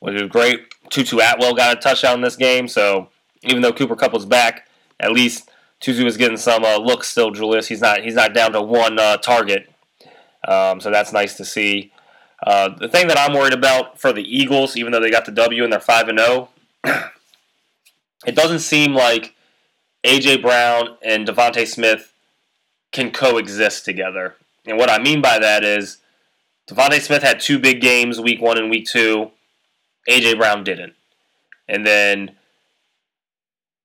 which was great. Tutu Atwell got a touchdown in this game. So even though Cooper Kupp was back, at least Tutu is getting some uh, looks still. Julius, he's not he's not down to one uh, target. Um, so that's nice to see. Uh, the thing that I'm worried about for the Eagles, even though they got the W and they're five and zero, oh, it doesn't seem like AJ Brown and DeVonta Smith can coexist together. And what I mean by that is DeVonta Smith had two big games, week one and week two. AJ Brown didn't, and then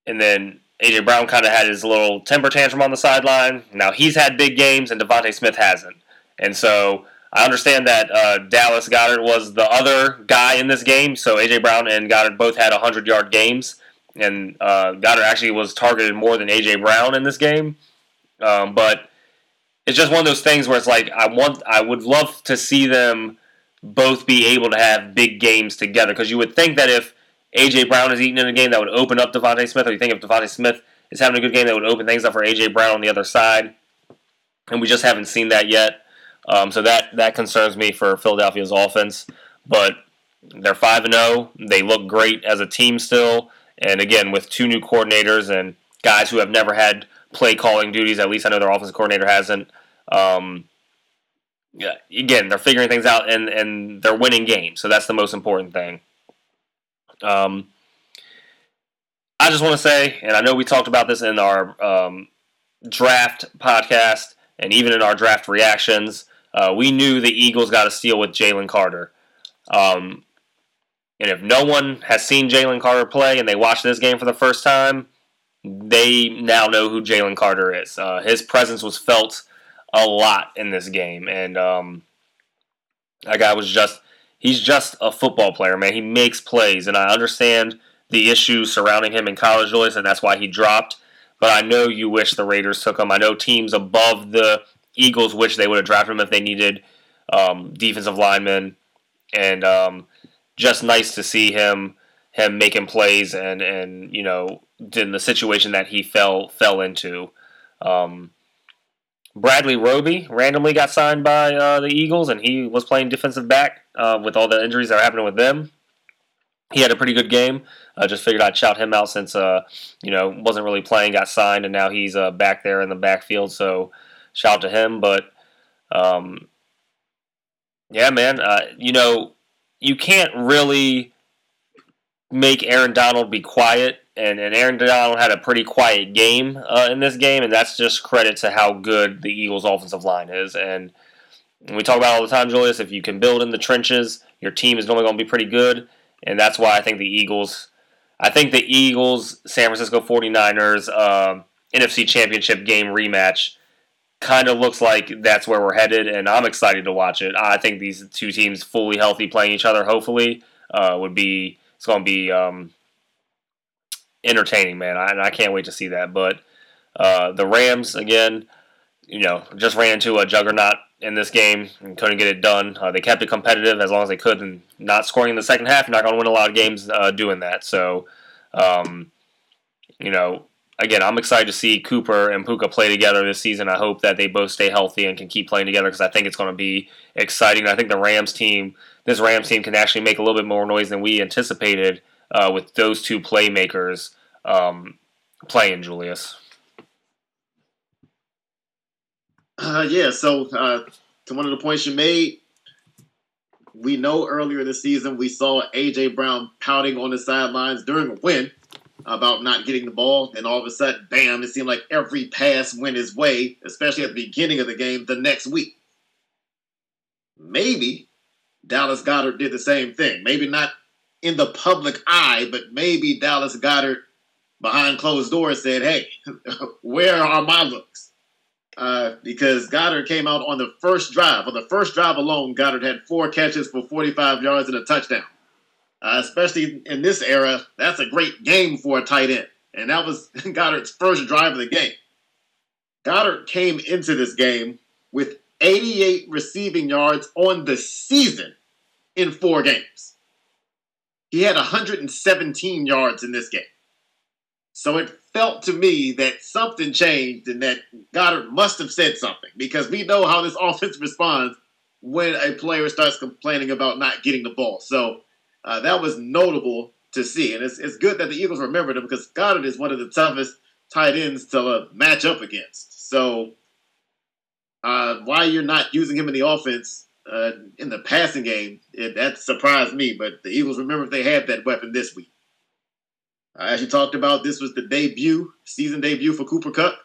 and then AJ Brown kind of had his little temper tantrum on the sideline. Now he's had big games, and DeVonta Smith hasn't, and so I understand that uh, Dallas Goedert was the other guy in this game, so AJ Brown and Goedert both had 100 yard games, and uh, Goedert actually was targeted more than AJ Brown in this game. Um, but it's just one of those things where it's like I want, I would love to see them both be able to have big games together because you would think that if AJ Brown is eating in a game, that would open up DeVonta Smith, or you think if DeVonta Smith is having a good game, that would open things up for AJ Brown on the other side, and we just haven't seen that yet. Um, so that that concerns me for Philadelphia's offense. But they're five and zero. Oh. They look great as a team still. And again, with two new coordinators and guys who have never had play calling duties, at least I know their offensive coordinator hasn't. Um, yeah, again, they're figuring things out and and they're winning games. So that's the most important thing. Um, I just want to say, and I know we talked about this in our um, draft podcast and even in our draft reactions. Uh, we knew the Eagles got a steal with Jalen Carter. Um, and if no one has seen Jalen Carter play and they watch this game for the first time, they now know who Jalen Carter is. Uh, his presence was felt a lot in this game, and um, that guy was just—he's just a football player, man. He makes plays, and I understand the issues surrounding him in college, Joyce, and that's why he dropped. But I know you wish the Raiders took him. I know teams above the Eagles wish they would have drafted him if they needed um, defensive linemen, and um, just nice to see him him making plays and and you know in the situation that he fell fell into. Um, Bradley Roby randomly got signed by uh, the Eagles, and he was playing defensive back uh, with all the injuries that are happening with them. he had a pretty good game. I uh, just figured I'd shout him out since uh, you know wasn't really playing, got signed, and now he's uh, back there in the backfield. So shout out to him. But um, yeah, man, uh, you know you can't really make Aaron Donald be quiet. And, and Aaron Donald had a pretty quiet game uh, in this game, and that's just credit to how good the Eagles' offensive line is. And we talk about all the time, Julius. If you can build in the trenches, your team is normally going to be pretty good and that's why I think the Eagles. I think the Eagles, San Francisco 49ers uh, NFC Championship game rematch kind of looks like that's where we're headed, and I'm excited to watch it. I think these two teams fully healthy playing each other, hopefully, uh, would be it's going to be um, entertaining, man. I, I can't wait to see that. But uh, the Rams again, you know, just ran into a juggernaut in this game and couldn't get it done. Uh, they kept it competitive as long as they could, and not scoring in the second half. You're not going to win a lot of games uh, doing that. So, um, you know, again, I'm excited to see Cooper and Puka play together this season. I hope that they both stay healthy and can keep playing together because I think it's going to be exciting. I think the Rams team, this Rams team, can actually make a little bit more noise than we anticipated uh, with those two playmakers um, playing, Julius. Uh, yeah, so uh, to one of the points you made, we know earlier this season we saw AJ Brown pouting on the sidelines during a win about not getting the ball, and all of a sudden, bam! It seemed like every pass went his way, especially at the beginning of the game the next week. Maybe Dallas Goedert did the same thing. Maybe not in the public eye, but maybe Dallas Goedert behind closed doors said, "Hey, where are my looks?" uh, because Goedert came out on the first drive. On the first drive alone, Goedert had four catches for 45 yards and a touchdown. Uh, especially in this era, that's a great game for a tight end. And that was Goedert's first drive of the game. Goedert came into this game with 88 receiving yards on the season in four games. He had 117 yards in this game. So it felt to me that something changed and that Goedert must have said something because we know how this offense responds when a player starts complaining about not getting the ball. So uh, that was notable to see. And it's, it's good that the Eagles remembered him because Goedert is one of the toughest tight ends to uh, match up against. So uh, why you're not using him in the offense uh, in the passing game, it, that surprised me. But the Eagles remembered they had that weapon this week. Uh, as you talked about, this was the debut, season debut for Cooper Kupp.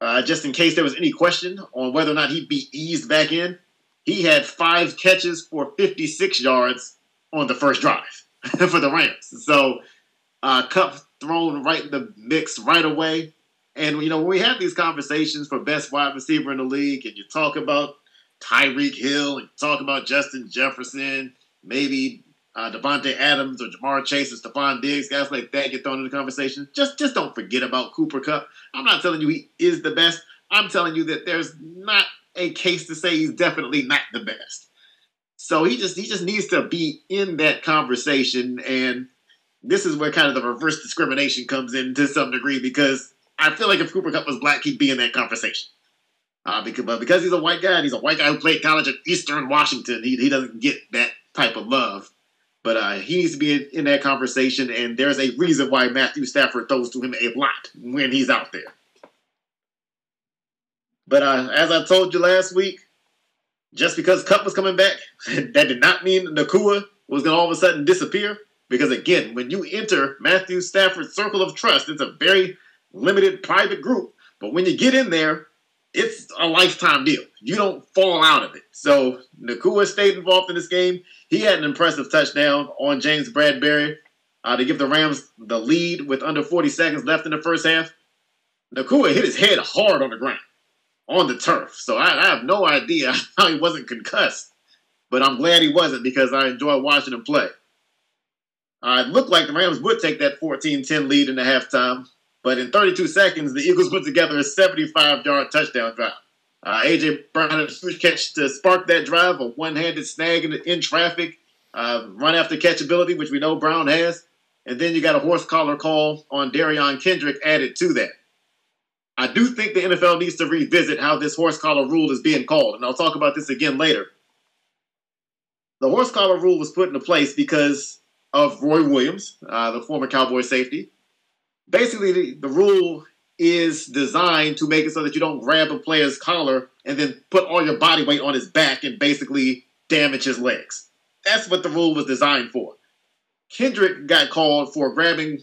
Uh, just in case there was any question on whether or not he'd be eased back in, he had five catches for 56 yards on the first drive for the Rams. So uh, Kupp thrown right in the mix right away. And, you know, when we have these conversations for best wide receiver in the league, and you talk about Tyreek Hill, and talk about Justin Jefferson, maybe uh, Davante Adams or Ja'Marr Chase or Stefon Diggs, guys like that get thrown in the conversation. Just just don't forget about Cooper Kupp. I'm not telling you he is the best. I'm telling you that there's not a case to say he's definitely not the best. So he just he just needs to be in that conversation, and this is where kind of the reverse discrimination comes in to some degree because I feel like if Cooper Kupp was black, he'd be in that conversation. Uh, because, but because he's a white guy and he's a white guy who played college at Eastern Washington, he, he doesn't get that type of love. But uh, he needs to be in, in, that conversation, and there's a reason why Matthew Stafford throws to him a lot when he's out there. But uh, as I told you last week, just because Kupp was coming back, that did not mean Nacua was going to all of a sudden disappear. Because again, when you enter Matthew Stafford's circle of trust, it's a very limited private group. But when you get in there, it's a lifetime deal. You don't fall out of it. So Nacua stayed involved in this game. He had an impressive touchdown on James Bradberry uh, to give the Rams the lead with under 40 seconds left in the first half. Nacua hit his head hard on the ground, on the turf. So I, I have no idea how he wasn't concussed. But I'm glad he wasn't because I enjoy watching him play. Uh, it looked like the Rams would take that 14-10 lead in the halftime. But in 32 seconds, the Eagles put together a 75 yard touchdown drive. Uh, AJ Brown had a huge catch to spark that drive, a one handed snag in, in traffic, uh, run after catchability, which we know Brown has. And then you got a horse collar call on Derion Kendrick added to that. I do think the NFL needs to revisit how this horse collar rule is being called, and I'll talk about this again later. The horse collar rule was put into place because of Roy Williams, uh, the former Cowboy safety. Basically, the, the rule is designed to make it so that you don't grab a player's collar and then put all your body weight on his back and basically damage his legs. That's what the rule was designed for. Kendrick got called for grabbing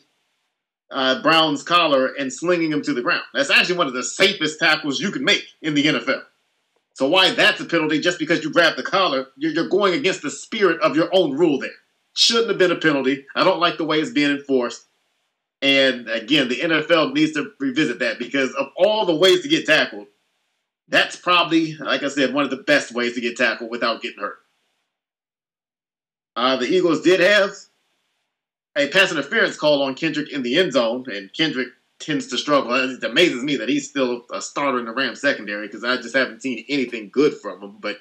uh, Brown's collar and slinging him to the ground. That's actually one of the safest tackles you can make in the NFL. So why that's a penalty just because you grabbed the collar? You're, you're going against the spirit of your own rule there. Shouldn't have been a penalty. I don't like the way it's being enforced. And again, the NFL needs to revisit that because of all the ways to get tackled, that's probably, like I said, one of the best ways to get tackled without getting hurt. Uh, the Eagles did have a pass interference call on Kendrick in the end zone, and Kendrick tends to struggle. It amazes me that he's still a starter in the Rams secondary because I just haven't seen anything good from him. But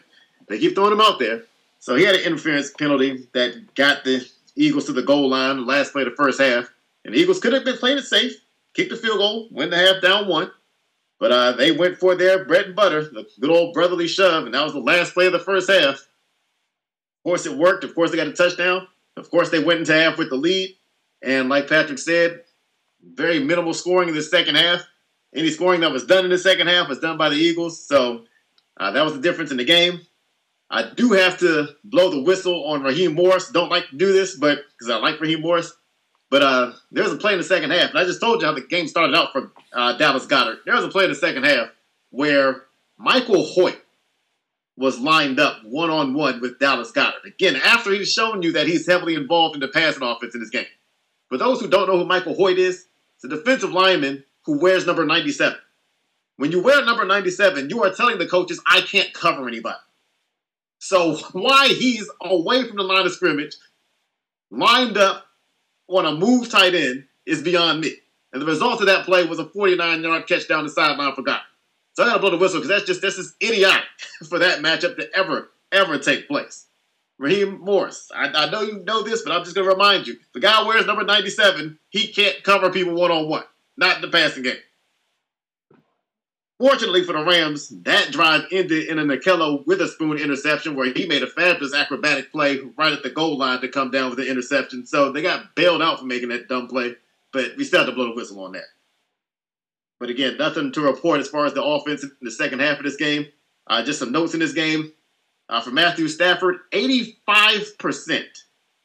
they keep throwing him out there. So he had an interference penalty that got the Eagles to the goal line, last play of the first half. And the Eagles could have been playing it safe, kicked the field goal, win the half down one. But uh, they went for their bread and butter, the good old brotherly shove, and that was the last play of the first half. Of course, it worked. Of course, they got a touchdown. Of course, they went into half with the lead. And like Patrick said, very minimal scoring in the second half. Any scoring that was done in the second half was done by the Eagles. So uh, that was the difference in the game. I do have to blow the whistle on Raheem Morris. Don't like to do this, but because I like Raheem Morris. But uh, there was a play in the second half, and I just told you how the game started out for uh, Dallas Goedert. There was a play in the second half where Michael Hoecht was lined up one on one with Dallas Goedert. Again, after he's shown you that he's heavily involved in the passing offense in this game. For those who don't know who Michael Hoecht is, it's a defensive lineman who wears number 97. When you wear number 97, you are telling the coaches, I can't cover anybody. So why he's away from the line of scrimmage, lined up on a move tight end, is beyond me. And the result of that play was a 49 yard catch down the sideline for God. So I got to blow the whistle because that's just this is idiotic for that matchup to ever ever take place. Raheem Morris, I, I know you know this, but I'm just going to remind you: the guy wears number 97. He can't cover people one on one, not in the passing game. Fortunately for the Rams, that drive ended in a Ahkello Witherspoon interception where he made a fabulous acrobatic play right at the goal line to come down with the interception. So they got bailed out for making that dumb play, but we still have to blow the whistle on that. But again, nothing to report as far as the offense in the second half of this game. Uh, just some notes in this game. Uh, for Matthew Stafford, 85%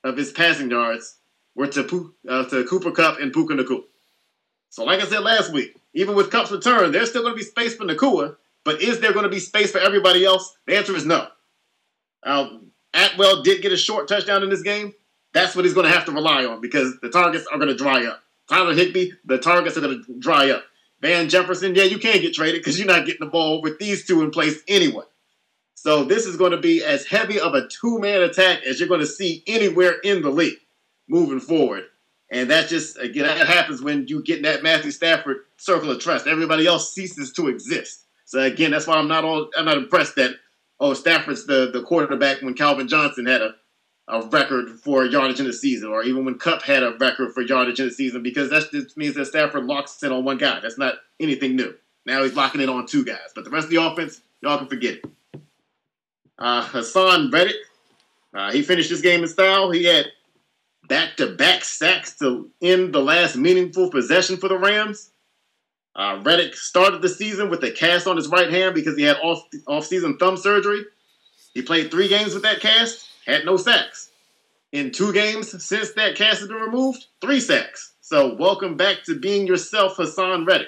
of his passing yards were to, uh, to Cooper Kupp and Puka Nacua. So, like I said last week, even with Kupp's return, there's still going to be space for Nacua, but is there going to be space for everybody else? The answer is no. Atwell did get a short touchdown in this game. That's what he's going to have to rely on because the targets are going to dry up. Tyler Higbee, the targets are going to dry up. Van Jefferson, yeah, you can't get traded because you're not getting the ball with these two in place anyway. So this is going to be as heavy of a two-man attack as you're going to see anywhere in the league moving forward. And that just again that happens when you get that Matthew Stafford circle of trust. Everybody else ceases to exist. So again, that's why I'm not all I'm not impressed that oh Stafford's the, the quarterback when Calvin Johnson had a, a record for yardage in the season, or even when Kupp had a record for yardage in the season, because that just means that Stafford locks in on one guy. That's not anything new. Now he's locking in on two guys. But the rest of the offense, y'all can forget it. Uh, Haason Reddick, uh, he finished this game in style. He had back to back sacks to end the last meaningful possession for the Rams. Uh, Reddick started the season with a cast on his right hand because he had off off season thumb surgery. He played three games with that cast, had no sacks. In two games since that cast has been removed, three sacks. So welcome back to being yourself, Haason Reddick.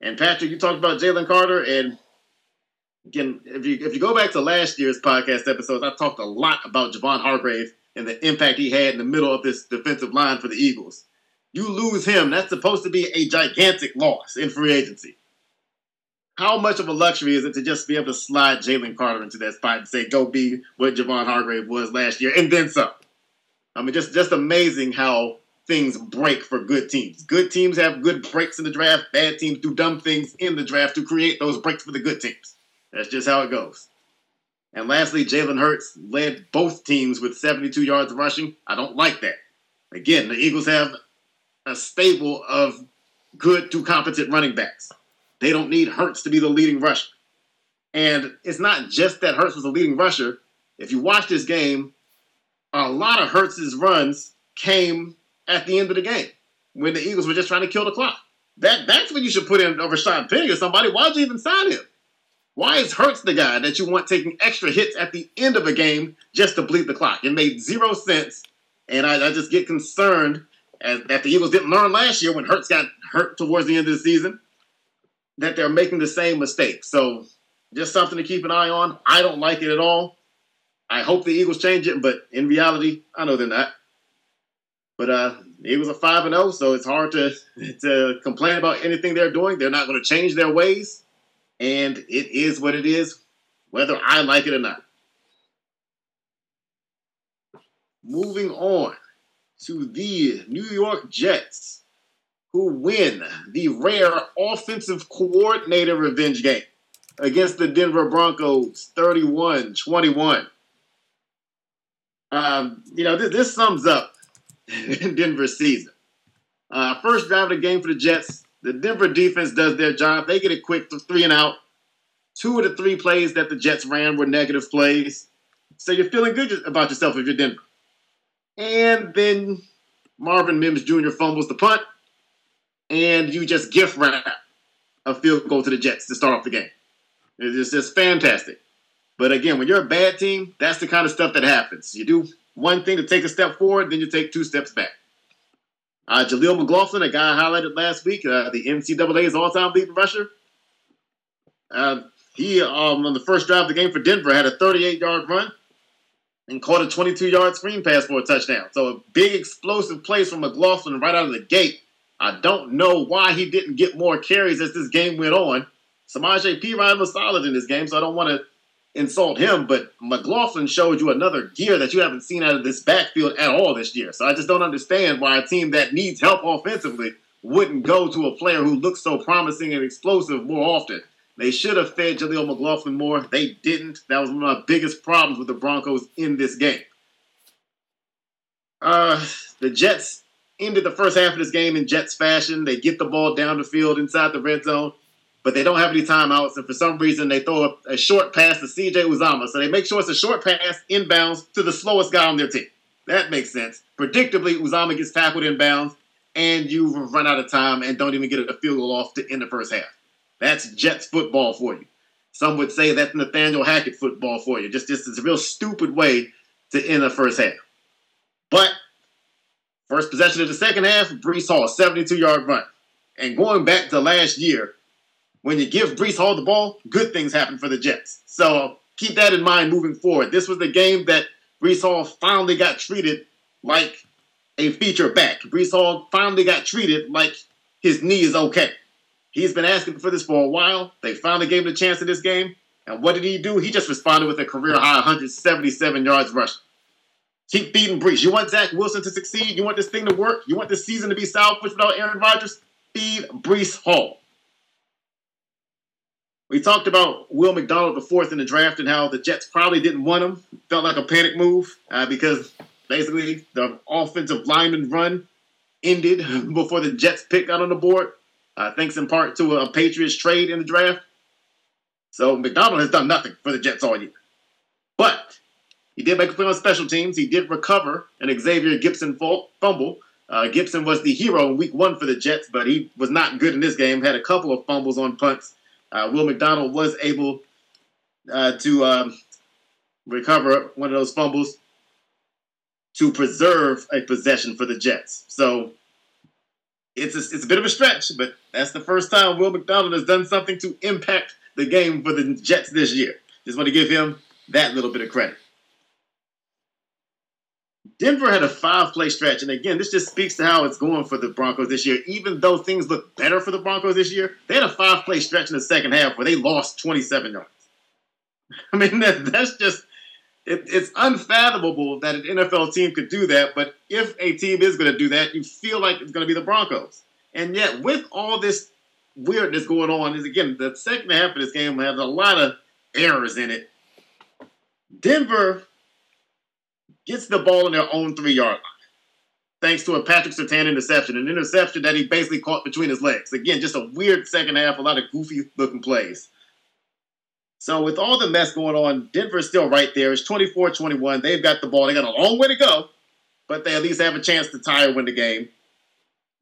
And Patrick, you talked about Jalen Carter, and again, if you if you go back to last year's podcast episodes, I talked a lot about Javon Hargrave and the impact he had in the middle of this defensive line for the Eagles. You lose him, that's supposed to be a gigantic loss in free agency. How much of a luxury is it to just be able to slide Jalen Carter into that spot and say, go be what Javon Hargrave was last year, and then some? I mean, just, just amazing how things break for good teams. Good teams have good breaks in the draft, bad teams do dumb things in the draft to create those breaks for the good teams. That's just how it goes. And lastly, Jalen Hurts led both teams with 72 yards rushing. I don't like that. Again, the Eagles have a stable of good to competent running backs. They don't need Hurts to be the leading rusher. And it's not just that Hurts was the leading rusher. If you watch this game, a lot of Hurts's runs came at the end of the game when the Eagles were just trying to kill the clock. That that's when you should put in a Rashaad Penny or somebody. Why'd you even sign him? Why is Hurts the guy that you want taking extra hits at the end of a game just to bleed the clock? It made zero sense, and I, I just get concerned as, that the Eagles didn't learn last year when Hurts got hurt towards the end of the season that they're making the same mistake. So just something to keep an eye on. I don't like it at all. I hope the Eagles change it, but in reality, I know they're not. But uh, Eagles are five and zero, oh, so it's hard to to complain about anything they're doing. They're not going to change their ways, and it is what it is, whether I like it or not. Moving on to the New York Jets, who win the rare offensive coordinator revenge game against the Denver Broncos 31 21. Um, you know, this, this sums up Denver's season. Uh, first drive of the game for the Jets. The Denver defense does their job. They get a quick three and out. Two of the three plays that the Jets ran were negative plays. So you're feeling good about yourself if you're Denver. And then Marvin Mims Jr. fumbles the punt, and you just gift wrap a field goal to the Jets to start off the game. It's just fantastic. But again, when you're a bad team, that's the kind of stuff that happens. You do one thing to take a step forward, then you take two steps back. Uh, Jaleel McLaughlin, a guy I highlighted last week, uh, the NCAA's all-time leading rusher. Uh, he, um, on the first drive of the game for Denver, had a 38-yard run and caught a 22-yard screen pass for a touchdown. So a big explosive play from McLaughlin right out of the gate. I don't know why he didn't get more carries as this game went on. Samaje Perine was solid in this game, so I don't want to insult him, but McLaughlin showed you another gear that you haven't seen out of this backfield at all this year. So I just don't understand why a team that needs help offensively wouldn't go to a player who looks so promising and explosive more often. They should have fed Jaleel McLaughlin more. They didn't. That was one of my biggest problems with the Broncos in this game. Uh, the Jets ended the first half of this game in Jets fashion. They get the ball down the field inside the red zone but they don't have any timeouts. And for some reason, they throw a, a short pass to CJ Uzomah. So they make sure it's a short pass inbounds to the slowest guy on their team. That makes sense. Predictably, Uzomah gets tackled inbounds, and you run out of time and don't even get a field goal off to end the first half. That's Jets football for you. Some would say that's Nathaniel Hackett football for you. Just this is a real stupid way to end the first half. But first possession of the second half, Breece Hall, 72 yard run. And going back to last year, when you give Breece Hall the ball, good things happen for the Jets. So keep that in mind moving forward. This was the game that Breece Hall finally got treated like a feature back. Breece Hall finally got treated like his knee is okay. He's been asking for this for a while. They finally gave him a chance in this game. And what did he do? He just responded with a career high 177 yards rushing. Keep feeding Breece. You want Zach Wilson to succeed? You want this thing to work? You want this season to be salvaged without Aaron Rodgers? Feed Breece Hall. We talked about Will McDonald the fourth in the draft and how the Jets probably didn't want him. Felt like a panic move uh, because basically the offensive lineman run ended before the Jets pick got on the board, uh, thanks in part to a Patriots trade in the draft. So McDonald has done nothing for the Jets all year. But he did make a play on special teams. He did recover an Xavier Gipson fumble. Uh, Gipson was the hero in week one for the Jets, but he was not good in this game. Had a couple of fumbles on punts uh, Will McDonald was able uh, to um, recover one of those fumbles to preserve a possession for the Jets. So it's a, it's a bit of a stretch, but that's the first time Will McDonald has done something to impact the game for the Jets this year. Just want to give him that little bit of credit. Denver had a five play stretch. And again, this just speaks to how it's going for the Broncos this year. Even though things look better for the Broncos this year, they had a five play stretch in the second half where they lost 27 yards. I mean, that, that's just, it, it's unfathomable that an NFL team could do that. But if a team is going to do that, you feel like it's going to be the Broncos. And yet, with all this weirdness going on, is again, the second half of this game has a lot of errors in it. Denver gets the ball in their own three yard line. Thanks to a Patrick Surtain interception, an interception that he basically caught between his legs. Again, just a weird second half, a lot of goofy looking plays. So, with all the mess going on, Denver's still right there. It's 24 21. They've got the ball. They got a long way to go. but they at least have a chance to tie or win the game.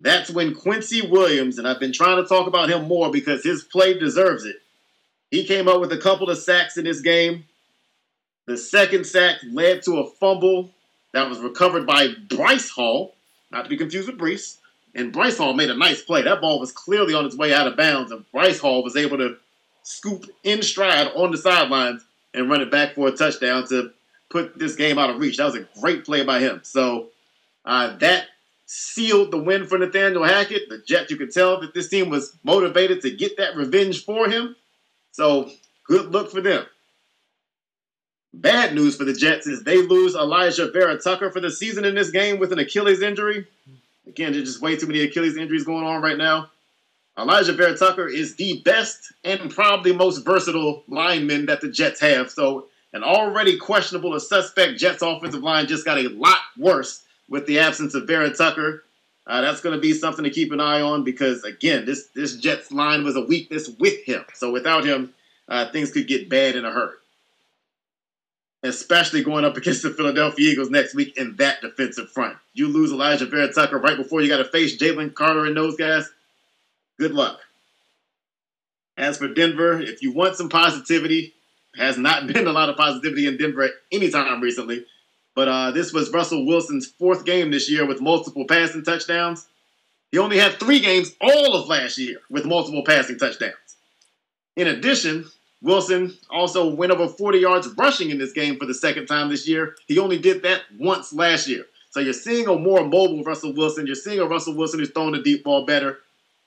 That's when Quincy Williams, and I've been trying to talk about him more because his play deserves it. He came up with a couple of sacks in this game. The second sack led to a fumble that was recovered by Bryce Hall, not to be confused with Breece. And Bryce Hall made a nice play. That ball was clearly on its way out of bounds, and Bryce Hall was able to scoop in stride on the sidelines and run it back for a touchdown to put this game out of reach. That was a great play by him. So uh, that sealed the win for Nathaniel Hackett. The Jets, you could tell that this team was motivated to get that revenge for him. So good look for them. Bad news for the Jets is they lose Alijah Vera-Tucker for the season in this game with an Achilles injury. Again, there's just way too many Achilles injuries going on right now. Alijah Vera-Tucker is the best and probably most versatile lineman that the Jets have. So, an already questionable or suspect Jets offensive line just got a lot worse with the absence of Vera Tucker. Uh, that's going to be something to keep an eye on because, again, this this Jets line was a weakness with him. So, without him, uh, things could get bad in a hurry. Especially going up against the Philadelphia Eagles next week in that defensive front. You lose Alijah Vera-Tucker right before you got to face Jalen Carter and those guys good luck. As for Denver, if you want some positivity, has not been a lot of positivity in Denver at any time recently. But uh, this was Russell Wilson's fourth game this year with multiple passing touchdowns. He only had three games all of last year with multiple passing touchdowns. In addition, Wilson also went over 40 yards rushing in this game for the second time this year. He only did that once last year. So you're seeing a more mobile Russell Wilson. You're seeing a Russell Wilson who's throwing the deep ball better.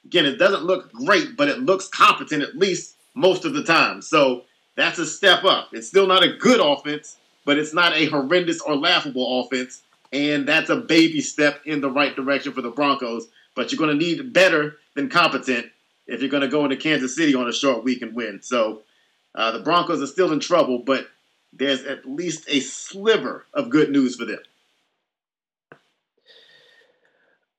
Again, it doesn't look great, but it looks competent at least most of the time. So that's a step up. It's still not a good offense, but it's not a horrendous or laughable offense. And that's a baby step in the right direction for the Broncos. But you're going to need better than competent if you're going to go into Kansas City on a short week and win. So uh, the Broncos are still in trouble, but there's at least a sliver of good news for them.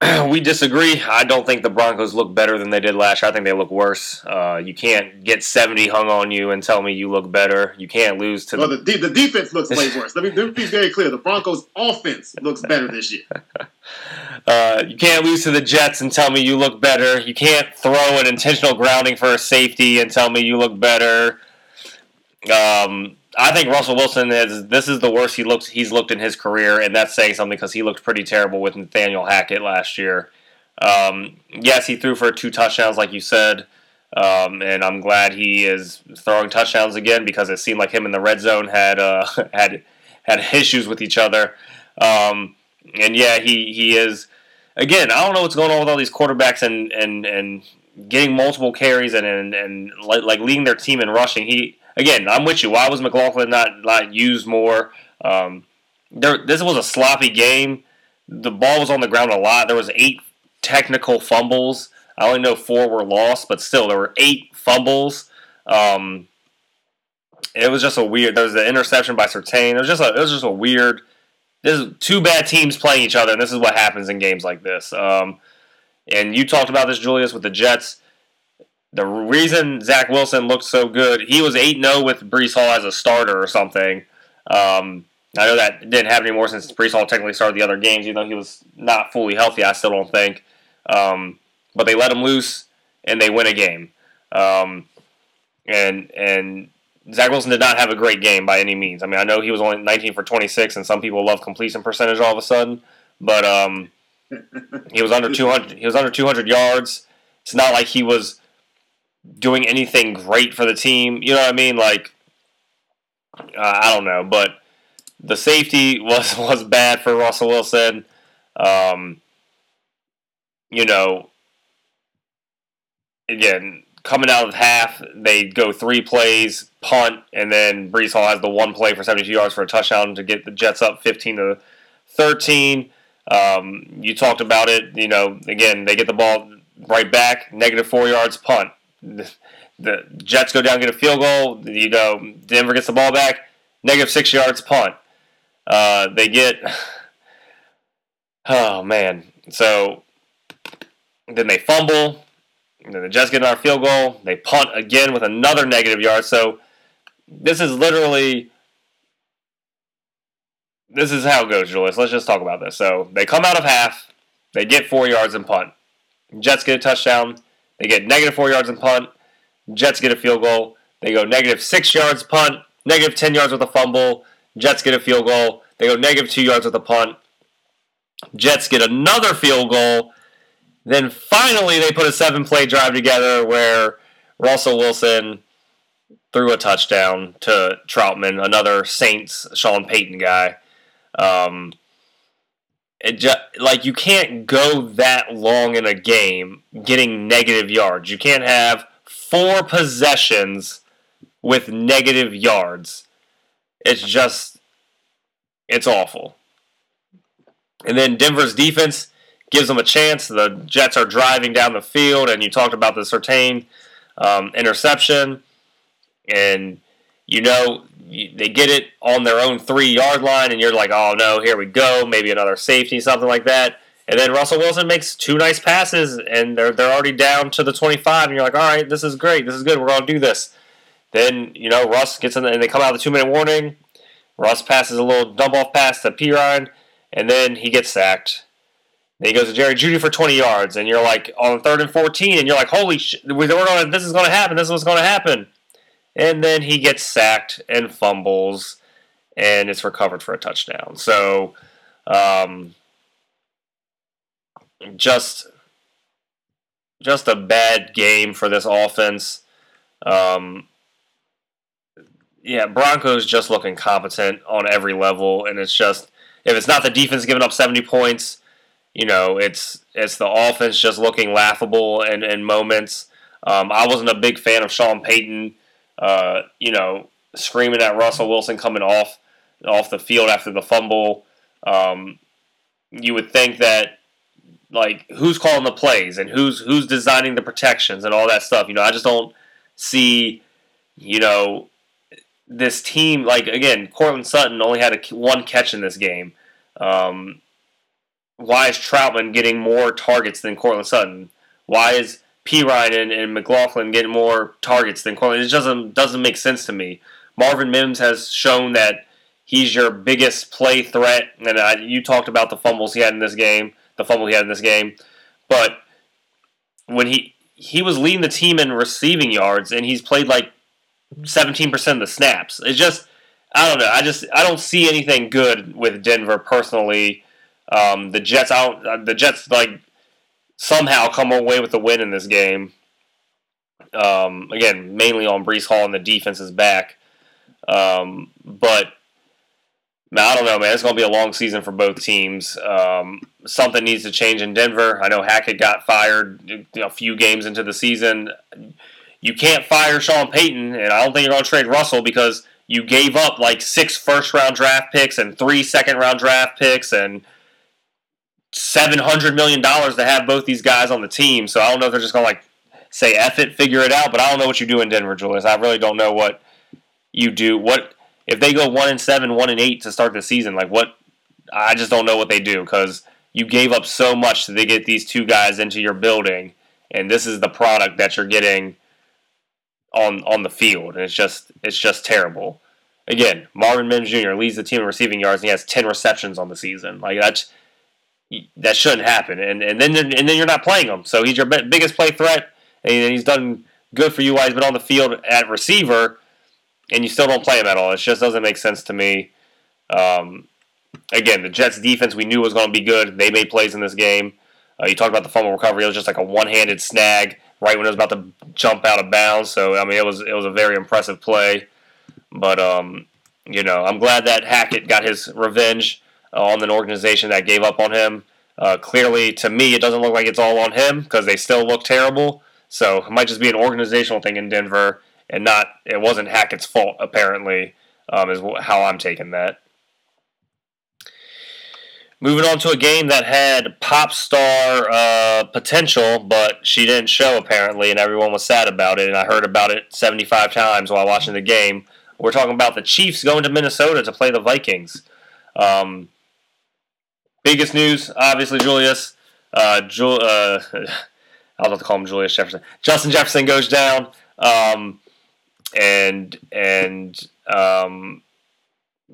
we disagree. I don't think the Broncos look better than they did last year. I think they look worse. Uh, you can't get 70 hung on you and tell me you look better. You can't lose to well, the... the, the defense looks way worse. Let me, let me be very clear. The Broncos' offense looks better this year. Uh, you can't lose to the Jets and tell me you look better. You can't throw an intentional grounding for a safety and tell me you look better. Um, I think Russell Wilson is this is the worst he looks he's looked in his career, and that's saying something because he looked pretty terrible with Nathaniel Hackett last year. Um, yes, he threw for two touchdowns, like you said, um, and I'm glad he is throwing touchdowns again because it seemed like him in the red zone had uh, had had issues with each other. Um, and yeah, he he is again. I don't know what's going on with all these quarterbacks and and and getting multiple carries and and, and like, like leading their team in rushing. He again, I'm with you. Why was McLaughlin not not used more? Um, there, this was a sloppy game. The ball was on the ground a lot. There was eight technical fumbles. I only know four were lost, but still, there were eight fumbles. Um, it was just a weird. There was an interception by Surtain. It was just a. It was just a weird. This is two bad teams playing each other, and this is what happens in games like this. Um, and you talked about this, Julius, with the Jets. The reason Zach Wilson looked so good, he was 8 0 with Breece Hall as a starter or something. Um, I know that didn't happen anymore since Breece Hall technically started the other games, even though he was not fully healthy, I still don't think. Um, but they let him loose and they win a game. Um, and and Zach Wilson did not have a great game by any means. I mean, I know he was only 19 for 26, and some people love completion percentage all of a sudden, but um, he was under 200. He was under 200 yards. It's not like he was doing anything great for the team. You know what I mean? Like, uh, I don't know, but the safety was was bad for Russell Wilson. Um, you know, again, coming out of half, they go three plays, punt, and then Breece Hall has the one play for 72 yards for a touchdown to get the Jets up 15 to 13. Um, you talked about it. You know, again, they get the ball right back, negative four yards, punt the, Jets go down, get a field goal. You know, Denver gets the ball back, negative six yards punt. Uh, they get, oh man. So then they fumble. then the Jets get another field goal. They punt again with another negative yard. So this is literally this is how it goes, Julius. Let's just talk about this. So they come out of half, they get four yards and punt. Jets get a touchdown. They get negative four yards and punt. Jets get a field goal. They go negative six yards punt, negative ten yards with a fumble. Jets get a field goal. They go negative two yards with a punt. Jets get another field goal. Then finally, they put a seven play drive together where Russell Wilson threw a touchdown to Trautman, another Saints Sean Payton guy. Um, it just like you can't go that long in a game getting negative yards. You can't have four possessions with negative yards. It's just it's awful. And then Denver's defense gives them a chance. The Jets are driving down the field, and you talked about the Surtain um, interception, and you know they get it on their own three yard line, and you're like, oh no, here we go, maybe another safety, something like that. And then Russell Wilson makes two nice passes, and they're they're already down to the 25, and you're like, all right, this is great, this is good, we're gonna do this. Then you know Russ gets in, the, and they come out the two minute warning. Russ passes a little dump off pass to Perine, and then he gets sacked. Then he goes to Jerry Jeudy for 20 yards, and you're like on third and 14, and you're like, holy shit, this is going to happen, this is what's going to happen. And then he gets sacked and fumbles, and it's recovered for a touchdown. So, um, just, just a bad game for this offense. Um, yeah, Broncos just look incompetent on every level, and it's just if it's not the defense giving up 70 points, you know, it's it's the offense just looking laughable in, in moments. Um, I wasn't a big fan of Sean Payton, uh, you know, screaming at Russell Wilson coming off off the field after the fumble. Um, you would think that like who's calling the plays and who's who's designing the protections and all that stuff. You know, I just don't see, you know, this team, like again, Courtland Sutton only had a, one catch in this game. Um, why is Trautman getting more targets than Courtland Sutton? Why is Perine and, and McLaughlin getting more targets than Courtland? It doesn't doesn't make sense to me. Marvin Mims has shown that he's your biggest play threat, and uh, you talked about the fumbles he had in this game, the fumble he had in this game, but when he he was leading the team in receiving yards, and he's played like 17% of the snaps. It's just, I don't know. I just, I don't see anything good with Denver personally. Um, the Jets out, uh, the Jets like somehow come away with the win in this game. Um, again, mainly on Breece Hall and the defense's back. Um, but I don't know, man. It's going to be a long season for both teams. Um, something needs to change in Denver. I know Hackett got fired a few games into the season you can't fire Sean Payton, and I don't think you're going to trade Russell because you gave up like six first round draft picks and three second round draft picks and seven hundred million dollars to have both these guys on the team. So I don't know if they're just to like say F it, figure it out. But I don't know what you do in Denver, Julius. I really don't know what you do. What if they go one and seven, one and eight to start the season? Like what? I just don't know what they do because you gave up so much to get these two guys into your building, and this is the product that you're getting on on the field, and it's just it's just terrible. Again, Marvin Mims Jr. leads the team in receiving yards, and he has ten receptions on the season. Like that's that shouldn't happen, and and then and then you're not playing him. So he's your biggest play threat, and he's done good for you while he's been on the field at receiver, and you still don't play him at all. It just doesn't make sense to me. Um, again, the Jets defense we knew was going to be good. They made plays in this game. Uh, you talked about the fumble recovery; it was just like a one-handed snag right when it was about to jump out of bounds. So I mean, it was it was a very impressive play. But um, you know, I'm glad that Hackett got his revenge on an organization that gave up on him. Uh, clearly, to me, it doesn't look like it's all on him because they still look terrible. So it might just be an organizational thing in Denver, and not it wasn't Hackett's fault. Apparently, um, is how I'm taking that. Moving on to a game that had pop star uh, potential, but she didn't show apparently, and everyone was sad about it. And I heard about it 75 times while watching the game. We're talking about the Chiefs going to Minnesota to play the Vikings. Um, biggest news, obviously, Julius. Uh, Ju- uh, I was about to call him Julius Jefferson. Justin Jefferson goes down, um, and and um,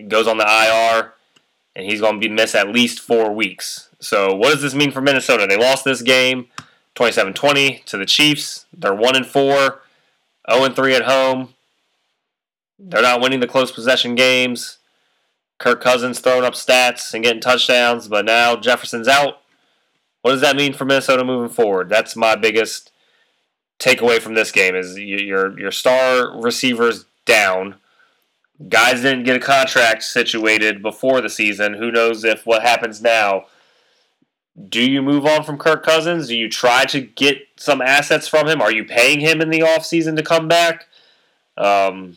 goes on the IR and he's going to be miss at least four weeks. So what does this mean for Minnesota? They lost this game 27-20 to the Chiefs. They're one and four, 0 and three at home. They're not winning the close possession games. Kirk Cousins throwing up stats and getting touchdowns, but now Jefferson's out. What does that mean for Minnesota moving forward? That's my biggest takeaway from this game is your your star receivers down. Guys didn't get a contract situated before the season. Who knows if what happens now? Do you move on from Kirk Cousins? Do you try to get some assets from him? Are you paying him in the offseason to come back? Um,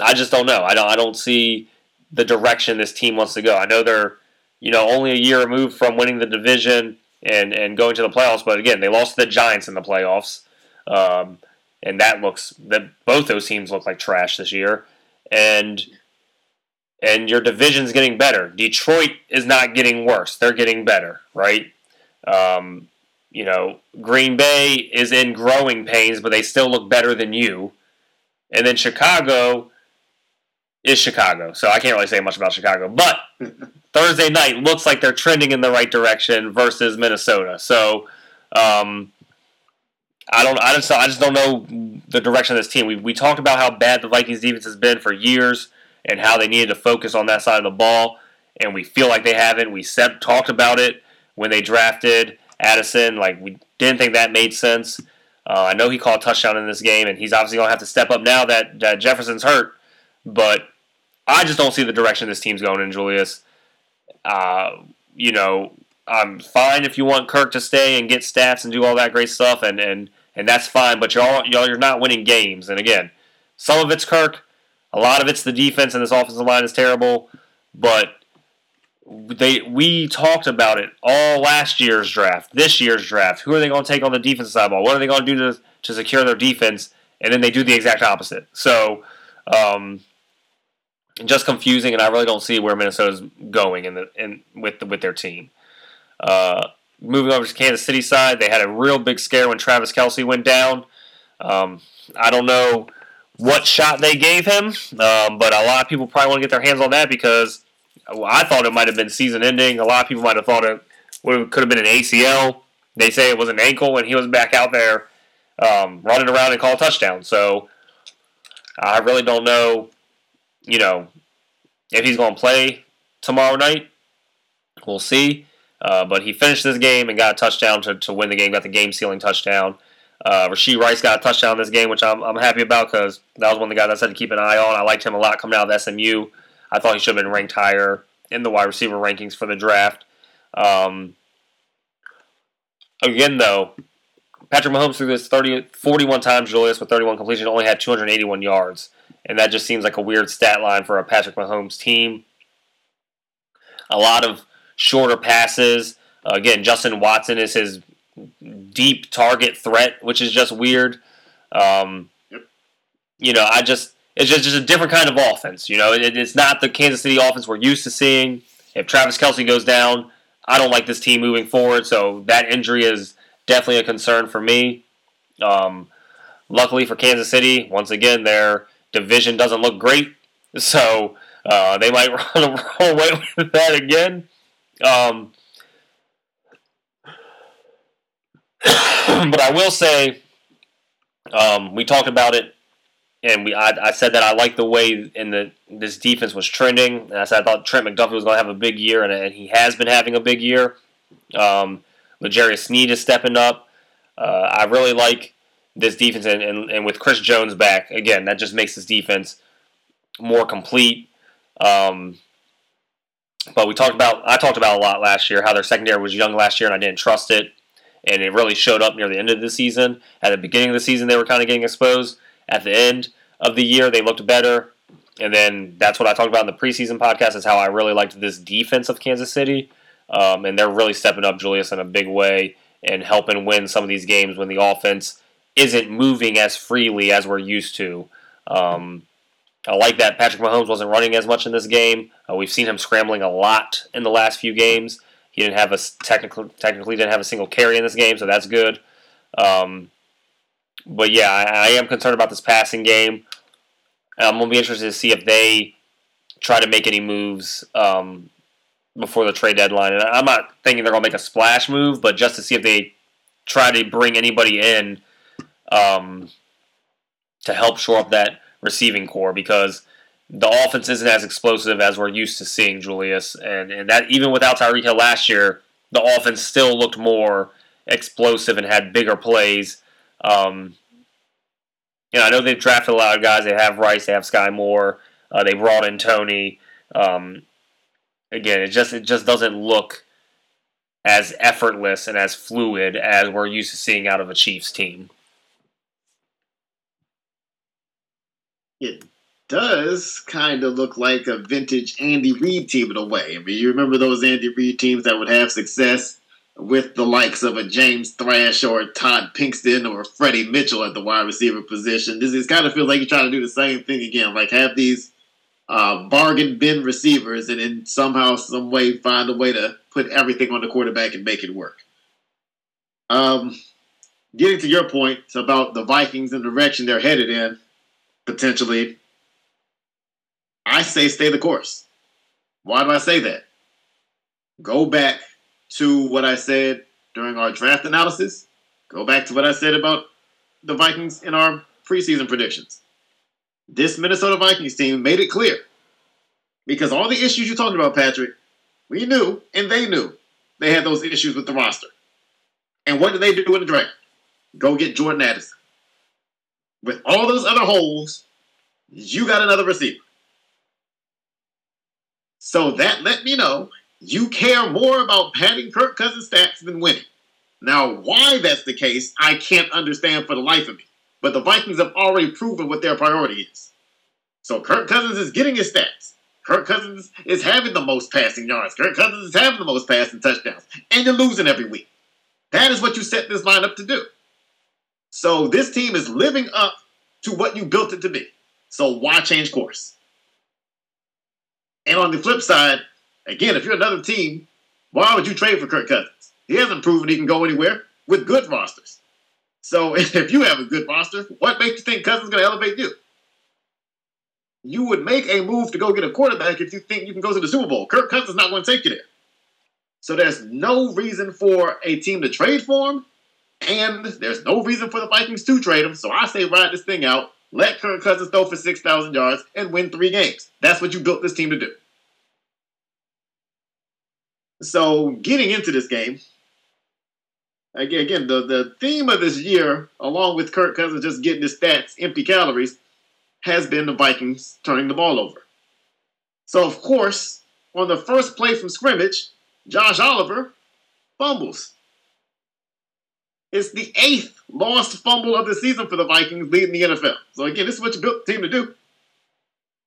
I just don't know. I don't I don't see the direction this team wants to go. I know they're you know only a year removed from winning the division and and going to the playoffs, but again they lost to the Giants in the playoffs, um, and that looks that both those teams look like trash this year, and and your division's getting better. Detroit is not getting worse; they're getting better, right? Um, you know, Green Bay is in growing pains, but they still look better than you. And then Chicago is Chicago. So I can't really say much about Chicago. But Thursday night looks like they're trending in the right direction versus Minnesota. So um, I don't. I just. I just don't know the direction of this team. We we talked about how bad the Vikings defense has been for years and how they needed to focus on that side of the ball, and we feel like they haven't. We said talked about it when they drafted Addison. Like we didn't think that made sense. Uh, I know he caught a touchdown in this game, and he's obviously going to have to step up now that, that Jefferson's hurt. But I just don't see the direction this team's going in, Julius. Uh, you know, I'm fine if you want Kirk to stay and get stats and do all that great stuff, and and and that's fine. But you're all, you're not winning games. And again, some of it's Kirk, a lot of it's the defense, and this offensive line is terrible. But they we talked about it all last year's draft, this year's draft. Who are they going to take on the defensive side ball? What are they going to do to to secure their defense? And then they do the exact opposite. So. Um, just confusing, and I really don't see where Minnesota's going in the in with the, with their team. Uh, moving over to Kansas City side, they had a real big scare when Travis Kelce went down. Um, I don't know what shot they gave him, um, but a lot of people probably want to get their hands on that because I thought it might have been season ending. A lot of people might have thought it could have been an ACL. They say it was an ankle, and he was back out there um, running around and call a touchdown. So I really don't know you know, if he's going to play tomorrow night, we'll see. Uh, but he finished this game and got a touchdown to, to win the game, got the game sealing touchdown. Uh, Rashee Rice got a touchdown this game, which I'm, I'm happy about because that was one of the guys I said to keep an eye on. I liked him a lot coming out of SMU. I thought he should have been ranked higher in the wide receiver rankings for the draft. Um, again, though, Patrick Mahomes threw this 30, 41 times, Julius, with 31 completion, only had 281 yards and that just seems like a weird stat line for a Patrick Mahomes team. A lot of shorter passes. Uh, again, Justin Watson is his deep target threat, which is just weird. Um, you know, I just it's just, just a different kind of offense. You know, it, it's not the Kansas City offense we're used to seeing. If Travis Kelce goes down, I don't like this team moving forward. So that injury is definitely a concern for me. Um, luckily for Kansas City, once again, they're division doesn't look great, so uh, they might run, away with that again. Um, but I will say, um, we talked about it, and we I, I, said that I like the way in the this defense was trending. And I said I thought Trent McDuffie was going to have a big year, and, and, he has been having a big year. Um, L'Jarius Sneed is stepping up. Uh, I really like this defense, and, and, and, with Chris Jones back, again, that just makes this defense more complete. Um, but we talked about, I talked about a lot last year how their secondary was young last year, and I didn't trust it, and it really showed up near the end of the season. At the beginning of the season, they were kind of getting exposed. At the end of the year, they looked better, and then that's what I talked about in the preseason podcast. Is how I really liked this defense of Kansas City, um, and they're really stepping up, Julius, in a big way and helping win some of these games when the offense isn't moving as freely as we're used to. Um, I like that Patrick Mahomes wasn't running as much in this game. Uh, we've seen him scrambling a lot in the last few games. He didn't have a technically technically didn't have a single carry in this game, so that's good. Um, but yeah, I, I, am concerned about this passing game. I'm gonna be interested to see if they try to make any moves um, before the trade deadline. And I'm not thinking they're to make a splash move, but just to see if they try to bring anybody in um, to help shore up that receiving corps because the offense isn't as explosive as we're used to seeing, Julius. And, and that even without Tyreek Hill last year, the offense still looked more explosive and had bigger plays. Um, you know, I know they've drafted a lot of guys. They have Rice, they have Sky Moore, uh, they brought in Toney. Um, again, it just it just doesn't look as effortless and as fluid as we're used to seeing out of a Chiefs team. It does kind of look like a vintage Andy Reid team in a way. I mean, you remember those Andy Reid teams that would have success with the likes of a James Thrash or Todd Pinkston or Freddie Mitchell at the wide receiver position. This is kind of feels like you're trying to do the same thing again, like have these uh, bargain bin receivers and then somehow, some way, find a way to put everything on the quarterback and make it work. Um, getting to your point about the Vikings and the direction they're headed in, potentially, I say stay the course. Why do I say that? Go back to what I said during our draft analysis. Go back to what I said about the Vikings in our preseason predictions. This Minnesota Vikings team made it clear because all the issues you talked about, Patrick, we knew and they knew they had those issues with the roster. And what did they do in the draft? Go get Jordan Addison. With all those other holes, you got another receiver. So that let me know you care more about padding Kirk Cousins' stats than winning. Now, why that's the case, I can't understand for the life of me. But the Vikings have already proven what their priority is. So Kirk Cousins is getting his stats. Kirk Cousins is having the most passing yards. Kirk Cousins is having the most passing touchdowns. And you're losing every week. That is what you set this lineup to do. So this team is living up to what you built it to be. So why change course? And on the flip side, again, if you're another team, why would you trade for Kirk Cousins? He hasn't proven he can go anywhere with good rosters. So if you have a good roster, what makes you think Cousins is going to elevate you? You would make a move to go get a quarterback if you think you can go to the Super Bowl. Kirk Cousins is not going to take you there. So there's no reason for a team to trade for him, and there's no reason for the Vikings to trade him. So I say ride this thing out, let Kirk Cousins throw for 6,000 yards, and win three games. That's what you built this team to do. So getting into this game, again, again, the, the theme of this year, along with Kirk Cousins just getting his stats, empty calories, has been the Vikings turning the ball over. So, of course, on the first play from scrimmage, Josh Oliver fumbles. It's the eighth lost fumble of the season for the Vikings leading the NFL. So, again, this is what you built the team to do.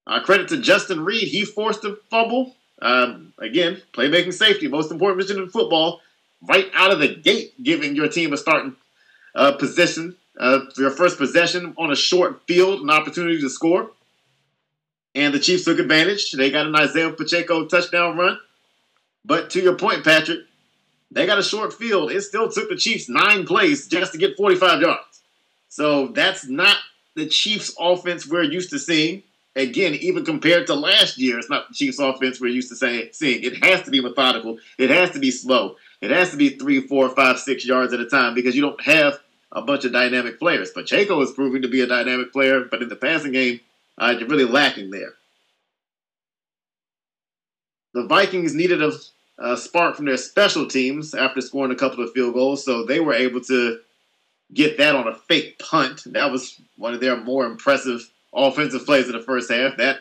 Uh, credit to Justin Reid, He forced a fumble. Um, again, playmaking safety, most important position in football, right out of the gate, giving your team a starting uh, position uh, your first possession on a short field, an opportunity to score. And the Chiefs took advantage. They got an Isaiah Pacheco touchdown run. But to your point, Patrick, they got a short field. It still took the Chiefs nine plays just to get 45 yards. So that's not the Chiefs' offense we're used to seeing. Again, even compared to last year, it's not the Chiefs' offense we're used to say, seeing. It has to be methodical. It has to be slow. It has to be three, four, five, six yards at a time because you don't have a bunch of dynamic players. Pacheco is proving to be a dynamic player, but in the passing game, uh, you're really lacking there. The Vikings needed a, a, spark from their special teams after scoring a couple of field goals, so they were able to get that on a fake punt. That was one of their more impressive offensive plays in the first half. That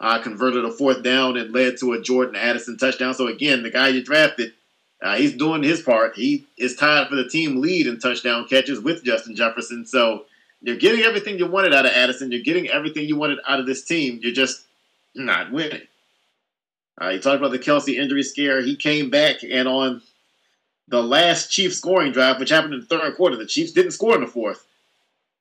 uh, converted a fourth down and led to a Jordan Addison touchdown. So again, the guy you drafted uh, he's doing his part. He is tied for the team lead in touchdown catches with Justin Jefferson. So you're getting everything you wanted out of Addison. You're getting everything you wanted out of this team. You're just not winning. Uh, you talked about the Kelce injury scare. He came back, and on the last Chiefs scoring drive, which happened in the third quarter, the Chiefs didn't score in the fourth.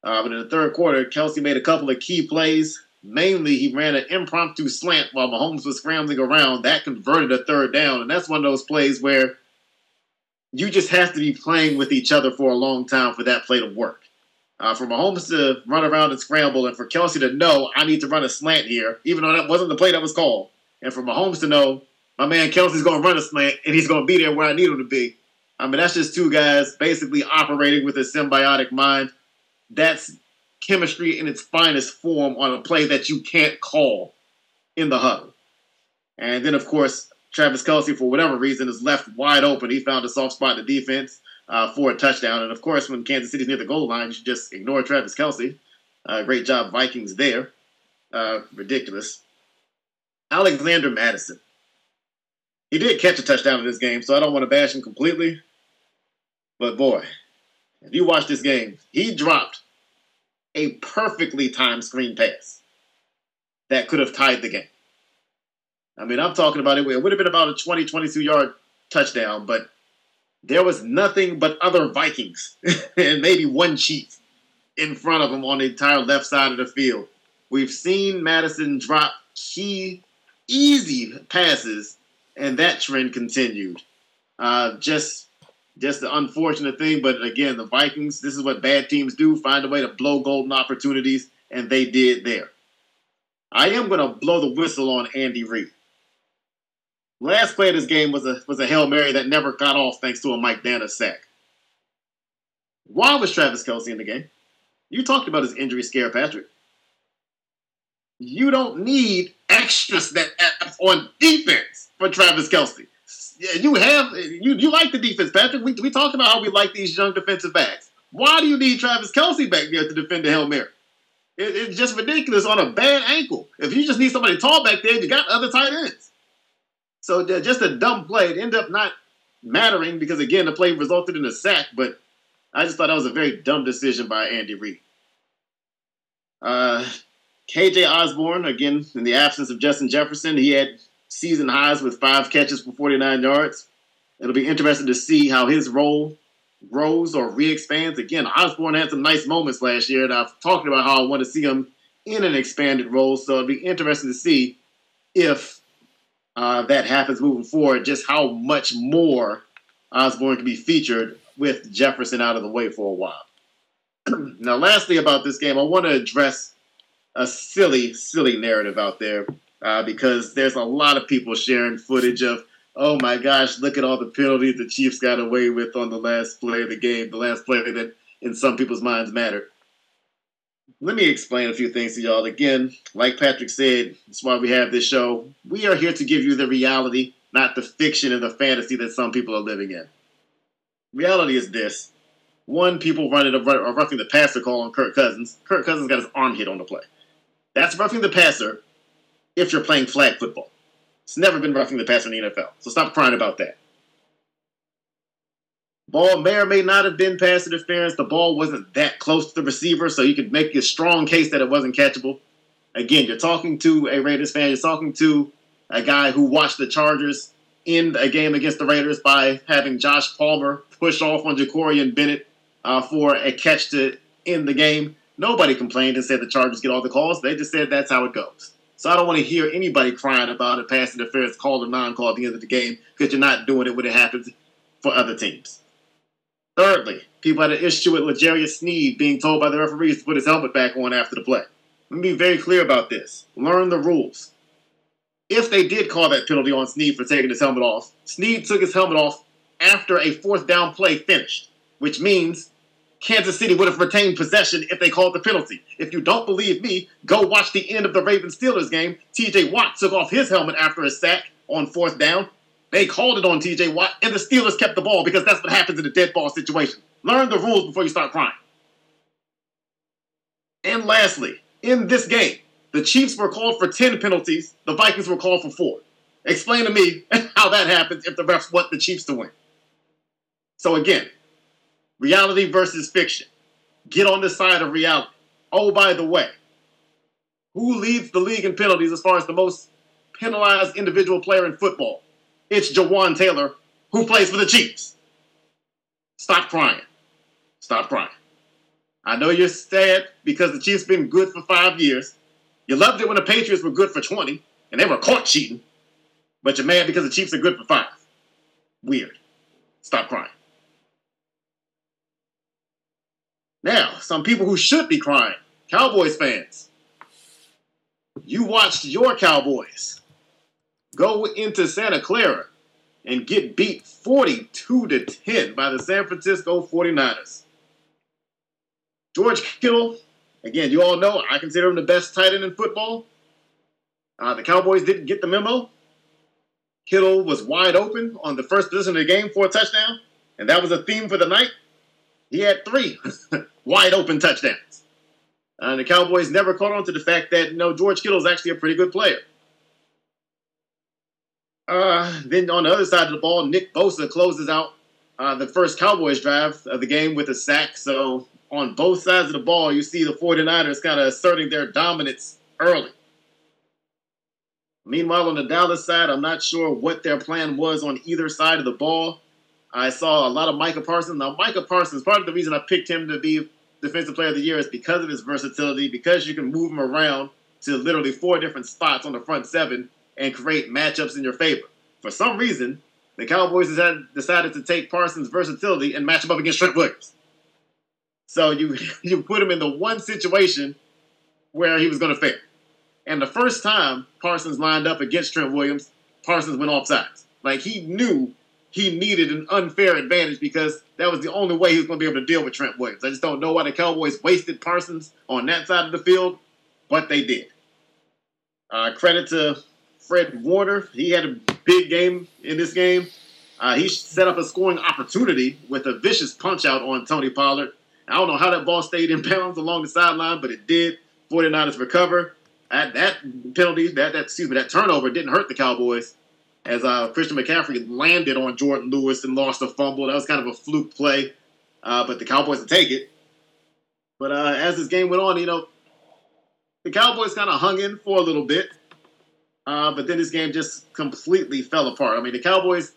Uh, but in the third quarter, Kelce made a couple of key plays. Mainly, he ran an impromptu slant while Mahomes was scrambling around. That converted a third down, and that's one of those plays where – you just have to be playing with each other for a long time for that play to work. Uh, for Mahomes to run around and scramble, and for Kelce to know I need to run a slant here, even though that wasn't the play that was called, and for Mahomes to know my man Kelce's going to run a slant and he's going to be there where I need him to be. I mean, that's just two guys basically operating with a symbiotic mind. That's chemistry in its finest form on a play that you can't call in the huddle. And then, of course, Travis Kelce, for whatever reason, is left wide open. He found a soft spot in the defense uh, for a touchdown. And of course, when Kansas City's near the goal line, you just ignore Travis Kelce. Uh, great job, Vikings, there. Uh, ridiculous. Alexander Mattison. He did catch a touchdown in this game, so I don't want to bash him completely. But boy, if you watch this game, he dropped a perfectly timed screen pass that could have tied the game. I mean, I'm talking about it. It would have been about a 20, 22 yard touchdown, but there was nothing but other Vikings and maybe one Chief in front of him on the entire left side of the field. We've seen Mattison drop key, easy passes, and that trend continued. Uh, just just the unfortunate thing. But again, the Vikings, this is what bad teams do find a way to blow golden opportunities, and they did there. I am going to blow the whistle on Andy Reid. Last play of this game was a was a hail mary that never got off thanks to a Mike Danna sack. Why was Travis Kelce in the game? You talked about his injury scare, Patrick. You don't need extra snaps on defense for Travis Kelce you have you you like the defense, Patrick. We we talked about how we like these young defensive backs. Why do you need Travis Kelce back there to defend the Hail Mary? It, it's just ridiculous on a bad ankle. If you just need somebody tall back there, you got other tight ends. So just a dumb play. It ended up not mattering because again the play resulted in a sack. But I just thought that was a very dumb decision by Andy Reid. Uh, KJ Osborn again in the absence of Justin Jefferson, he had season highs with five catches for 49 yards. It'll be interesting to see how his role grows or re-expands. Again, Osborn had some nice moments last year, and I've talked about how I want to see him in an expanded role. So it'll be interesting to see if uh, that happens moving forward. Just how much more Osborn can be featured with Jefferson out of the way for a while. now, lastly, about this game, I want to address a silly, silly narrative out there uh, because there's a lot of people sharing footage of, oh my gosh, look at all the penalties the Chiefs got away with on the last play of the game, the last play that in some people's minds mattered. Let me explain a few things to y'all. Again, like Patrick said, that's why we have this show. We are here to give you the reality, not the fiction and the fantasy that some people are living in. Reality is this. One, people running a roughing the passer call on Kirk Cousins. Kirk Cousins got his arm hit on the play. That's roughing the passer if you're playing flag football. It's never been roughing the passer in the NFL. So stop crying about that. Ball may or may not have been pass interference. The ball wasn't that close to the receiver, so you could make a strong case that it wasn't catchable. Again, you're talking to a Raiders fan. You're talking to a guy who watched the Chargers end a game against the Raiders by having Josh Palmer push off on Jakorian Bennett uh, for a catch to end the game. Nobody complained and said the Chargers get all the calls. They just said that's how it goes. So I don't want to hear anybody crying about a pass interference call or non-call at the end of the game because you're not doing it when it happens for other teams. Thirdly, people had an issue with L'Jarius Sneed being told by the referees to put his helmet back on after the play. Let me be very clear about this. Learn the rules. If they did call that penalty on Sneed for taking his helmet off, Sneed took his helmet off after a fourth down play finished, which means Kansas City would have retained possession if they called the penalty. If you don't believe me, go watch the end of the Ravens Steelers game. TJ Watt took off his helmet after a sack on fourth down. They called it on TJ Watt, and the Steelers kept the ball because that's what happens in a dead ball situation. Learn the rules before you start crying. And lastly, in this game, the Chiefs were called for 10 penalties, the Vikings were called for four. Explain to me how that happens if the refs want the Chiefs to win. So again, Reality versus fiction. Get on the side of reality. Oh, by the way, who leads the league in penalties as far as the most penalized individual player in football? It's Jawaan Taylor, who plays for the Chiefs. Stop crying. Stop crying. I know you're sad because the Chiefs been good for five years. You loved it when the Patriots were good for 20 and they were caught cheating. But you're mad because the Chiefs are good for five. Weird. Stop crying. Now, some people who should be crying, Cowboys fans. You watched your Cowboys go into Santa Clara and get beat 42 to 10 by the San Francisco 49ers. George Kittle, again, you all know I consider him the best tight end in football. Uh, the Cowboys didn't get the memo. Kittle was wide open on the first position of the game for a touchdown, and that was a theme for the night. He had three wide open touchdowns. Uh, the Cowboys never caught on to the fact that you know George Kittle is actually a pretty good player. Uh, then on the other side of the ball, Nick Bosa closes out uh, the first Cowboys drive of the game with a sack. So on both sides of the ball, you see the 49ers kind of asserting their dominance early. Meanwhile, on the Dallas side, I'm not sure what their plan was on either side of the ball. I saw a lot of Micah Parsons. Now, Micah Parsons, part of the reason I picked him to be Defensive Player of the Year is because of his versatility, because you can move him around to literally four different spots on the front seven and create matchups in your favor. For some reason, the Cowboys decided to take Parsons' versatility and match him up against Trent Williams. So you you put him in the one situation where he was going to fail. And the first time Parsons lined up against Trent Williams, Parsons went off sides. Like he knew he needed an unfair advantage because that was the only way he was going to be able to deal with Trent Williams. I just don't know why the Cowboys wasted Parsons on that side of the field, but they did. Uh, credit to Fred Warner. He had a big game in this game. Uh, he set up a scoring opportunity with a vicious punch out on Tony Pollard. I don't know how that ball stayed in bounds along the sideline, but it did. 49ers recover. That, that penalty, that, that excuse me, that turnover didn't hurt the Cowboys as uh, Christian McCaffrey landed on Jourdan Lewis and lost a fumble. That was kind of a fluke play, uh, but the Cowboys would take it. But uh, as this game went on, you know, the Cowboys kind of hung in for a little bit, uh, but then this game just completely fell apart. I mean, the Cowboys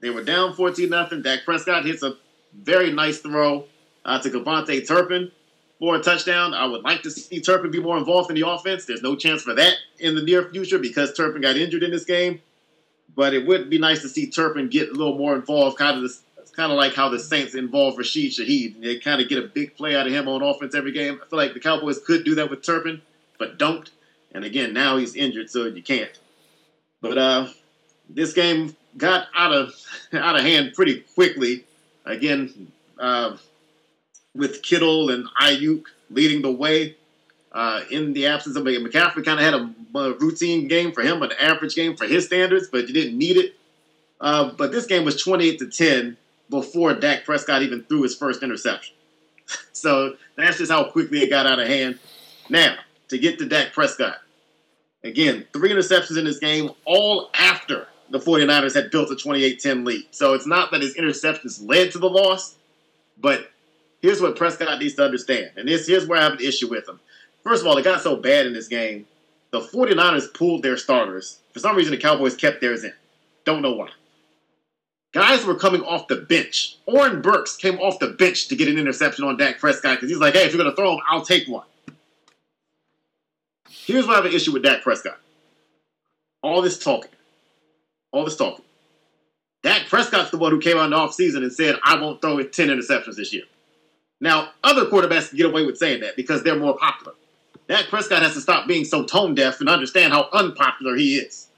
they were down 14 nothing. Dak Prescott hits a very nice throw uh, to KaVontae Turpin for a touchdown. I would like to see Turpin be more involved in the offense. There's no chance for that in the near future because Turpin got injured in this game. But it would be nice to see Turpin get a little more involved, kind of kind of like how the Saints involve Rashid Shaheed. They kind of get a big play out of him on offense every game. I feel like the Cowboys could do that with Turpin, but don't. And again, now he's injured, so you can't. But uh, this game got out of out of hand pretty quickly. Again, uh, with Kittle and Aiyuk leading the way. Uh, in the absence of McCaffrey, kind of had a, a, routine game for him, an average game for his standards, but you didn't need it. Uh, but this game was 28 to 10 before Dak Prescott even threw his first interception. so that's just how quickly it got out of hand. Now, to get to Dak Prescott, again, three interceptions in this game, all after the 49ers had built a 28 10 lead. So it's not that his interceptions led to the loss, but here's what Prescott needs to understand. And this here's where I have an issue with him. First of all, it got so bad in this game. The 49ers pulled their starters. For some reason, the Cowboys kept theirs in. Don't know why. Guys were coming off the bench. Oren Burks came off the bench to get an interception on Dak Prescott because he's like, hey, if you're going to throw him, I'll take one. Here's why I have an issue with Dak Prescott. All this talking. All this talking. Dak Prescott's the one who came out in the offseason and said, I won't throw 10 interceptions this year. Now, other quarterbacks get away with saying that because they're more popular. Dak Prescott has to stop being so tone deaf and understand how unpopular he is.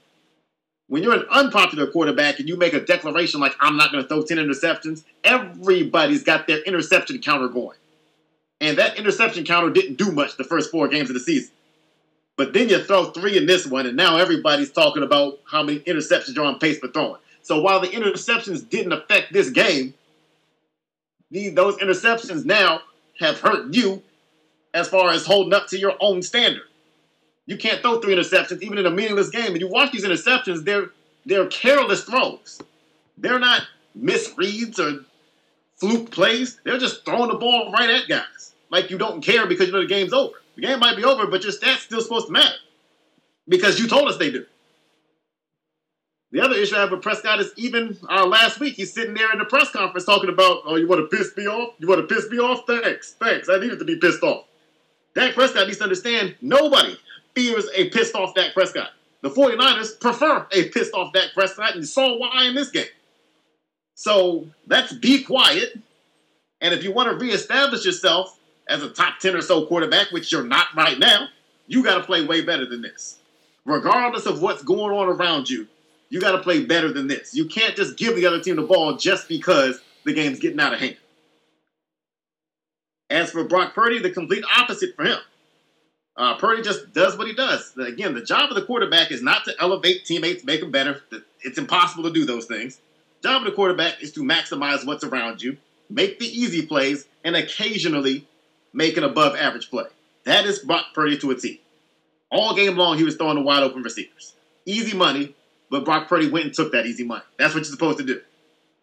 When you're an unpopular quarterback and you make a declaration like, I'm not going to throw 10 interceptions, everybody's got their interception counter going. And that interception counter didn't do much the first four games of the season. But then you throw three in this one, and now everybody's talking about how many interceptions you're on pace for throwing. So while the interceptions didn't affect this game, these, those interceptions now have hurt you as far as holding up to your own standard. You can't throw three interceptions even in a meaningless game. And you watch these interceptions, they're they're careless throws. They're not misreads or fluke plays. They're just throwing the ball right at guys. Like you don't care because you know the game's over. The game might be over, but your stats still supposed to matter. Because you told us they do. The other issue I have with Prescott is even uh, last week, he's sitting there in the press conference talking about, oh, you want to piss me off? You want to piss me off? Thanks. Thanks. I needed to be pissed off. Dak Prescott needs to understand nobody fears a pissed off Dak Prescott. The 49ers prefer a pissed off Dak Prescott, and you saw why in this game. So let's be quiet. And if you want to reestablish yourself as a top 10 or so quarterback, which you're not right now, you got to play way better than this. Regardless of what's going on around you, you got to play better than this. You can't just give the other team the ball just because the game's getting out of hand. As for Brock Purdy, the complete opposite for him. Uh, Purdy just does what he does. Again, the job of the quarterback is not to elevate teammates, make them better. It's impossible to do those things. Job of the quarterback is to maximize what's around you, make the easy plays, and occasionally make an above average play. That is Brock Purdy to a T. All game long, he was throwing the wide open receivers. Easy money, but Brock Purdy went and took that easy money. That's what you're supposed to do.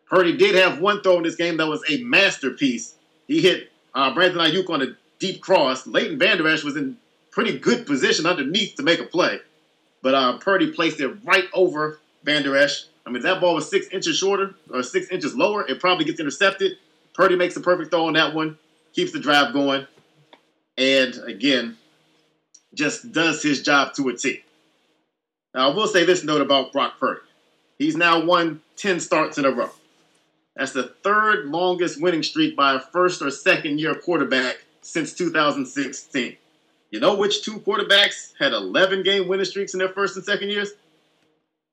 Purdy did have one throw in this game that was a masterpiece. He hit uh, Brandon Aiyuk on a deep cross. Leighton Vander Esch was in pretty good position underneath to make a play. But uh, Purdy placed it right over Vander Esch. I mean, that ball was six inches shorter or six inches lower, it probably gets intercepted. Purdy makes a perfect throw on that one, keeps the drive going, and again, just does his job to a T. Now, I will say this note about Brock Purdy. He's now won 10 starts in a row. That's the third longest winning streak by a first or second year quarterback since 2016. You know which two quarterbacks had 11 game winning streaks in their first and second years?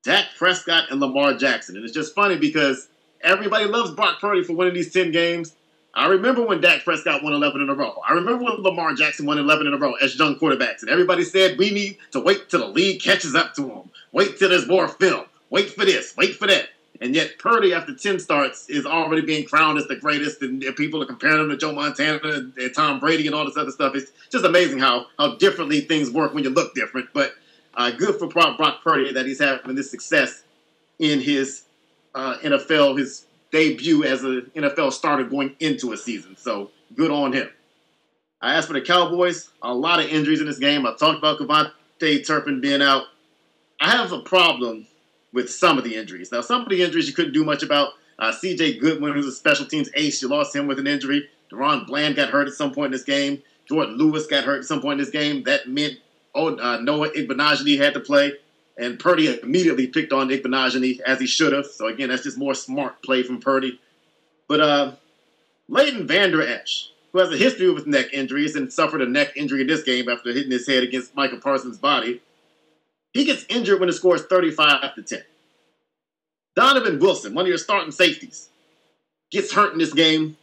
Dak Prescott and Lamar Jackson. And it's just funny because everybody loves Brock Purdy for winning these 10 games. I remember when Dak Prescott won 11 in a row. I remember when Lamar Jackson won 11 in a row as young quarterbacks. And everybody said we need to wait till the league catches up to them. Wait till there's more film. Wait for this. Wait for that. And yet Purdy, after 10 starts, is already being crowned as the greatest. And people are comparing him to Joe Montana and, Tom Brady and all this other stuff. It's just amazing how, how differently things work when you look different. But uh, good for Brock, Purdy that he's having this success in his uh, NFL, his debut as an NFL starter going into a season. So good on him. I asked for the Cowboys, a lot of injuries in this game. I talked about KaVontae Turpin being out. I have a problem with some of the injuries. Now, some of the injuries you couldn't do much about. Uh, C.J. Goodwin, who's a special teams ace, you lost him with an injury. DaRon Bland got hurt at some point in this game. Jourdan Lewis got hurt at some point in this game. That meant oh, uh, Noah Igbinoghene had to play. And Purdy immediately picked on Igbinoghene as he should have. So again, that's just more smart play from Purdy. But uh, Leighton Vander Esch, who has a history with neck injuries and suffered a neck injury in this game after hitting his head against Micah Parsons' body, he gets injured when the score is 35 to 10. Donovan Wilson, one of your starting safeties, gets hurt in this game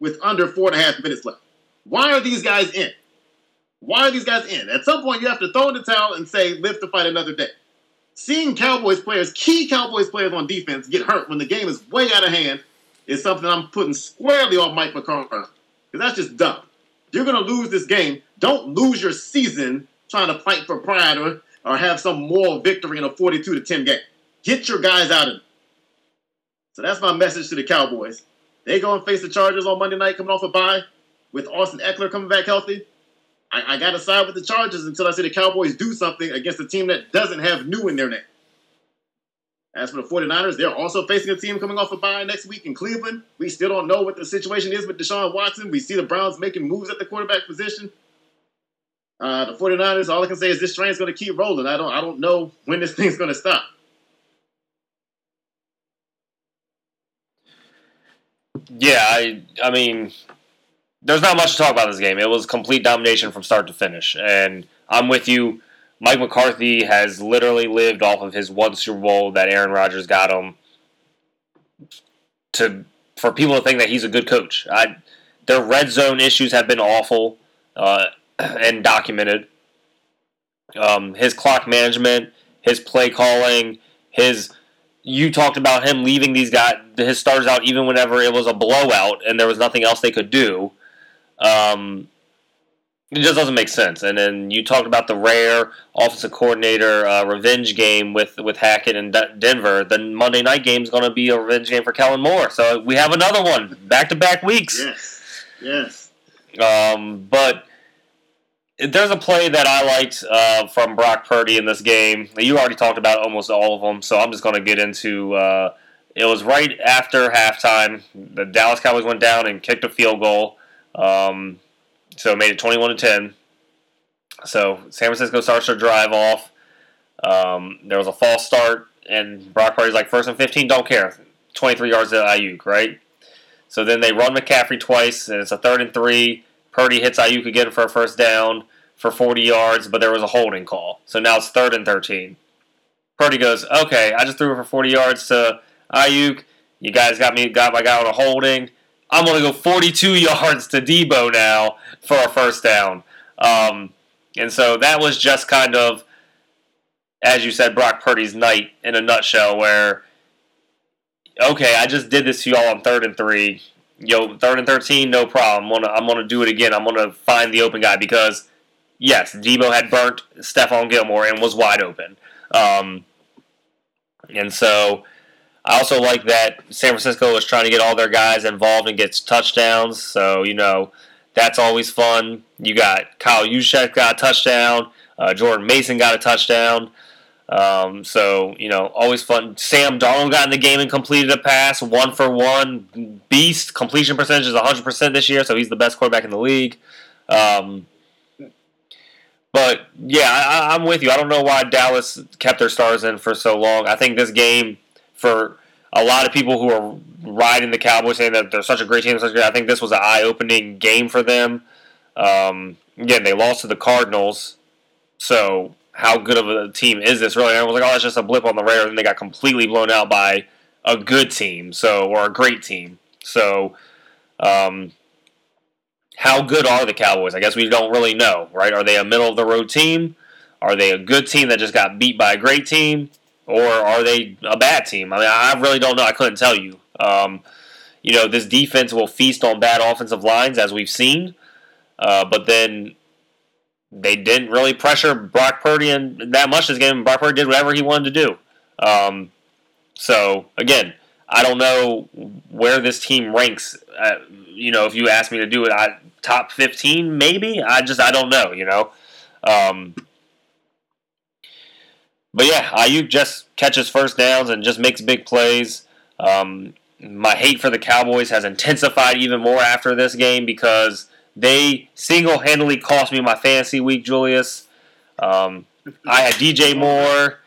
with under four and a half minutes left. Why are these guys in? Why are these guys in? At some point, you have to throw in the towel and say, live to fight another day. Seeing Cowboys players, key Cowboys players on defense, get hurt when the game is way out of hand is something I'm putting squarely on Mike McCarthy. Because that's just dumb. You're going to lose this game. Don't lose your season trying to fight for pride or, or have some moral victory in a 42 to 10 game. Get your guys out of it. So that's my message to the Cowboys. They go and face the Chargers on Monday night coming off a bye with Austin Ekeler coming back healthy. I, I got to side with the Chargers until I see the Cowboys do something against a team that doesn't have new in their name. As for the 49ers, they're also facing a team coming off a bye next week in Cleveland. We still don't know what the situation is with Deshaun Watson. We see the Browns making moves at the quarterback position. Uh, the 49ers, all I can say is this train's going to keep rolling. I don't, I don't know when this thing's going to stop. Yeah, I, I mean, there's not much to talk about this game. It was complete domination from start to finish, and I'm with you. Mike McCarthy has literally lived off of his one Super Bowl that Aaron Rodgers got him. To for people to think that he's a good coach, I, their red zone issues have been awful uh, and documented. Um, his clock management, his play calling, his you talked about him leaving these guys his stars out even whenever it was a blowout and there was nothing else they could do. Um, it just doesn't make sense. And then you talked about the rare offensive coordinator uh, revenge game with with Hackett and D- Denver. The Monday night game is going to be a revenge game for Kellen Moore. So we have another one back to back weeks. Yes, yes. Um, but there's a play that I liked uh, from Brock Purdy in this game. You already talked about almost all of them, so I'm just going to get into. Uh, it was right after halftime. The Dallas Cowboys went down and kicked a field goal. Um, so it made it 21 to 10. So San Francisco starts their drive off. Um, there was a false start, and Brock Purdy's like, first and 15, don't care. 23 yards to Aiyuk, right? So then they run McCaffrey twice, and it's a third and three. Purdy hits Aiyuk again for a first down for 40 yards, but there was a holding call. So now it's third and 13. Purdy goes, okay, I just threw it for 40 yards to Aiyuk. You guys got me, got my guy on a holding. I'm going to go 42 yards to Deebo now for a first down. Um, and so that was just kind of, as you said, Brock Purdy's night in a nutshell, where, okay, I just did this to y'all on third and three. Yo, third and 13, no problem. I'm gonna, I'm gonna do it again. I'm gonna find the open guy because, yes, Deebo had burnt Stephon Gilmore and was wide open. Um, and so I also like that San Francisco was trying to get all their guys involved and get touchdowns. So, you know, that's always fun. You got Kyle Juszczyk got a touchdown. Uh, Jordan Mason got a touchdown. Um, so, you know, always fun. Sam Darnold got in the game and completed a pass, one for one. Beast. Completion percentage is 100% this year, so he's the best quarterback in the league. Um, but, yeah, I, I'm with you. I don't know why Dallas kept their stars in for so long. I think this game for a lot of people who are riding the Cowboys saying that they're such a great team. Such great, I think this was an eye-opening game for them. Um, again, they lost to the Cardinals, so how good of a team is this really? And I was like, oh, that's just a blip on the radar. And they got completely blown out by a good team, so or a great team. So, um, how good are the Cowboys? I guess we don't really know, right? Are they a middle of the road team? Are they a good team that just got beat by a great team? or are they a bad team? I mean, I really don't know. I couldn't tell you. Um, you know, this defense will feast on bad offensive lines, as we've seen, uh, but then they didn't really pressure Brock Purdy in that much this game. Brock Purdy did whatever he wanted to do. Um, so again, I don't know where this team ranks. Uh, you know, if you ask me to do it, I top fifteen maybe. I just I don't know. You know. Um, but yeah, Aiyuk just catches first downs and just makes big plays. Um, my hate for the Cowboys has intensified even more after this game because they single handedly cost me my fantasy week, Julius. Um, I had DJ Moore.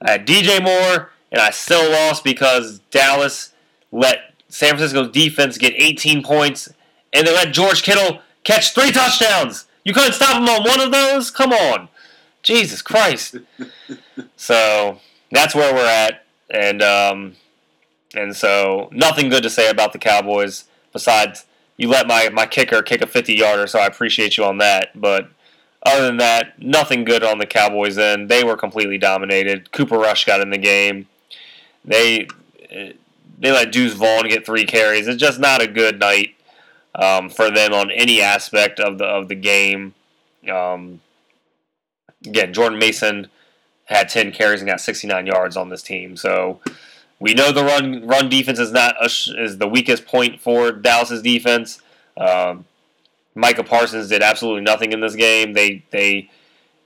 I had DJ Moore, and I still lost because Dallas let San Francisco's defense get 18 points, and they let George Kittle catch three touchdowns. You couldn't stop him on one of those? Come on. Jesus Christ. so that's where we're at, and um, and so nothing good to say about the Cowboys besides you let my my kicker kick a 50 yarder, so I appreciate you on that. But other than that, nothing good on the Cowboys end. They were completely dominated. Cooper Rush got in the game. They they let Deuce Vaughn get three carries. It's just not a good night um, for them on any aspect of the of the game. Um, again, Jordan Mason had 10 carries and got 69 yards on this team. So we know the run run defense is not a, is the weakest point for Dallas's defense. Um, Micah Parsons did absolutely nothing in this game. They they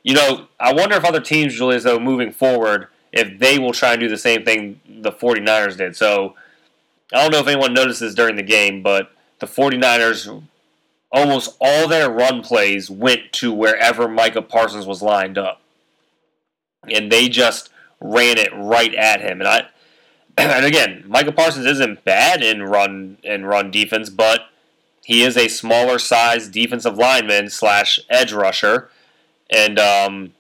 you know, I wonder if other teams, Julius, though, moving forward, if they will try and do the same thing the 49ers did. So I don't know if anyone notices during the game, but the 49ers almost all their run plays went to wherever Micah Parsons was lined up. And they just ran it right at him. And I and again, Micah Parsons isn't bad in run in run defense, but he is a smaller size defensive lineman slash edge rusher. And um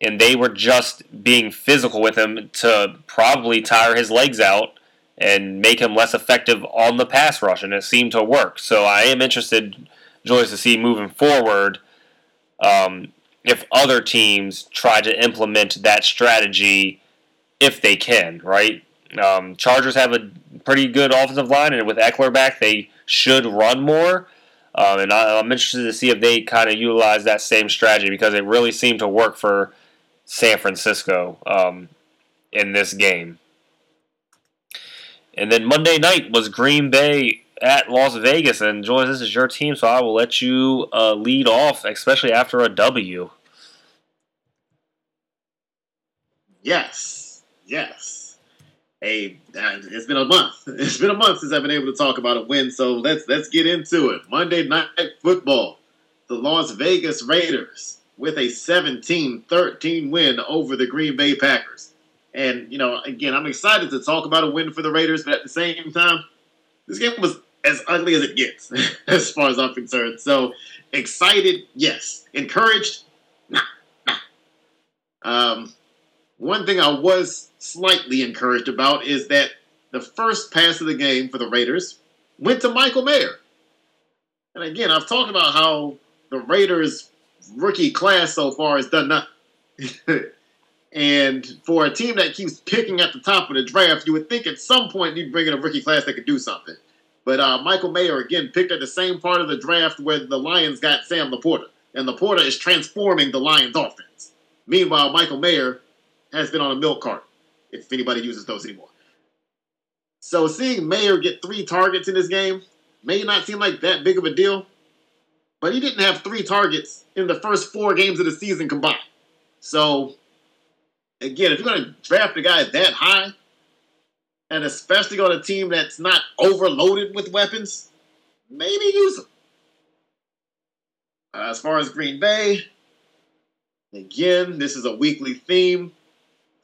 and they were just being physical with him to probably tire his legs out and make him less effective on the pass rush, and it seemed to work. So I am interested, Joyce, to see moving forward um, if other teams try to implement that strategy if they can, right? Um, Chargers have a pretty good offensive line, and with Ekeler back, they should run more. Um, and I, am interested to see if they kind of utilize that same strategy because it really seemed to work for San Francisco um, in this game. And then Monday night was Green Bay at Las Vegas. And Joyce, this is your team, so I will let you uh, lead off, especially after a W. Yes, yes. Hey, it's been a month. It's been a month since I've been able to talk about a win. So let's let's get into it. Monday night football. The Las Vegas Raiders with a 17-13 win over the Green Bay Packers. And, you know, again, I'm excited to talk about a win for the Raiders, but at the same time, this game was as ugly as it gets, as far as I'm concerned. So excited, yes. Encouraged, nah, nah. Um, one thing I was slightly encouraged about is that the first pass of the game for the Raiders went to Michael Mayer. And again, I've talked about how the Raiders rookie class so far has done nothing. and for a team that keeps picking at the top of the draft, you would think at some point you'd bring in a rookie class that could do something. But uh, Michael Mayer, again, picked at the same part of the draft where the Lions got Sam LaPorta. And LaPorta is transforming the Lions offense. Meanwhile, Michael Mayer has been on a milk cart, if anybody uses those anymore. So seeing Mayer get three targets in this game may not seem like that big of a deal, but he didn't have three targets in the first four games of the season combined. So, again, if you're going to draft a guy that high, and especially on a team that's not overloaded with weapons, maybe use him. Uh, as far as Green Bay, again, this is a weekly theme.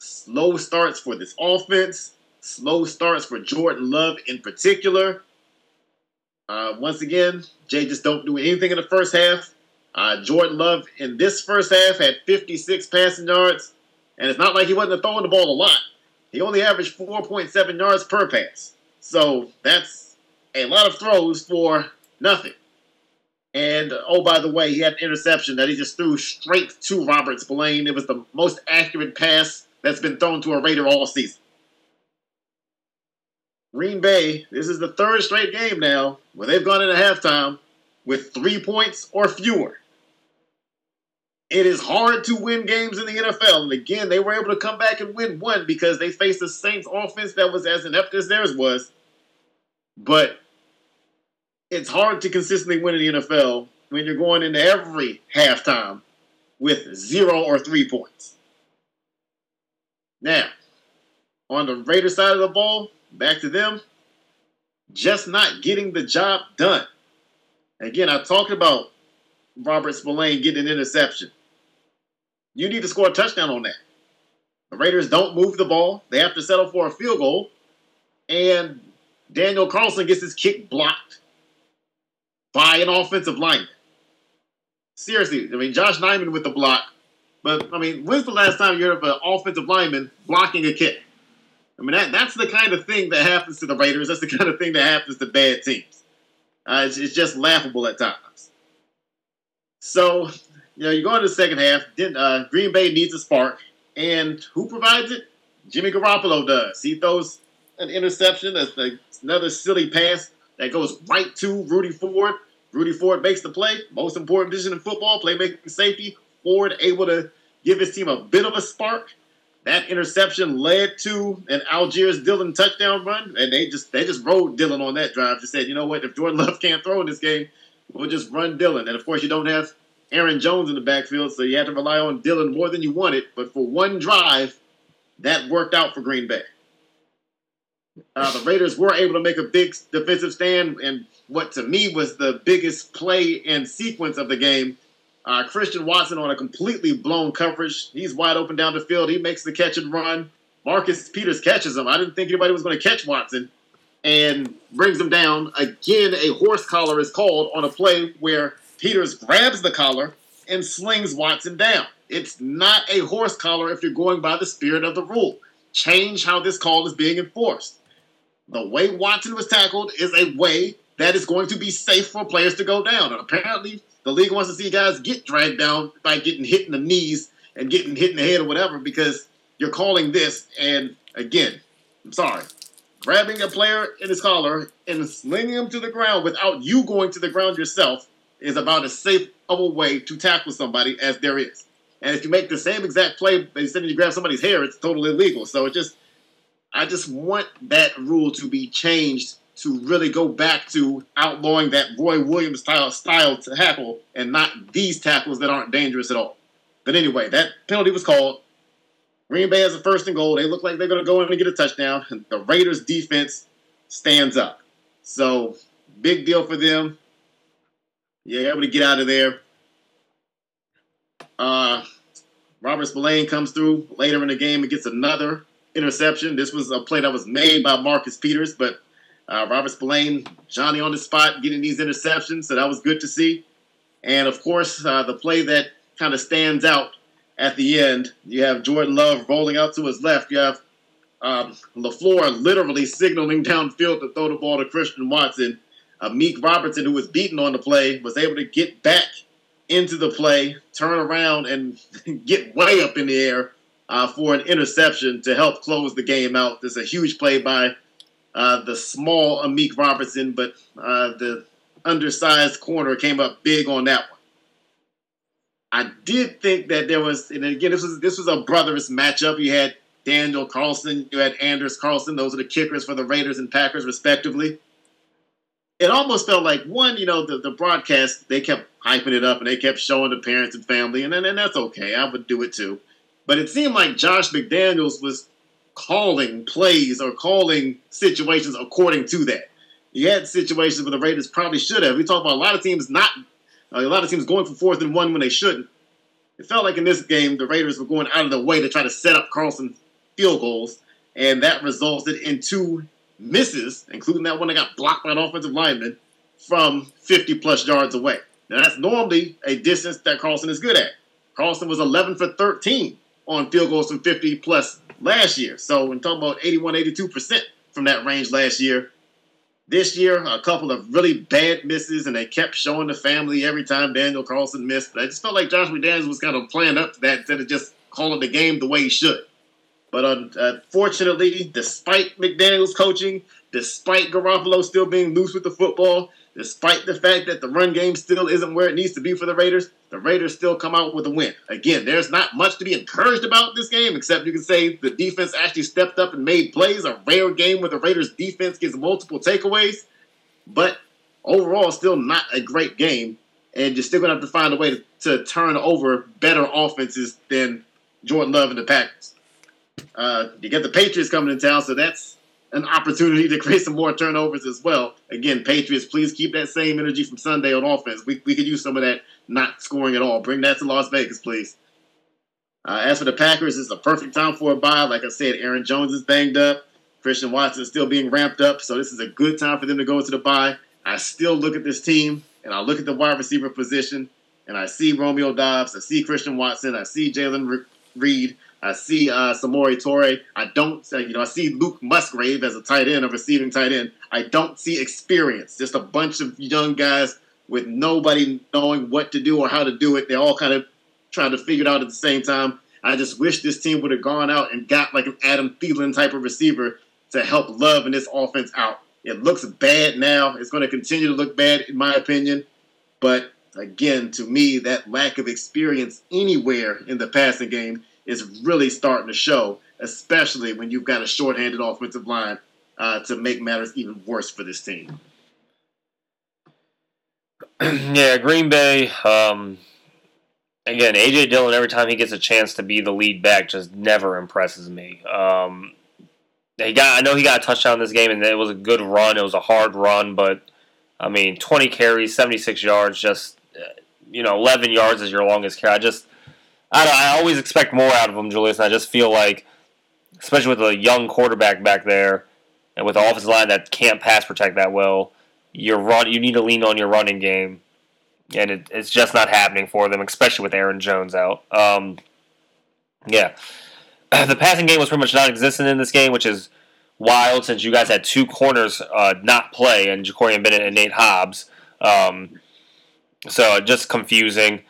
Slow starts for this offense, slow starts for Jordan Love in particular. Uh, once again, Jay just don't do anything in the first half. Uh, Jordan Love in this first half had 56 passing yards, and it's not like he wasn't throwing the ball a lot. He only averaged 4.7 yards per pass. So that's a lot of throws for nothing. And oh, by the way, he had an interception that he just threw straight to Robert Spillane. It was the most accurate pass that's been thrown to a Raider all season. Green Bay, this is the third straight game now where they've gone into halftime with three points or fewer. It is hard to win games in the NFL. And again, they were able to come back and win one because they faced the Saints offense that was as inept as theirs was. But it's hard to consistently win in the NFL when you're going into every halftime with zero or three points. Now, on the Raiders side of the ball, back to them, just not getting the job done. Again, I talked about Robert Spillane getting an interception. You need to score a touchdown on that. The Raiders don't move the ball. They have to settle for a field goal. And Daniel Carlson gets his kick blocked by an offensive lineman. Seriously, I mean, Josh Nyman with the block. But, I mean, when's the last time you heard of an offensive lineman blocking a kick? I mean, that, that's the kind of thing that happens to the Raiders. That's the kind of thing that happens to bad teams. Uh, it's, it's, just laughable at times. So, you know, you go into the second half. Uh, Green Bay needs a spark. And who provides it? Jimmy Garoppolo does. He throws an interception. That's another silly pass that goes right to Rudy Ford. Rudy Ford makes the play. Most important position in football, playmaking safety. Ford able to give his team a bit of a spark. That interception led to an AJ Dillon touchdown run, and they just they just rode Dillon on that drive. Just said, you know what, if Jordan Love can't throw in this game, we'll just run Dillon. And of course, you don't have Aaron Jones in the backfield, so you have to rely on Dillon more than you wanted. But for one drive, that worked out for Green Bay. Uh, the Raiders were able to make a big defensive stand, and what to me was the biggest play and sequence of the game uh, Christian Watson on a completely blown coverage. He's wide open down the field. He makes the catch and run. Marcus Peters catches him. I didn't think anybody was going to catch Watson and brings him down. Again, a horse collar is called on a play where Peters grabs the collar and slings Watson down. It's not a horse collar if you're going by the spirit of the rule. Change how this call is being enforced. The way Watson was tackled is a way that is going to be safe for players to go down. And apparently, the league wants to see guys get dragged down by getting hit in the knees and getting hit in the head or whatever because you're calling this. And again, I'm sorry, grabbing a player in his collar and slinging him to the ground without you going to the ground yourself is about as safe of a way to tackle somebody as there is. And if you make the same exact play instead of you grab somebody's hair, it's totally illegal. So it just, I just want that rule to be changed to really go back to outlawing that Roy Williams style style tackle and not these tackles that aren't dangerous at all. But anyway, that penalty was called. Green Bay has a first and goal. They look like they're going to go in and get a touchdown. And the Raiders defense stands up. So big deal for them. Yeah, able to get out of there. Uh, Robert Spillane comes through later in the game and gets another interception. This was a play that was made by Marcus Peters, but Uh, Robert Spillane, Johnny on the spot, getting these interceptions, so that was good to see. And of course, uh, the play that kind of stands out at the end, you have Jordan Love rolling out to his left. You have um, LaFleur literally signaling downfield to throw the ball to Christian Watson. Uh, Amik Robertson, who was beaten on the play, was able to get back into the play, turn around, and get way up in the air uh, for an interception to help close the game out. There's a huge play by uh, the small Amik Robertson, but uh, the undersized corner came up big on that one. I did think that there was, and again, this was this was a brothers matchup. You had Daniel Carlson, you had Anders Carlson. Those are the kickers for the Raiders and Packers, respectively. It almost felt like one, you know, the, the broadcast they kept hyping it up and they kept showing the parents and family, and and that's okay. I would do it too. But it seemed like Josh McDaniels was calling plays or calling situations according to that. You had situations where the Raiders probably should have. We talk about a lot of teams not, uh, a lot of teams going for fourth and one when they shouldn't. It felt like in this game the Raiders were going out of the way to try to set up Carlson field goals, and that resulted in two misses, including that one that got blocked by an offensive lineman from 50 plus yards away. Now that's normally a distance that Carlson is good at. Carlson was 11 for 13 on field goals from 50 plus last year. So when talking about 81, 82% from that range last year, this year, a couple of really bad misses, and they kept showing the family every time Daniel Carlson missed. But I just felt like Josh McDaniels was kind of playing up to that instead of just calling the game the way he should. But unfortunately, uh, despite McDaniels coaching, despite Garoppolo still being loose with the football, despite the fact that the run game still isn't where it needs to be for the Raiders, the Raiders still come out with a win. Again, there's not much to be encouraged about this game, except you can say the defense actually stepped up and made plays. A rare game where the Raiders defense gets multiple takeaways, but overall, still not a great game. And you're still going to have to find a way to, to turn over better offenses than Jordan Love and the Packers. Uh, you get the Patriots coming in town, so that's an opportunity to create some more turnovers as well. Again, Patriots, please keep that same energy from Sunday on offense. We, we could use some of that not scoring at all. Bring that to Las Vegas, please. Uh, as for the Packers, it's a perfect time for a bye. Like I said, Aaron Jones is banged up. Christian Watson is still being ramped up, so this is a good time for them to go into the bye. I still look at this team, and I look at the wide receiver position, and I see Romeo Doubs. I see Christian Watson, I see Jalen Reed, I see uh, Samori Toure. I don't, uh, you know, I see Luke Musgrave as a tight end, a receiving tight end. I don't see experience. Just a bunch of young guys with nobody knowing what to do or how to do it. They're all kind of trying to figure it out at the same time. I just wish this team would have gone out and got like an Adam Thielen type of receiver to help Love in this offense out. It looks bad now. It's going to continue to look bad, in my opinion. But again, to me, that lack of experience anywhere in the passing game is really starting to show, especially when you've got a shorthanded offensive line uh, to make matters even worse for this team. yeah, Green Bay. Um, again, AJ Dillon. Every time he gets a chance to be the lead back, just never impresses me. Um, he got. I know he got a touchdown this game, and it was a good run. It was a hard run, but I mean, 20 carries, 76 yards, just uh, you know, 11 yards is your longest carry. I just I, I always expect more out of him, Julius. And I just feel like, especially with a young quarterback back there, and with an offensive line that can't pass protect that well, you run. You need to lean on your running game, and it, it's just not happening for them, especially with Aaron Jones out. Um, yeah, the passing game was pretty much non-existent in this game, which is wild since you guys had two corners uh, not play, and Jakorian Bennett and Nate Hobbs. Um, so just confusing.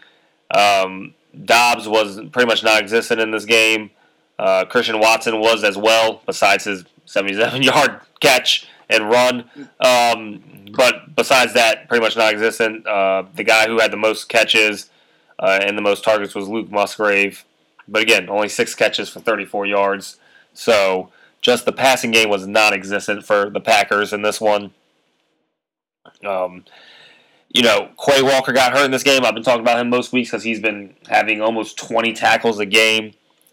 Um, Doubs was pretty much non-existent in this game. Uh, Christian Watson was as well, besides his 77-yard catch and run. Um, but besides that, pretty much non-existent. Uh, the guy who had the most catches uh, and the most targets was Luke Musgrave. But again, only six catches for 34 yards. So just the passing game was non-existent for the Packers in this one. Um, you know, Quay Walker got hurt in this game. I've been talking about him most weeks because he's been having almost 20 tackles a game.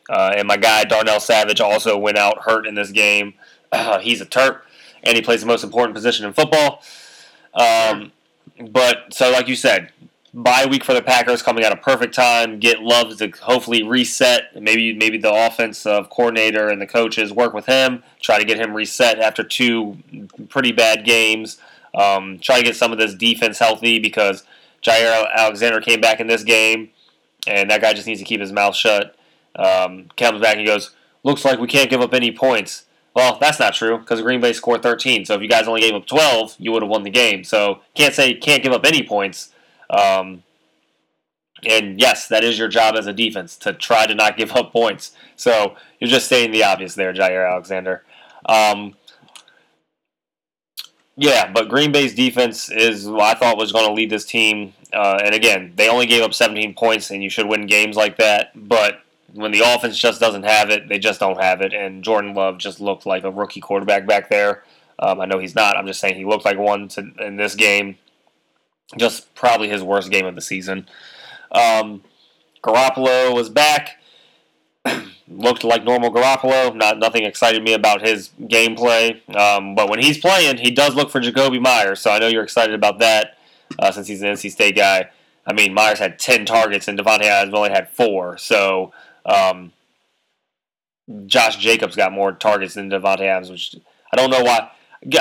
Uh, and my guy Darnell Savage also went out hurt in this game. Uh, he's a Terp, and he plays the most important position in football. Um, but so, like you said, bye week for the Packers coming at a perfect time. Get Love to hopefully reset. Maybe maybe the offensive coordinator and the coaches work with him, try to get him reset after two pretty bad games. Um, try to get some of this defense healthy because Jaire Alexander came back in this game, and that guy just needs to keep his mouth shut. Um, comes back and goes, looks like we can't give up any points. Well, that's not true because Green Bay scored 13. So if you guys only gave up 12, you would have won the game. So can't say can't give up any points. Um, and yes, that is your job as a defense to try to not give up points. So you're just stating the obvious there, Jaire Alexander. Um, yeah, but Green Bay's defense is what I thought was going to lead this team. Uh, and again, they only gave up 17 points, and you should win games like that. But when the offense just doesn't have it, they just don't have it. And Jordan Love just looked like a rookie quarterback back there. Um, I know he's not. I'm just saying he looked like one to, in this game. Just probably his worst game of the season. Um, Garoppolo was back. Looked like normal Garoppolo. Not nothing excited me about his gameplay. Um, but when he's playing, he does look for Jakobi Meyers. So I know you're excited about that uh, since he's an NC State guy. I mean, Meyers had ten targets and Davante Adams only had four. So um, Josh Jacobs got more targets than Davante Adams, which I don't know why.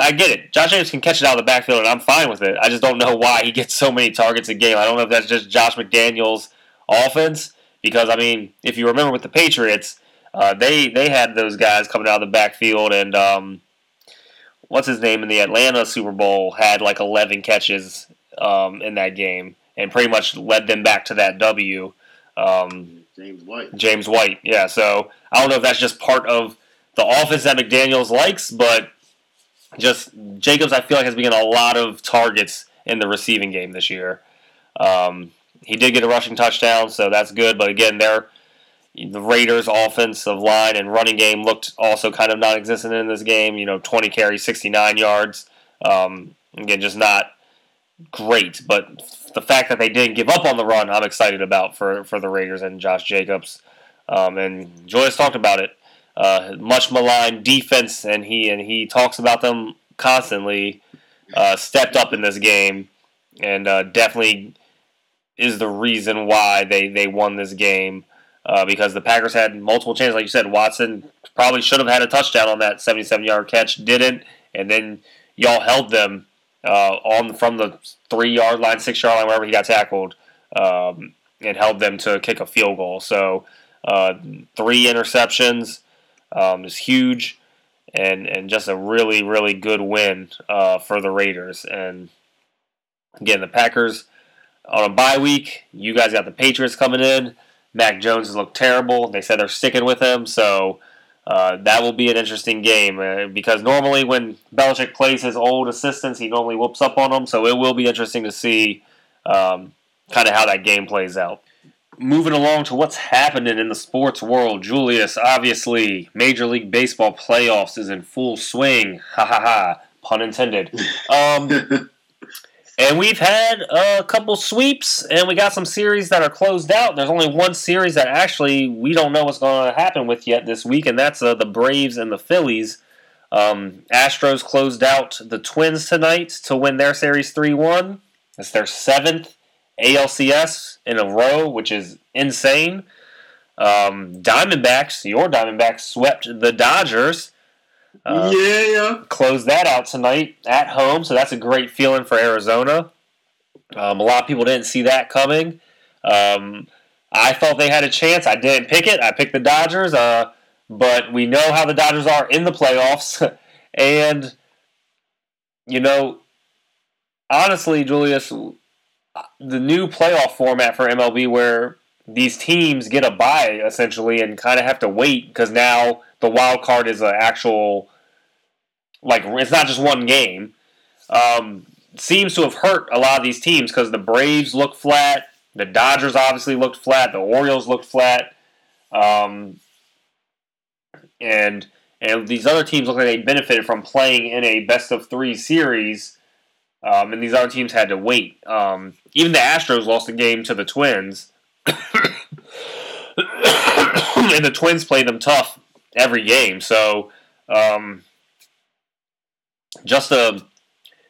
I get it. Josh Jacobs can catch it out of the backfield, and I'm fine with it. I just don't know why he gets so many targets a game. I don't know if that's just Josh McDaniels' offense, because I mean, if you remember with the Patriots, uh, they they had those guys coming out of the backfield, and um, what's his name in the Atlanta Super Bowl had like 11 catches um, in that game, and pretty much led them back to that W. Um, James White. James White, yeah. So I don't know if that's just part of the offense that McDaniels likes, but just Jacobs, I feel like has been getting a lot of targets in the receiving game this year. Um, he did get a rushing touchdown, so that's good. But again, they're the Raiders' offensive line and running game looked also kind of non-existent in this game. You know, 20 carries, 69 yards. Um, again, just not great. But the fact that they didn't give up on the run, I'm excited about for for the Raiders and Josh Jacobs. Um, and Joyce talked about it uh, much maligned defense, and he and he talks about them constantly. Uh, stepped up in this game, and uh, definitely is the reason why they they won this game. Uh, because the Packers had multiple chances, like you said, Watson probably should have had a touchdown on that 77-yard catch, didn't, and then y'all held them uh, on from the three-yard line, six-yard line, wherever he got tackled, um, and held them to kick a field goal. So uh, three interceptions um, is huge, and and just a really really good win uh, for the Raiders. And again, the Packers on a bye week. You guys got the Patriots coming in. Mac Jones has looked terrible. They said they're sticking with him, so uh, that will be an interesting game uh, because normally when Belichick plays his old assistants, he normally whoops up on them. So it will be interesting to see um, kind of how that game plays out moving along to what's happening in the sports world, Julius, obviously, Major League Baseball playoffs is in full swing. Ha ha ha. Pun intended. Um, and we've had a couple sweeps, and we got some series that are closed out. There's only one series that actually we don't know what's going to happen with yet this week, and that's uh, the Braves and the Phillies. Um, Astros closed out the Twins tonight to win their series 3 1. It's their seventh ALCS in a row, which is insane. Um, Diamondbacks, your Diamondbacks, swept the Dodgers. Uh, yeah. Close that out tonight at home, so that's a great feeling for Arizona. Um, a lot of people didn't see that coming. Um, I thought they had a chance. I didn't pick it. I picked the Dodgers, uh, but we know how the Dodgers are in the playoffs. and, you know, honestly, Julius, the new playoff format for MLB where these teams get a bye essentially and kind of have to wait because now the wild card is an actual like it's not just one game. Um, seems to have hurt a lot of these teams because the Braves look flat, the Dodgers obviously looked flat, the Orioles looked flat, um, and and these other teams look like they benefited from playing in a best of three series um, and these other teams had to wait. Um, even the Astros lost a game to the Twins, and the Twins played them tough every game. So um, just a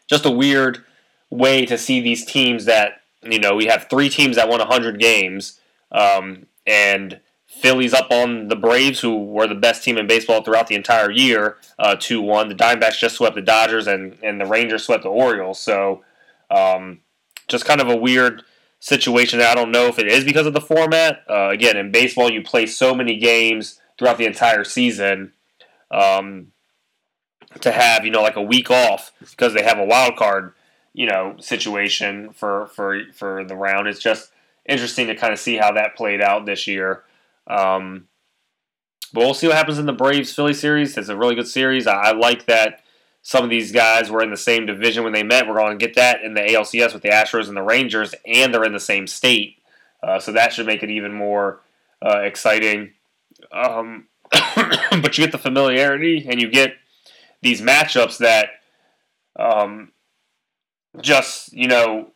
just a weird way to see these teams that you know, we have three teams that won 100 games, um, and Phillies up on the Braves, who were the best team in baseball throughout the entire year, uh, 1. The Diamondbacks just swept the Dodgers, and, and the Rangers swept the Orioles. So, um, just kind of a weird situation. I don't know if it is because of the format. Uh, again, in baseball, you play so many games throughout the entire season. Um, to have you know like a week off because they have a wild card you know situation for for for the round. It's just interesting to kind of see how that played out this year. Um, but we'll see what happens in the Braves Philly series. It's a really good series. I, I, like that some of these guys were in the same division when they met. We're going to get that in the ALCS with the Astros and the Rangers, and they're in the same state. Uh, so that should make it even more uh, exciting. Um, but you get the familiarity and you get these matchups that um, just, you know,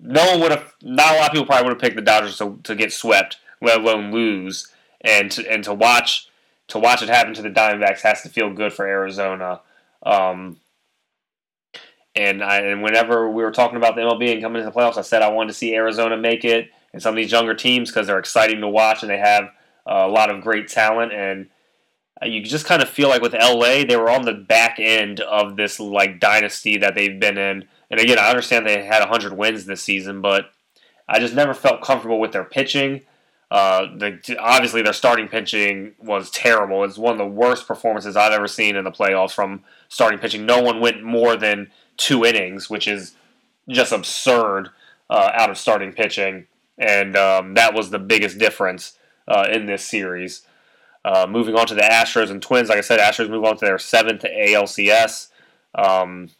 no one would have, not a lot of people probably would have picked the Dodgers to, to get swept, let alone lose. And to, and to watch to watch it happen to the Diamondbacks has to feel good for Arizona. Um, and I, and whenever we were talking about the MLB and coming into the playoffs, I said I wanted to see Arizona make it and some of these younger teams because they're exciting to watch and they have uh, a lot of great talent. And you just kind of feel like with LA, they were on the back end of this like dynasty that they've been in. And again, I understand they had 100 wins this season, but I just never felt comfortable with their pitching. Uh, the, obviously, their starting pitching was terrible. It's one of the worst performances I've ever seen in the playoffs from starting pitching. No one went more than two innings, which is just absurd uh, out of starting pitching. And um, that was the biggest difference uh, in this series. Uh, moving on to the Astros and Twins, like I said, Astros move on to their seventh ALCS. Um,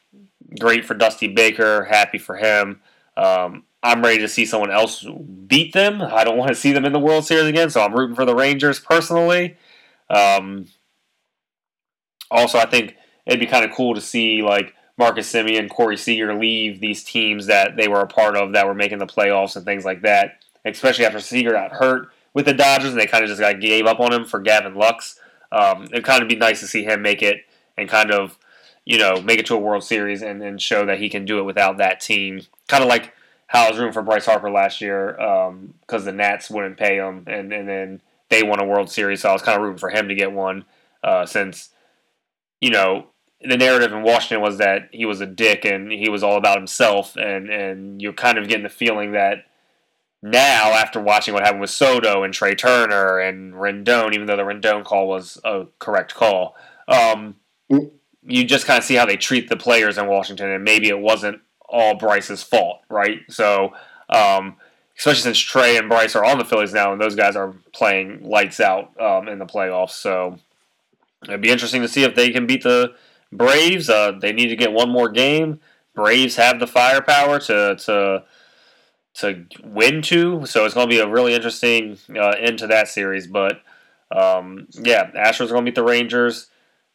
great for Dusty Baker. Happy for him. Um, I'm ready to see someone else beat them. I don't want to see them in the World Series again, so I'm rooting for the Rangers personally. Um, also, I think it'd be kind of cool to see like Marcus Semien, Corey Seager leave these teams that they were a part of that were making the playoffs and things like that. Especially after Seager got hurt with the Dodgers, and they kind of just got gave up on him for Gavin Lux. Um, it'd kind of be nice to see him make it and kind of, you know, make it to a World Series and, and show that he can do it without that team. Kind of like how I was rooting for Bryce Harper last year because um, the Nats wouldn't pay him, and, and then they won a World Series, so I was kind of rooting for him to get one uh, since, you know, the narrative in Washington was that he was a dick and he was all about himself, and, and you're kind of getting the feeling that now, after watching what happened with Soto and Trea Turner and Rendon, even though the Rendon call was a correct call, um, you just kind of see how they treat the players in Washington, and maybe it wasn't all Bryce's fault, right? So, um, especially since Trea and Bryce are on the Phillies now, and those guys are playing lights out um, in the playoffs. So, it'd be interesting to see if they can beat the Braves. Uh, they need to get one more game. Braves have the firepower to to to win two, so it's going to be a really interesting uh, end to that series. But um, yeah, Astros are going to meet the Rangers.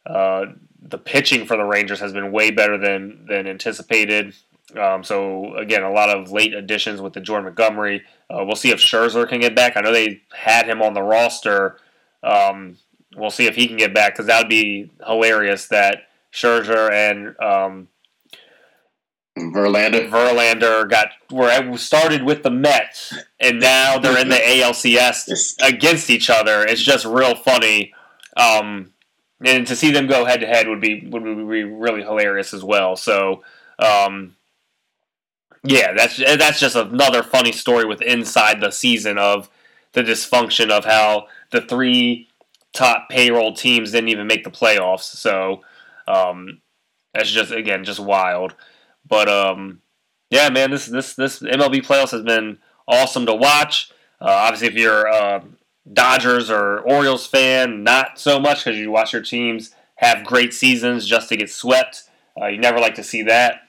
Uh, the pitching for the Rangers has been way better than than anticipated. Um, so again, a lot of late additions with the Jordan Montgomery. Uh, we'll see if Scherzer can get back. I know they had him on the roster. Um, we'll see if he can get back because that would be hilarious. That Scherzer and um, Verlander. Verlander got where I started with the Mets, and now they're in the ALCS against each other. It's just real funny, um, and to see them go head to head would be would be really hilarious as well. So, um, yeah, that's that's just another funny story with inside the season of the dysfunction of how the three top payroll teams didn't even make the playoffs. So, um, that's just again just wild. But um, yeah, man, this this this MLB playoffs has been awesome to watch. Uh, obviously, if you're a Dodgers or Orioles fan, not so much because you watch your teams have great seasons just to get swept. Uh, you never like to see that.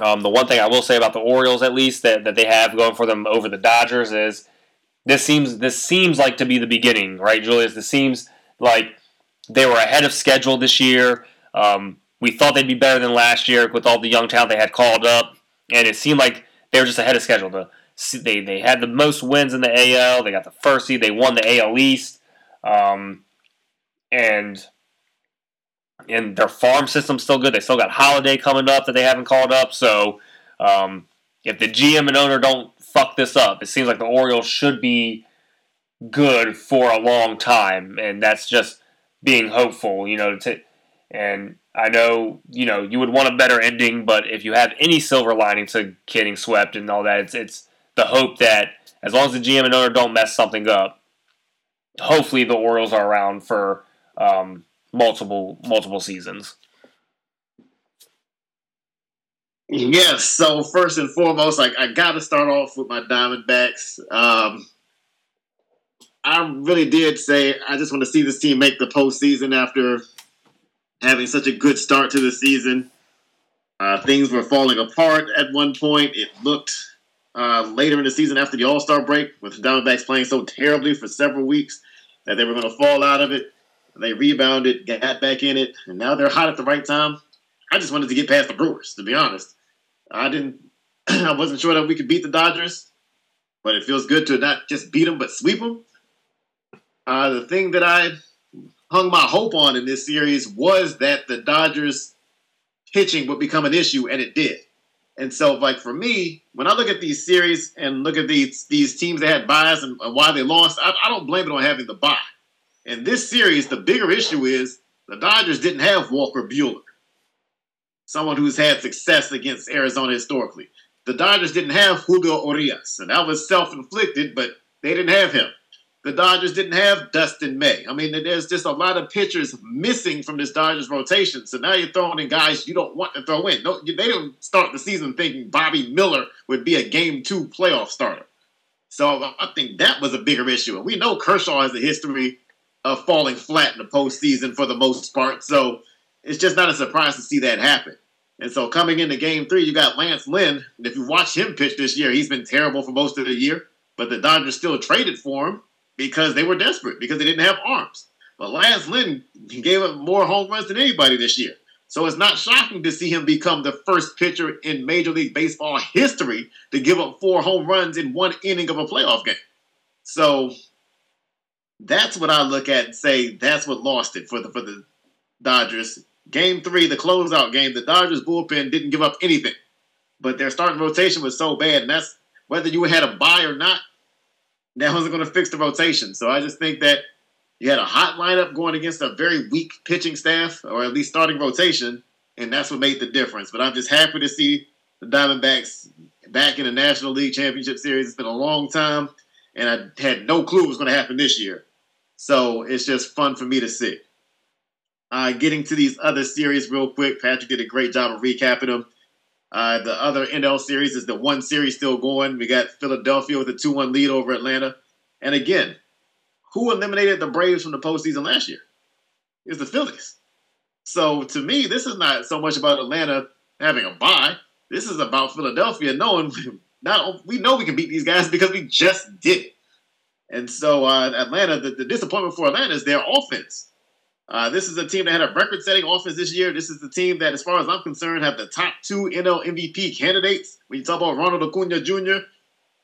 Um, the one thing I will say about the Orioles, at least that, that they have going for them over the Dodgers, is this seems this seems like to be the beginning, right, Julius? This seems like they were ahead of schedule this year. Um, we thought they'd be better than last year with all the young talent they had called up, and it seemed like they were just ahead of schedule. The, they they had the most wins in the AL. They got the first seed. They won the AL East, um, and and their farm system's still good. They still got Holliday coming up that they haven't called up. So um, if the GM and owner don't fuck this up, it seems like the Orioles should be good for a long time, and that's just being hopeful, you know. To, and I know, you know, you would want a better ending, but if you have any silver lining to getting swept and all that, it's it's the hope that as long as the GM and owner don't mess something up, hopefully the Orioles are around for um, multiple multiple seasons. Yes. So first and foremost, like I got to start off with my Diamondbacks. Um, I really did say I just want to see this team make the postseason after having such a good start to the season. Uh, things were falling apart at one point. It looked uh, later in the season after the All Star break, with the Diamondbacks playing so terribly for several weeks that they were going to fall out of it. They rebounded, got back in it, and now they're hot at the right time. I just wanted to get past the Brewers, to be honest. I didn't. I wasn't sure that we could beat the Dodgers, but it feels good to not just beat them but sweep them. Uh, the thing that I hung my hope on in this series was that the Dodgers pitching would become an issue, and it did. And so, like for me, when I look at these series and look at these these teams that had byes and, and why they lost, I, I don't blame it on having the bye. In this series, the bigger issue is the Dodgers didn't have Walker Buehler someone who's had success against Arizona historically. The Dodgers didn't have Julio Urias, and that was self inflicted, but they didn't have him. The Dodgers didn't have Dustin May. I mean, there's just a lot of pitchers missing from this Dodgers rotation. So now you're throwing in guys you don't want to throw in. No, they didn't start the season thinking Bobby Miller would be a game two playoff starter. So I think that was a bigger issue. And we know Kershaw has a history of falling flat in the postseason for the most part. So it's just not a surprise to see that happen. And so coming into game three, you got Lance Lynn. And if you watch him pitch this year, he's been terrible for most of the year. But the Dodgers still traded for him because they were desperate, because they didn't have arms. But Lance Lynn gave up more home runs than anybody this year. So it's not shocking to see him become the first pitcher in Major League Baseball history to give up four home runs in one inning of a playoff game. So that's what I look at and say that's what lost it for the for the Dodgers Game three, the closeout game, the Dodgers bullpen didn't give up anything, but their starting rotation was so bad, and that's whether you had a bye or not. That wasn't going to fix the rotation. So I just think that you had a hot lineup going against a very weak pitching staff, or at least starting rotation, and that's what made the difference. But I'm just happy to see the Diamondbacks back in the National League Championship Series. It's been a long time, and I had no clue what was going to happen this year. So it's just fun for me to see. Uh, getting to these other series real quick, Patrick did a great job of recapping them. Uh, the other NL series is the one series still going. We got Philadelphia with a 2 1 lead over Atlanta. And again, who eliminated the Braves from the postseason last year? It's the Phillies. So to me, this is not so much about Atlanta having a bye. This is about Philadelphia knowing not we know we can beat these guys because we just did it. And so uh, Atlanta, the, the disappointment for Atlanta is their offense. Uh, this is a team that had a record-setting offense this year. This is the team that, as far as I'm concerned, have the top two NL MVP candidates. When you talk about Ronald Acuna Jr.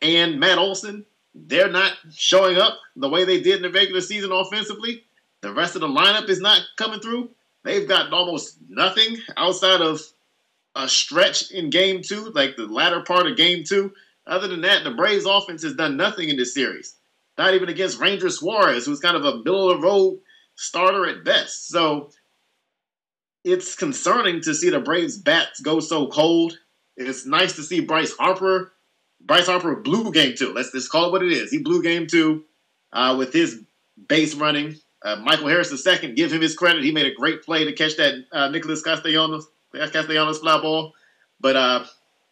and Matt Olson, they're not showing up the way they did in the regular season offensively. The rest of the lineup is not coming through. They've got almost nothing outside of a stretch in game two, like the latter part of game two. Other than that, the Braves offense has done nothing in this series. Not even against Ranger Suarez, who's kind of a middle of the road starter at best. So it's concerning to see the Braves bats go so cold. It's nice to see Bryce Harper. Bryce Harper blew game two. Let's just call it what it is. He blew game two uh, with his base running. Uh, Michael Harris II, give him his credit. He made a great play to catch that uh, Nicholas Castellanos, Castellanos fly ball. But uh,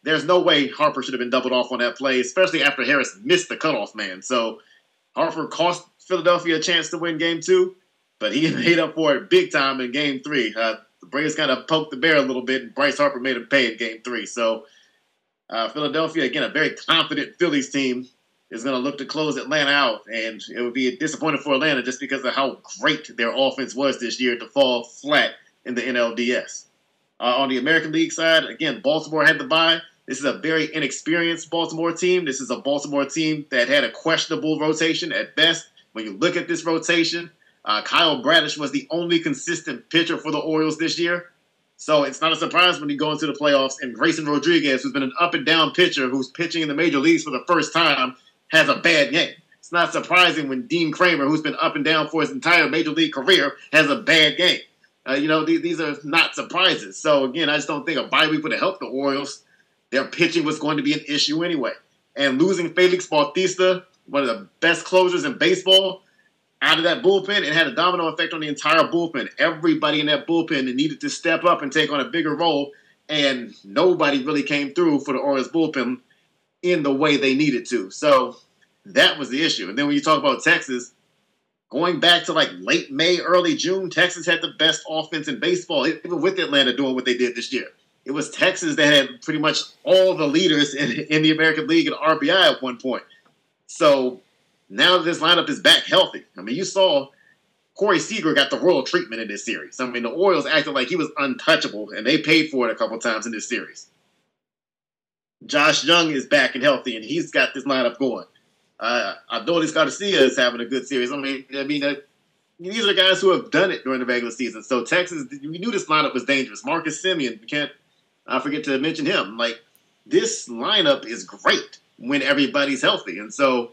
there's no way Harper should have been doubled off on that play, especially after Harris missed the cutoff man. So Harper cost Philadelphia a chance to win game two but he made up for it big time in Game Three. Uh, the Braves kind of poked the bear a little bit, and Bryce Harper made him pay in Game Three. So uh, Philadelphia, again, a very confident Phillies team, is going to look to close Atlanta out, and it would be a disappointment for Atlanta just because of how great their offense was this year to fall flat in the NLDS. Uh, on the American League side, again, Baltimore had the bye. This is a very inexperienced Baltimore team. This is a Baltimore team that had a questionable rotation at best. When you look at this rotation, uh, Kyle Bradish was the only consistent pitcher for the Orioles this year. So it's not a surprise when you go into the playoffs and Grayson Rodriguez, who's been an up and down pitcher, who's pitching in the major leagues for the first time, has a bad game. It's not surprising when Dean Kremer, who's been up and down for his entire major league career, has a bad game. Uh, you know, these, these are not surprises. So again, I just don't think a bye week would have helped the Orioles. Their pitching was going to be an issue anyway. And losing Felix Bautista, one of the best closers in baseball, out of that bullpen, it had a domino effect on the entire bullpen. Everybody in that bullpen needed to step up and take on a bigger role, and nobody really came through for the Orioles bullpen in the way they needed to. So that was the issue. And then when you talk about Texas, going back to like late May, early June, Texas had the best offense in baseball, even with Atlanta doing what they did this year. It was Texas that had pretty much all the leaders in, in the American League in RBI at one point. So now this lineup is back healthy, I mean, you saw Corey Seager got the royal treatment in this series. I mean, the Orioles acted like he was untouchable, and they paid for it a couple times in this series. Josh Jung is back and healthy, and he's got this lineup going. Uh, Adolis Garcia is having a good series. I mean, I mean, uh, these are guys who have done it during the regular season. So Texas, we knew this lineup was dangerous. Marcus Semien, we can't I forget to mention him. Like this lineup is great when everybody's healthy, and so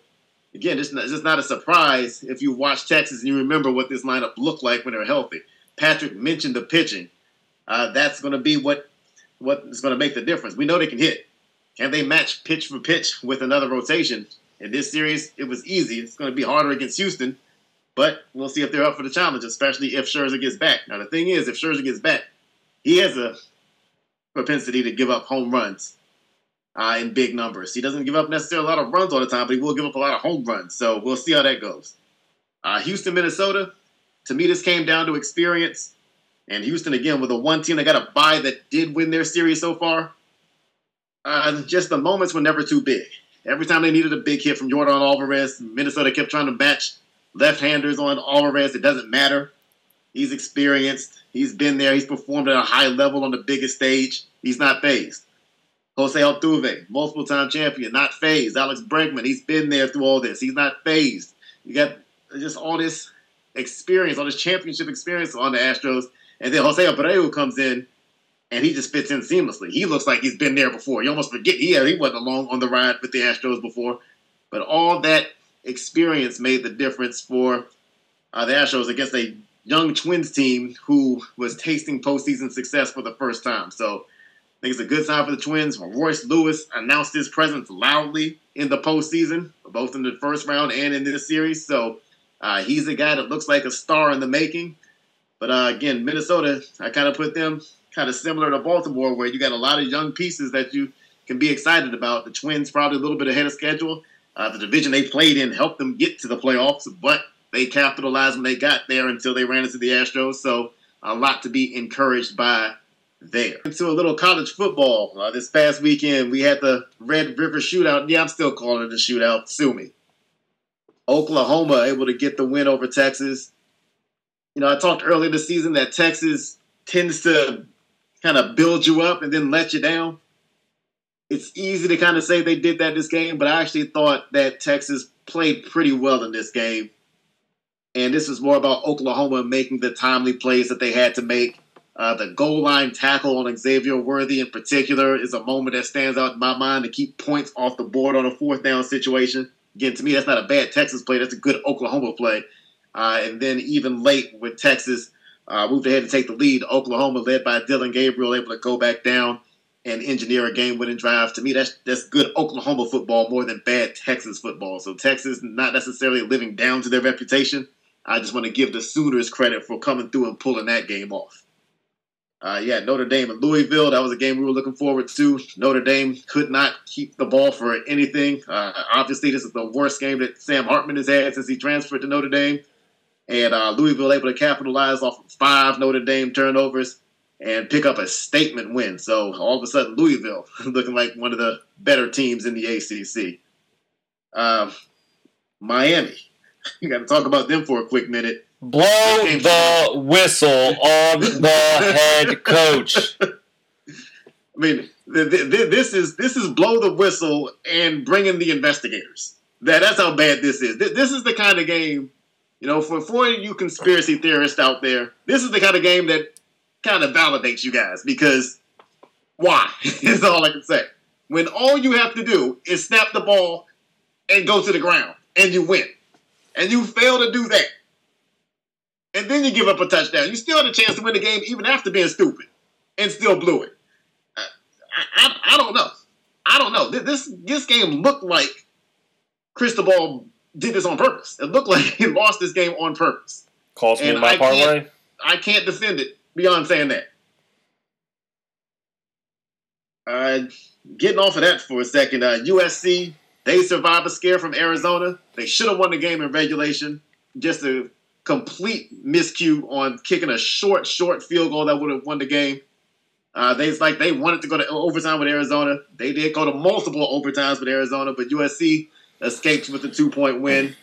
again, it's, not, it's not a surprise if you watch Texas and you remember what this lineup looked like when they're healthy. Patrick mentioned the pitching. Uh, that's going to be what what is going to make the difference. We know they can hit. Can they match pitch for pitch with another rotation? In this series, it was easy. It's going to be harder against Houston, but we'll see if they're up for the challenge, especially if Scherzer gets back. Now, the thing is, if Scherzer gets back, he has a propensity to give up home runs uh, in big numbers. He doesn't give up necessarily a lot of runs all the time, but he will give up a lot of home runs. So we'll see how that goes. Uh, Houston, Minnesota. To me, this came down to experience. And Houston, again, with a one team that got a bye that did win their series so far. Uh, just the moments were never too big. Every time they needed a big hit from Yordan Alvarez, Minnesota kept trying to match left-handers on Alvarez. It doesn't matter. He's experienced. He's been there. He's performed at a high level on the biggest stage. He's not fazed. Jose Altuve, multiple time champion, not fazed. Alex Bregman, he's been there through all this. He's not fazed. You got just all this experience, all this championship experience on the Astros. And then Jose Abreu comes in and he just fits in seamlessly. He looks like he's been there before. You almost forget he he wasn't along on the ride with the Astros before, but all that experience made the difference for uh, the Astros against a young Twins team who was tasting postseason success for the first time. So think it's a good sign for the Twins. Royce Lewis announced his presence loudly in the postseason, both in the first round and in this series. So uh, he's a guy that looks like a star in the making. But uh, again, Minnesota, I kind of put them kind of similar to Baltimore, where you got a lot of young pieces that you can be excited about. The Twins probably a little bit ahead of schedule. Uh, the division they played in helped them get to the playoffs, but they capitalized when they got there until they ran into the Astros. So a lot to be encouraged by there. Into a little college football. Uh, this past weekend, we had the Red River Shootout. Yeah, I'm still calling it a shootout. Sue me. Oklahoma able to get the win over Texas. You know, I talked earlier this season that Texas tends to kind of build you up and then let you down. It's easy to kind of say they did that this game, but I actually thought that Texas played pretty well in this game. And this was more about Oklahoma making the timely plays that they had to make. Uh, the goal line tackle on Xavier Worthy in particular is a moment that stands out in my mind to keep points off the board on a fourth down situation. Again, to me, that's not a bad Texas play. That's a good Oklahoma play. Uh, and then even late with Texas uh, moved ahead to take the lead. Oklahoma, led by Dillon Gabriel, able to go back down and engineer a game-winning drive. To me, that's that's good Oklahoma football more than bad Texas football. So Texas not necessarily living down to their reputation. I just want to give the Sooners credit for coming through and pulling that game off. Uh, yeah, Notre Dame and Louisville. That was a game we were looking forward to. Notre Dame could not keep the ball for anything. Uh, obviously, this is the worst game that Sam Hartman has had since he transferred to Notre Dame. And uh, Louisville able to capitalize off of five Notre Dame turnovers and pick up a statement win. So all of a sudden, Louisville looking like one of the better teams in the ACC. Um, Miami, you got to talk about them for a quick minute. Blow the whistle on the head coach. I mean, th- th- this is this is blow the whistle and bring in the investigators. That that's how bad this is. Th- this is the kind of game, you know, for for you conspiracy theorists out there. This is the kind of game that kind of validates you guys because why is all I can say. When all you have to do is snap the ball and go to the ground and you win, and you fail to do that, and then you give up a touchdown, you still had a chance to win the game even after being stupid, and still blew it. I, I, I don't know. I don't know. This this game looked like Cristobal did this on purpose. It looked like he lost this game on purpose. Cost me my parlay. I can't defend it beyond saying that. Uh, getting off of that for a second, uh, USC they survived a scare from Arizona. They should have won the game in regulation. Just a complete miscue on kicking a short, short field goal that would have won the game. Uh, they like they wanted to go to overtime with Arizona. They did go to multiple overtimes with Arizona, but USC escaped with a two point win.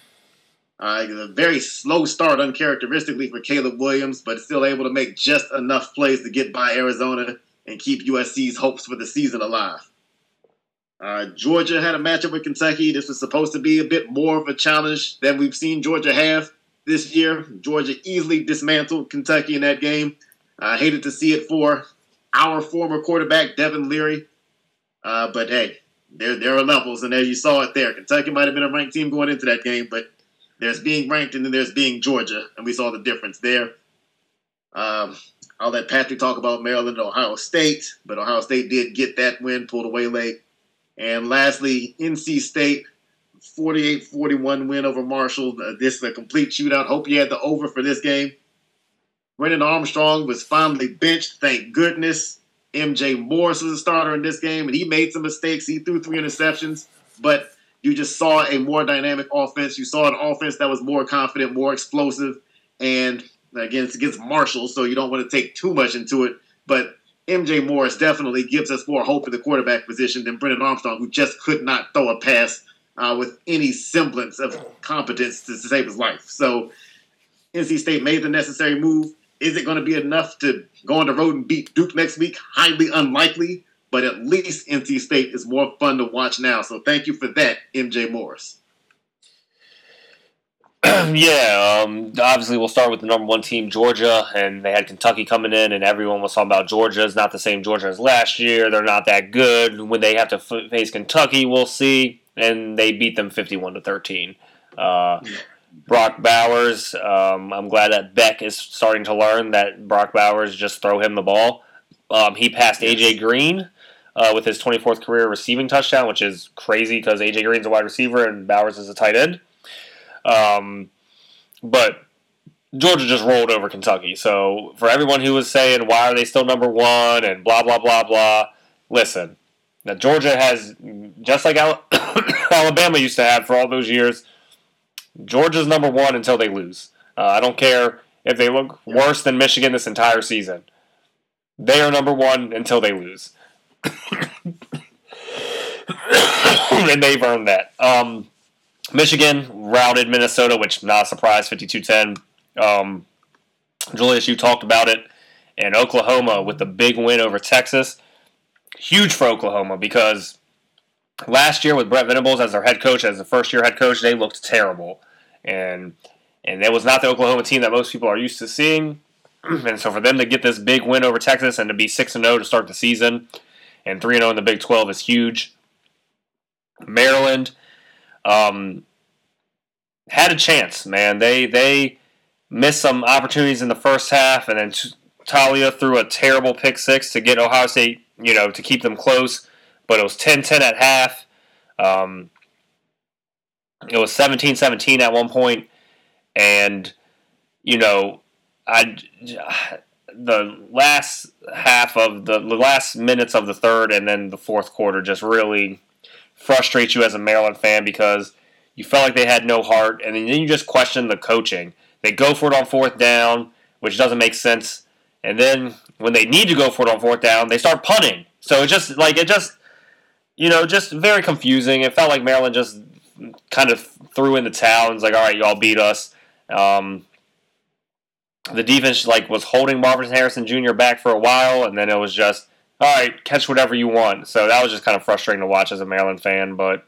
Uh, a very slow start, uncharacteristically for Caleb Williams, but still able to make just enough plays to get by Arizona and keep USC's hopes for the season alive. Uh, Georgia had a matchup with Kentucky. This was supposed to be a bit more of a challenge than we've seen Georgia have this year. Georgia easily dismantled Kentucky in that game. I uh, hated to see it for our former quarterback, Devin Leary. Uh, but hey, there, there are levels, and as you saw it there, Kentucky might have been a ranked team going into that game, but there's being ranked and then there's being Georgia, and we saw the difference there. Um, I'll let Patrick talk about Maryland and Ohio State, but Ohio State did get that win, pulled away late. And lastly, NC State, 48 41 win over Marshall. Uh, this is a complete shootout. Hope you had the over for this game. Brennan Armstrong was finally benched, thank goodness. MJ Morris was a starter in this game, and he made some mistakes. He threw three interceptions, but you just saw a more dynamic offense. You saw an offense that was more confident, more explosive, and again, it's against Marshall, so you don't want to take too much into it. But MJ Morris definitely gives us more hope in the quarterback position than Brennan Armstrong, who just could not throw a pass uh, with any semblance of competence to, save his life. So NC State made the necessary move. Is it going to be enough to go on the road and beat Duke next week? Highly unlikely, but at least NC State is more fun to watch now. So thank you for that, MJ Morris. yeah, um, obviously we'll start with the number one team, Georgia, and they had Kentucky coming in, and everyone was talking about Georgia is not the same Georgia as last year. They're not that good. When they have to face Kentucky, we'll see, and they beat them fifty-one to thirteen. Uh, Brock Bowers, um, I'm glad that Beck is starting to learn that Brock Bowers just throw him the ball. Um, he passed AJ Green uh, with his 24th career receiving touchdown, which is crazy because AJ Green's a wide receiver and Bowers is a tight end. Um, but Georgia just rolled over Kentucky. So for everyone who was saying why are they still number one and blah blah blah blah, listen. Now Georgia has just like Alabama used to have for all those years. Georgia's number one until they lose. Uh, I don't care if they look worse than Michigan this entire season. They are number one until they lose. and they've earned that. Um, Michigan routed Minnesota, which not a surprise, 52-10. Um, Julius, you talked about it. And Oklahoma with the big win over Texas. Huge for Oklahoma because last year with Brent Venables as their head coach, as the first year head coach, they looked terrible. And and it was not the Oklahoma team that most people are used to seeing. and so for them to get this big win over Texas and to be 6 and 0 to start the season and 3 and 0 in the Big 12 is huge. Maryland um, had a chance, man. They they missed some opportunities in the first half, and then Taulia threw a terrible pick six to get Ohio State, you know, to keep them close. But it was 10-10 at half. Um, it was 17-17 at one point, and you know, I the last half of the, the last minutes of the third and then the fourth quarter just really frustrates you as a Maryland fan because you felt like they had no heart, and then you just question the coaching. They go for it on fourth down, which doesn't make sense, and then when they need to go for it on fourth down, they start punting. So it just like it just you know just very confusing. It felt like Maryland just kind of threw in the towel was like, all right, y'all beat us. Um, the defense like was holding Marvin Harrison Jr. back for a while, and then it was just all right, catch whatever you want. So that was just kind of frustrating to watch as a Maryland fan. But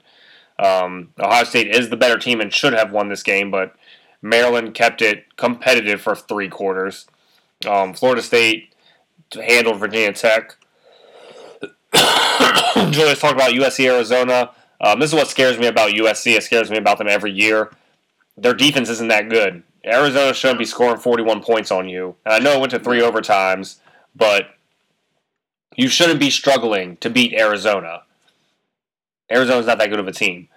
um, Ohio State is the better team and should have won this game, but Maryland kept it competitive for three quarters. Um, Florida State handled Virginia Tech. Julius talked about USC Arizona. Um, this is what scares me about USC. It scares me about them every year. Their defense isn't that good. Arizona shouldn't be scoring 41 points on you. And I know it went to three overtimes, but you shouldn't be struggling to beat Arizona. Arizona's not that good of a team.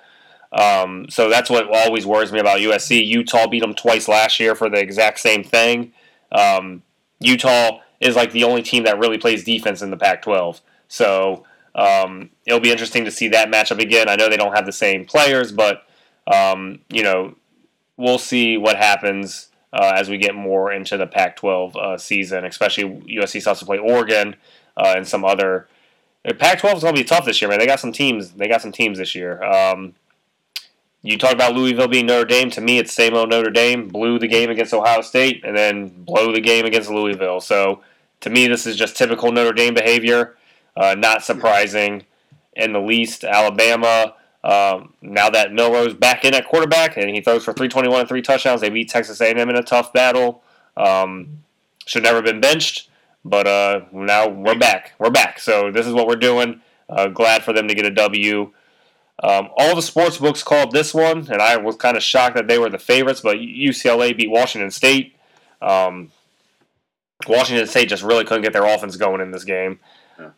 Um, so that's what always worries me about USC. Utah beat them twice last year for the exact same thing. Um, Utah is like the only team that really plays defense in the Pac-12. So um, it'll be interesting to see that matchup again. I know they don't have the same players, but um, you know we'll see what happens uh, as we get more into the Pac-12 uh, season. Especially USC has to play Oregon uh, and some other. Pac-12 is going to be tough this year, man. They got some teams. They got some teams this year. Um, you talk about Louisville being Notre Dame. To me, it's same old Notre Dame. Blew the game against Ohio State, and then blow the game against Louisville. So to me, this is just typical Notre Dame behavior. Uh, not surprising in the least. Alabama. Um, now that Milroe's back in at quarterback and he throws for 321 and three touchdowns, they beat Texas A&M in a tough battle. Um, should never have been benched, but uh, now we're back. We're back. So this is what we're doing. Uh, glad for them to get a W. Um, all the sports books called this one, and I was kind of shocked that they were the favorites. But UCLA beat Washington State. Um, Washington State just really couldn't get their offense going in this game.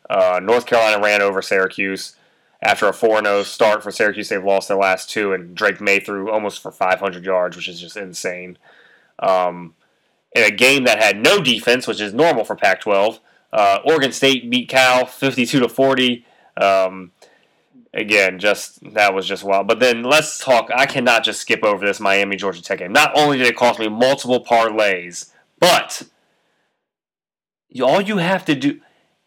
Uh, North Carolina ran over Syracuse after a 4 0 start for Syracuse. They've lost their last two, and Drake Maye threw almost for 500 yards, which is just insane. Um, in a game that had no defense, which is normal for Pac 12, uh, Oregon State beat Cal 52 to 40. Um, again, just that was just wild. But then let's talk. I cannot just skip over this Miami Georgia Tech game. Not only did it cost me multiple parlays, but all you have to do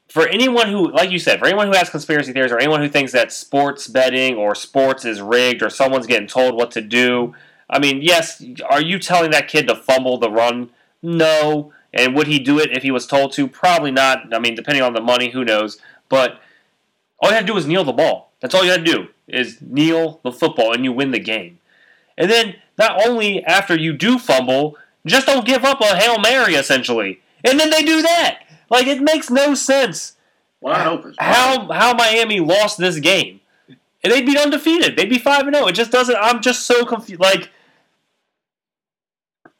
for anyone who, like you said, for anyone who has conspiracy theories or anyone who thinks that sports betting or sports is rigged or someone's getting told what to do. I mean, yes, are you telling that kid to fumble the run? No. And would he do it if he was told to? Probably not. I mean, depending on the money, who knows. But all you have to do is kneel the ball. That's all you have to do is kneel the football and you win the game. And then not only after you do fumble, just don't give up a Hail Mary essentially. And then they do that. Like it makes no sense. How how Miami lost this game. And they'd be undefeated. They'd be 5 and 0. It just doesn't I'm just so confused like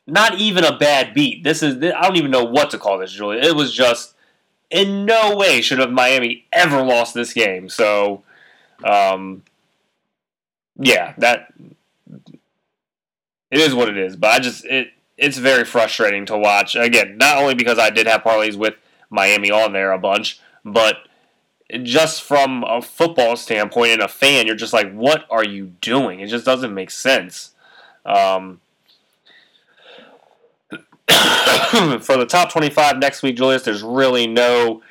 not even a bad beat. This is I don't even know what to call this, Julia. It was just in no way should have Miami ever lost this game. So um yeah, that it is what it is. But I just it it's very frustrating to watch. Again, not only because I did have parlays with Miami on there a bunch, but just from a football standpoint and a fan, you're just like, what are you doing? It just doesn't make sense. Um, for the top 25 next week, Julius, there's really no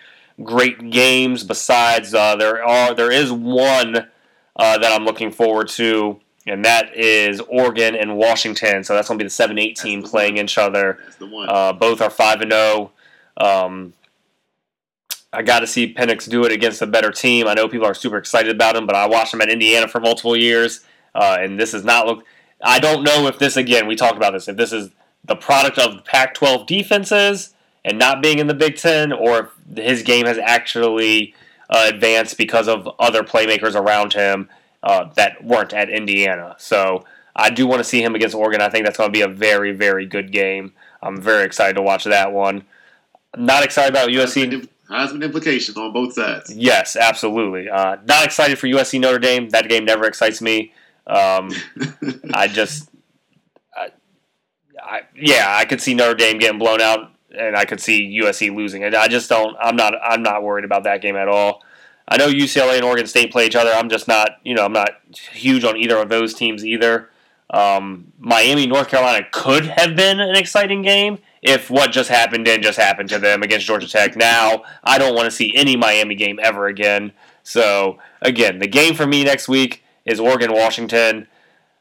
great games besides uh, there are there is one uh, that I'm looking forward to, and that is Oregon and Washington. So that's going to be the 7-8 team playing one. each other. That's the one. Uh, both are five and zero. Um, I got to see Penix do it against a better team. I know people are super excited about him, but I watched him at Indiana for multiple years, uh, and this is not look. I don't know if this again. We talked about this. If this is the product of Pac-12 defenses and not being in the Big Ten, or if his game has actually uh, advanced because of other playmakers around him uh, that weren't at Indiana. So I do want to see him against Oregon. I think that's going to be a very, very good game. I'm very excited to watch that one. Not excited about USC. Heisman, implications on both sides. Yes, absolutely. Uh, not excited for USC Notre Dame. That game never excites me. Um, I just, I, I, yeah, I could see Notre Dame getting blown out, and I could see USC losing it. I just don't. I'm not. I'm not worried about that game at all. I know UCLA and Oregon State play each other. I'm just not. You know, I'm not huge on either of those teams either. Um, Miami, North Carolina could have been an exciting game if what just happened didn't just happen to them against Georgia Tech. Now, I don't want to see any Miami game ever again. So, again, the game for me next week is Oregon Washington.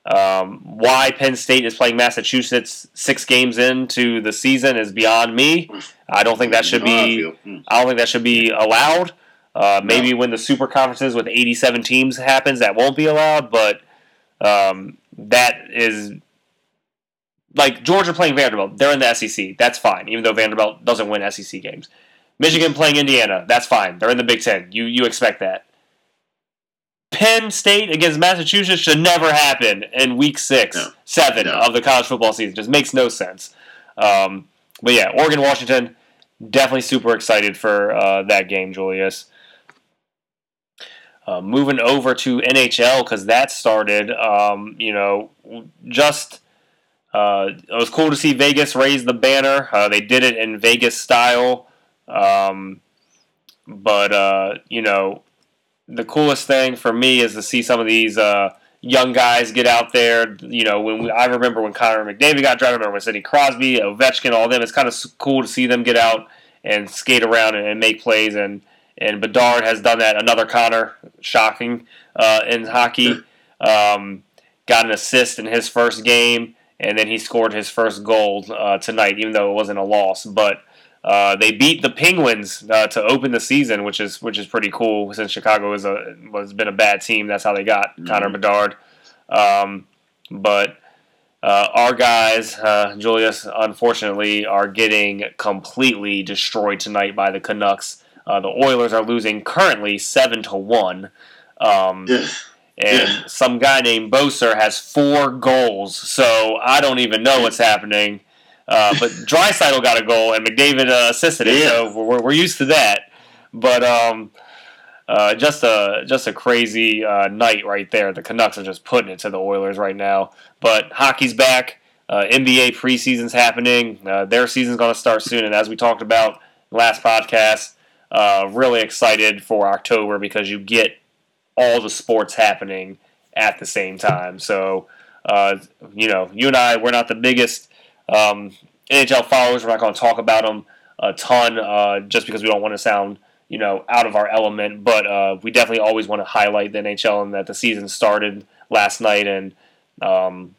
Um, why Penn State is playing Massachusetts six games into the season is beyond me. I don't think that should You know how I be. Hmm. I don't think that should be allowed. Uh, maybe when the super conferences with 87 teams happens, that won't be allowed. But um, that is like Georgia playing Vanderbilt. They're in the SEC. That's fine, even though Vanderbilt doesn't win SEC games. Michigan playing Indiana. That's fine. They're in the Big Ten. You you expect that. Penn State against Massachusetts should never happen in Week Six, No. seven No. of the college football season. Just makes no sense. Um, but yeah, Oregon Washington. Definitely super excited for uh, that game, Julius. Uh, moving over to NHL because that started. Um, you know, just uh, it was cool to see Vegas raise the banner. Uh, they did it in Vegas style. Um, but uh, you know, the coolest thing for me is to see some of these uh, young guys get out there. You know, when we, I remember when Connor McDavid got drafted, I remember when Sidney Crosby, Ovechkin, all them. It's kind of cool to see them get out and skate around and, and make plays. And and Bedard has done that. Another Connor, shocking uh, in hockey. Um, got an assist in his first game, and then he scored his first goal uh, tonight, even though it wasn't a loss. But uh, they beat the Penguins uh, to open the season, which is which is pretty cool since Chicago is a was been a bad team. That's how they got Connor Bedard. Um, but uh, our guys, uh, Julius, unfortunately, are getting completely destroyed tonight by the Canucks. Uh, the Oilers are losing currently seven to one. Um, Yeah. and Yeah. some guy named Boeser has four goals. So I don't even know what's happening. Uh, but Draisaitl got a goal and McDavid uh, assisted it, Yeah. so we're, we're used to that. But um, uh, just a just a crazy uh, night right there. The Canucks are just putting it to the Oilers right now. But hockey's back. Uh, NBA preseason's happening. Uh, their season's going to start soon, and as we talked about last podcast, uh, really excited for October because you get all the sports happening at the same time. So, uh, you know, you and I, we're not the biggest um, NHL followers. We're not going to talk about them a ton uh, just because we don't want to sound, you know, out of our element. But uh, we definitely always want to highlight the NHL and that the season started last night. And, um,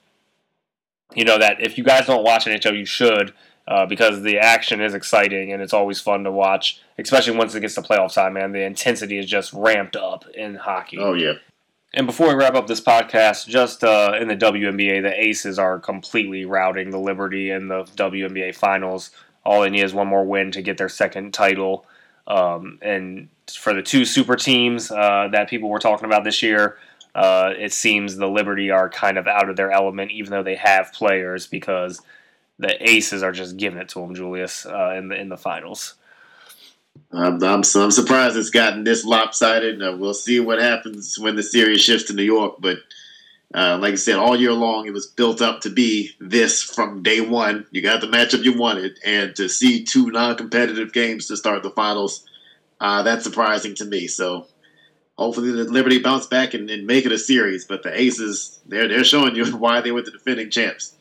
you know, that if you guys don't watch NHL, you should. Uh, because the action is exciting and it's always fun to watch, especially once it gets to playoff time. Man, the intensity is just ramped up in hockey. Oh yeah. And before we wrap up this podcast, just uh, in the WNBA, the Aces are completely routing the Liberty in the WNBA finals. All they need is one more win to get their second title. Um, and for the two super teams uh, that people were talking about this year, uh, it seems the Liberty are kind of out of their element, even though they have players, because the Aces are just giving it to them, Julius, uh, in the in the finals. I'm, I'm, I'm surprised it's gotten this lopsided. Uh, we'll see what happens when the series shifts to New York. But uh, like I said, all year long, it was built up to be this from day one. You got the matchup you wanted, and to see two non-competitive games to start the finals, uh, that's surprising to me. So hopefully the Liberty bounce back and, and make it a series. But the Aces, they're they're showing you why they were the defending champs.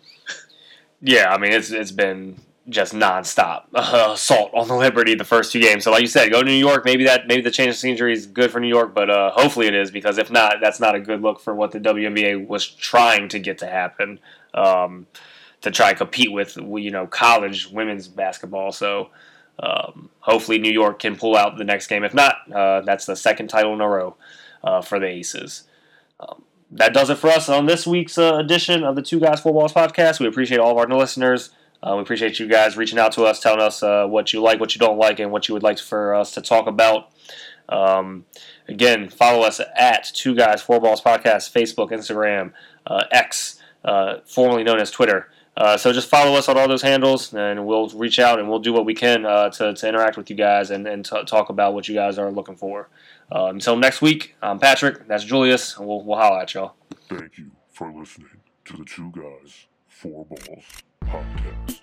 Yeah, I mean it's it's been just nonstop uh, assault on the Liberty the first two games. So like you said, go to New York. Maybe that maybe the change of scenery is good for New York, but uh, hopefully it is because if not, that's not a good look for what the WNBA was trying to get to happen um, to try and compete with you know college women's basketball. So um, hopefully New York can pull out the next game. If not, uh, that's the second title in a row uh, for the Aces. Um, that does it for us on this week's uh, edition of the Two Guys Four Balls podcast. We appreciate all of our listeners. Uh, we appreciate you guys reaching out to us, telling us uh, what you like, what you don't like, and what you would like for us to talk about. Um, again, follow us at Two Guys Four Balls Podcast, Facebook, Instagram, uh, X, uh, formerly known as Twitter. Uh, so just follow us on all those handles, and we'll reach out and we'll do what we can to, to interact with you guys and, and t- talk about what you guys are looking for. Uh, until next week, I'm Patrick. That's Julius. And we'll, we'll at y'all. Thank you for listening to the Two Guys, Four Balls podcast.